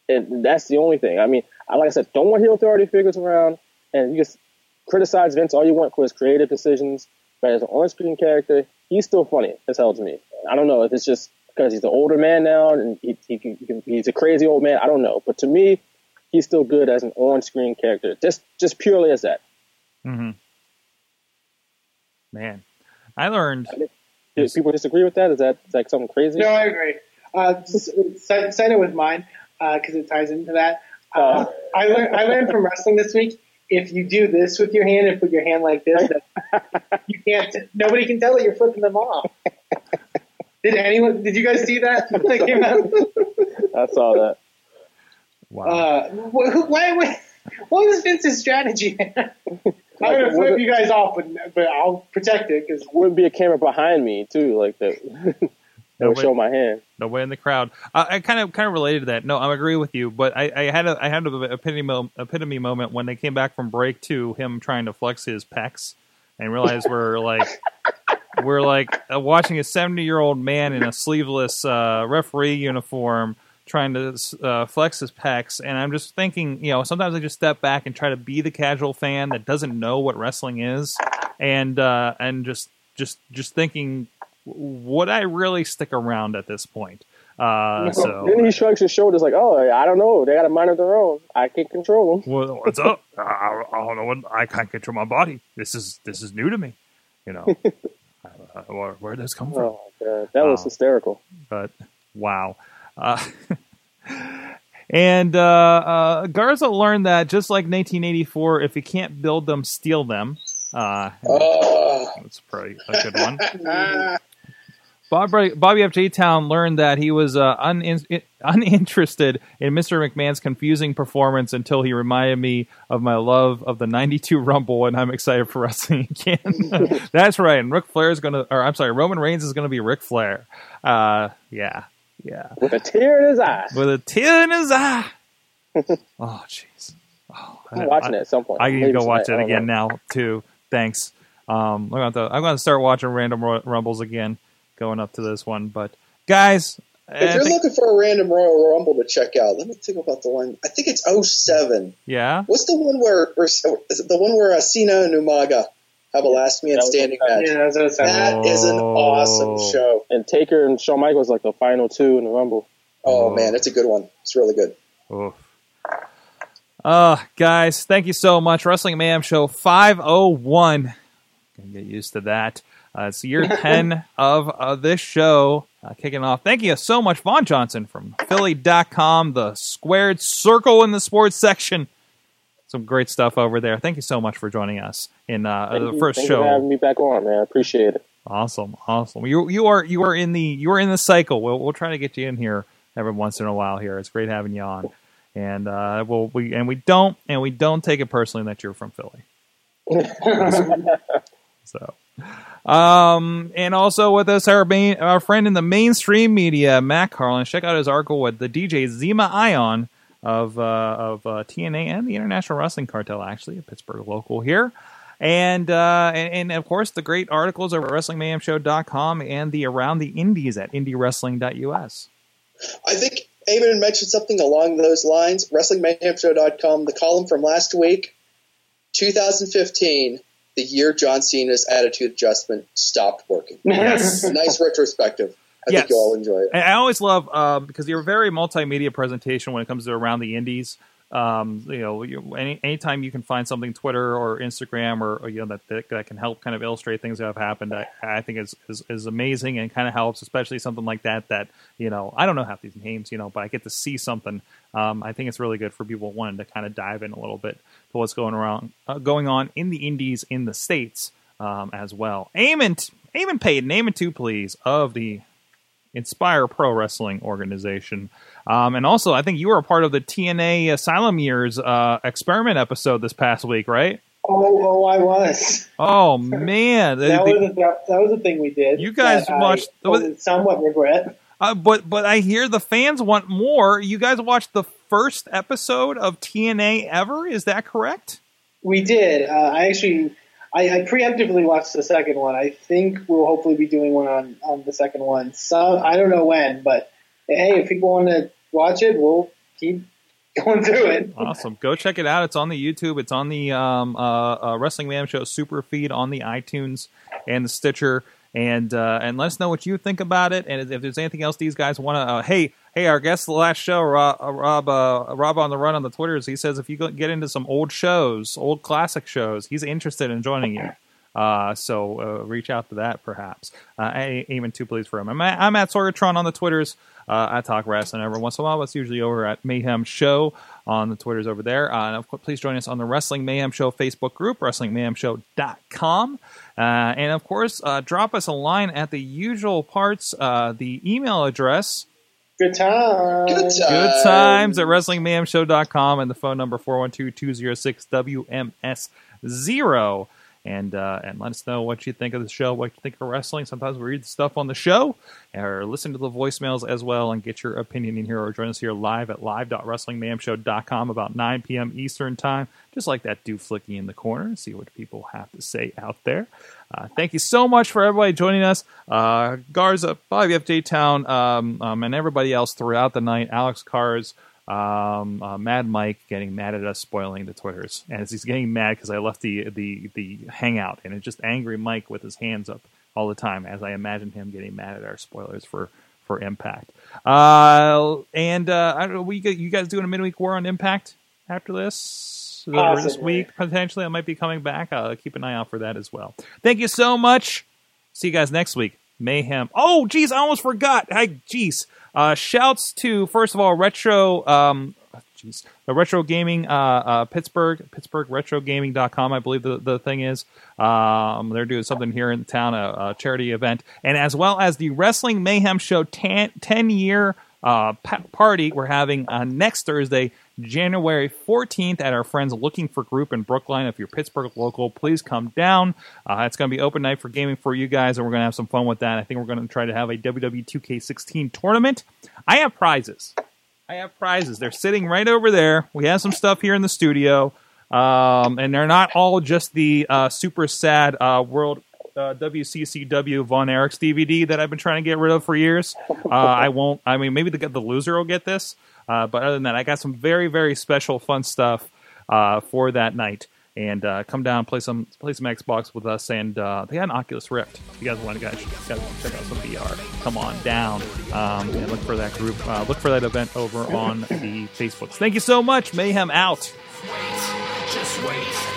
And that's the only thing. I mean, I, like I said, don't want heel authority figures around, and you just criticize Vince all you want for his creative decisions. But as an on-screen character, he's still funny as hell to me. I don't know if it's just because he's an older man now and he, he, can- he he's a crazy old man. I don't know, but to me, he's still good as an on-screen character. Just just purely as that. Mm-hmm. Man, I learned. Do people disagree with that? Is that like something crazy? no, I agree. Uh, side, side it with mine because it ties into that. Uh, I learned I learned from wrestling this week. If you do this with your hand and put your hand like this, that you can't. Nobody can tell that you're flipping them off. Did anyone? Did you guys see that? when it came out? I saw that. Wow. Uh, wh- wh- why, why, what was Vince's strategy? I'm gonna flip it- you guys off, but but I'll protect it because Wouldn't be a camera behind me too, like that. that No, would but- show my hand. Nobody in the crowd. Uh, I kind of kind of related to that. No, I agree with you, but I, I had a I had an epitome mo- epitome moment when they came back from break to him trying to flex his pecs and realized we're like we're like uh, watching a seventy year old man in a sleeveless uh, referee uniform trying to uh, flex his pecs, and I'm just thinking, you know, sometimes I just step back and try to be the casual fan that doesn't know what wrestling is, and uh, and just just just thinking would I really stick around at this point? Uh, so then he shrugs his shoulders like, "Oh, I don't know. They got a mind of their own. I can't control them." Well, what's up? I, I don't know what I can't control my body. This is this is new to me. You know, uh, where where did this come from? Oh, God. that was Wow. hysterical. But wow. Uh, and uh, uh, Garza learned that just like 1984, if you can't build them, steal them. Uh, Oh. that's probably a good one. Bobby, Bobby F. J. Town learned that he was uh, unin- uninterested in Mr. McMahon's confusing performance until he reminded me of my love of the '92 Rumble, and I'm excited for wrestling again. That's right. And Ric Flair is going to, or I'm sorry, Roman Reigns is going to be Ric Flair. Uh, yeah, yeah, With a tear in his eye. with a tear in his eye. oh, jeez. Oh, I'm watching it at some point. I need to go watch it tonight. I again now too. Thanks. Um, I'm going to I'm going to start watching Random Ru- Rumbles again, going up to this one. But guys, If I you're think- looking for a random Royal Rumble to check out, let me think about the one. I think it's 07. yeah, What's the one where, or is it the one where uh, Cena and Umaga have a last man standing match? Yeah, that's what it sounds That is an Oh. awesome show. And Taker and Shawn Michaels like the final two in the Rumble. Oh, Oh. man, it's a good one. It's really good. Oof. Uh, guys, thank you so much. Wrestling Mayhem Show 501. Gonna get used to that. Uh, it's year 10 of uh, this show uh, kicking off. Thank you so much, Vaughn Johnson from Philly.com, the squared circle in the sports section. Some great stuff over there. Thank you so much for joining us in uh, the you- first thank you show. for having me back on, man. I appreciate it. Awesome, awesome. You you are you are in the you are in the cycle. We'll we'll try to get you in here every once in a while. Here, it's great having you on, and uh, we'll we and we don't and we don't take it personally that you're from Philly. so, um, and also with us our main our friend in the mainstream media, Matt Carlin. Check out his article with the DJ Zema Ion of uh, of uh, TNA and the International Wrestling Cartel, actually a Pittsburgh local here. And, uh, and and of course the great articles over at WrestlingMayhemShow.com and the Around the Indies at IndieWrestling.us. I think Eamon mentioned something along those lines. WrestlingMayhemShow.com, the column from last week, 2015, the year John Cena's attitude adjustment stopped working. Yes. nice retrospective. I Yes. think you'll all enjoy it. And I always love um, because you're a very multimedia presentation when it comes to around the indies. Um, you know, any anytime you can find something Twitter or Instagram or, or, you know that, that that can help kind of illustrate things that have happened, I, I think is, is is amazing and kind of helps, especially something like that. That you know, I don't know half these names, you know, but I get to see something. Um, I think it's really good for people wanting to kind of dive in a little bit to what's going around uh, going on in the indies in the states um, as well. Eamon, Eamon Payton, Eamon two, please, of the Inspire Pro Wrestling organization. Um, and also, I think you were a part of the TNA Asylum Years uh, experiment episode this past week, right? Oh, oh, I was. Oh man, That the- was a, that, was a thing we did. You guys that I watched- somewhat regret. uh, but but I hear the fans want more. You guys watched the first episode of TNA ever? Is that correct? We did. Uh, I actually, I, I preemptively watched the second one. I think we'll hopefully be doing one on, on the second one. So I don't know when, but hey, if people want to watch it, we'll keep going through it. Awesome. Go check it out. It's on the YouTube. It's on the um, uh, uh, Wrestling Mayhem Show super feed on the iTunes and the Stitcher. And uh, and let us know what you think about it. And if there's anything else these guys want to, uh, hey, hey, our guest the last show, Rob, uh, Rob, uh, Rob on the run on the Twitters, he says if you get into some old shows, old classic shows, he's interested in joining you. Uh, so uh, reach out to that perhaps. Uh, Eamon two please for him. I'm at, I'm at Sorgatron on the Twitters. Uh, I talk wrestling every once in a while. It's usually over at Mayhem Show on the Twitters over there. Uh, and of course, please join us on the Wrestling Mayhem Show Facebook group, WrestlingMayhemShow.com. Uh, and of course, uh, drop us a line at the usual parts. Uh, the email address Good time. Good time. Good times at WrestlingMayhemShow.com and the phone number 412-206-WMS0. And, uh, and let us know what you think of the show, what you think of wrestling. Sometimes we read stuff on the show or listen to the voicemails as well and get your opinion in here or join us here live at live.wrestlingmayhemshow.com about 9 p.m. Eastern Time. Just like that do flicky in the corner, and see what people have to say out there. Uh, thank you so much for everybody joining us. Uh, Garza, Bobby F. J. Town, um, um, and everybody else throughout the night. Alex Cars, um, uh, Mad Mike getting mad at us spoiling the Twitters. And he's getting mad because I left the, the, the hangout, and it's just angry Mike with his hands up all the time, as I imagine him getting mad at our spoilers for for Impact. Uh, and uh, I don't know, we you guys doing a midweek war on Impact after this? Or this week potentially, I might be coming back. Uh, keep an eye out for that as well. Thank you so much. See you guys next week. Mayhem. Oh, geez, I almost forgot. Hi, geez. Uh, shouts to first of all retro. Um, jeez, the retro gaming. Uh, uh, Pittsburgh, Pittsburgh retrogaming.com, I believe the, the thing is. Um, they're doing something here in the town, a, a charity event, and as well as the Wrestling Mayhem Show 10, 10 year uh, pa- party we're having uh, next Thursday, January 14th, at our friends Looking for Group in Brookline. If you're Pittsburgh local, please come down. Uh, it's going to be open night for gaming for you guys, and we're going to have some fun with that. I think we're going to try to have a WWE 2K16 tournament. I have prizes. I have prizes. They're sitting right over there. We have some stuff here in the studio, um, and they're not all just the uh, super sad uh, World uh, WCCW Von Erichs DVD that I've been trying to get rid of for years. Uh, I won't. I mean, maybe the the loser will get this, but other than that, I got some very very special fun stuff uh, for that night. And uh, come down, play some play some Xbox with us, and uh, they got an Oculus Rift. If you guys want to guys, guys check out some VR, come on down um, and look for that group. Uh, look for that event over on the Facebooks. Thank you so much. Mayhem out. Just wait,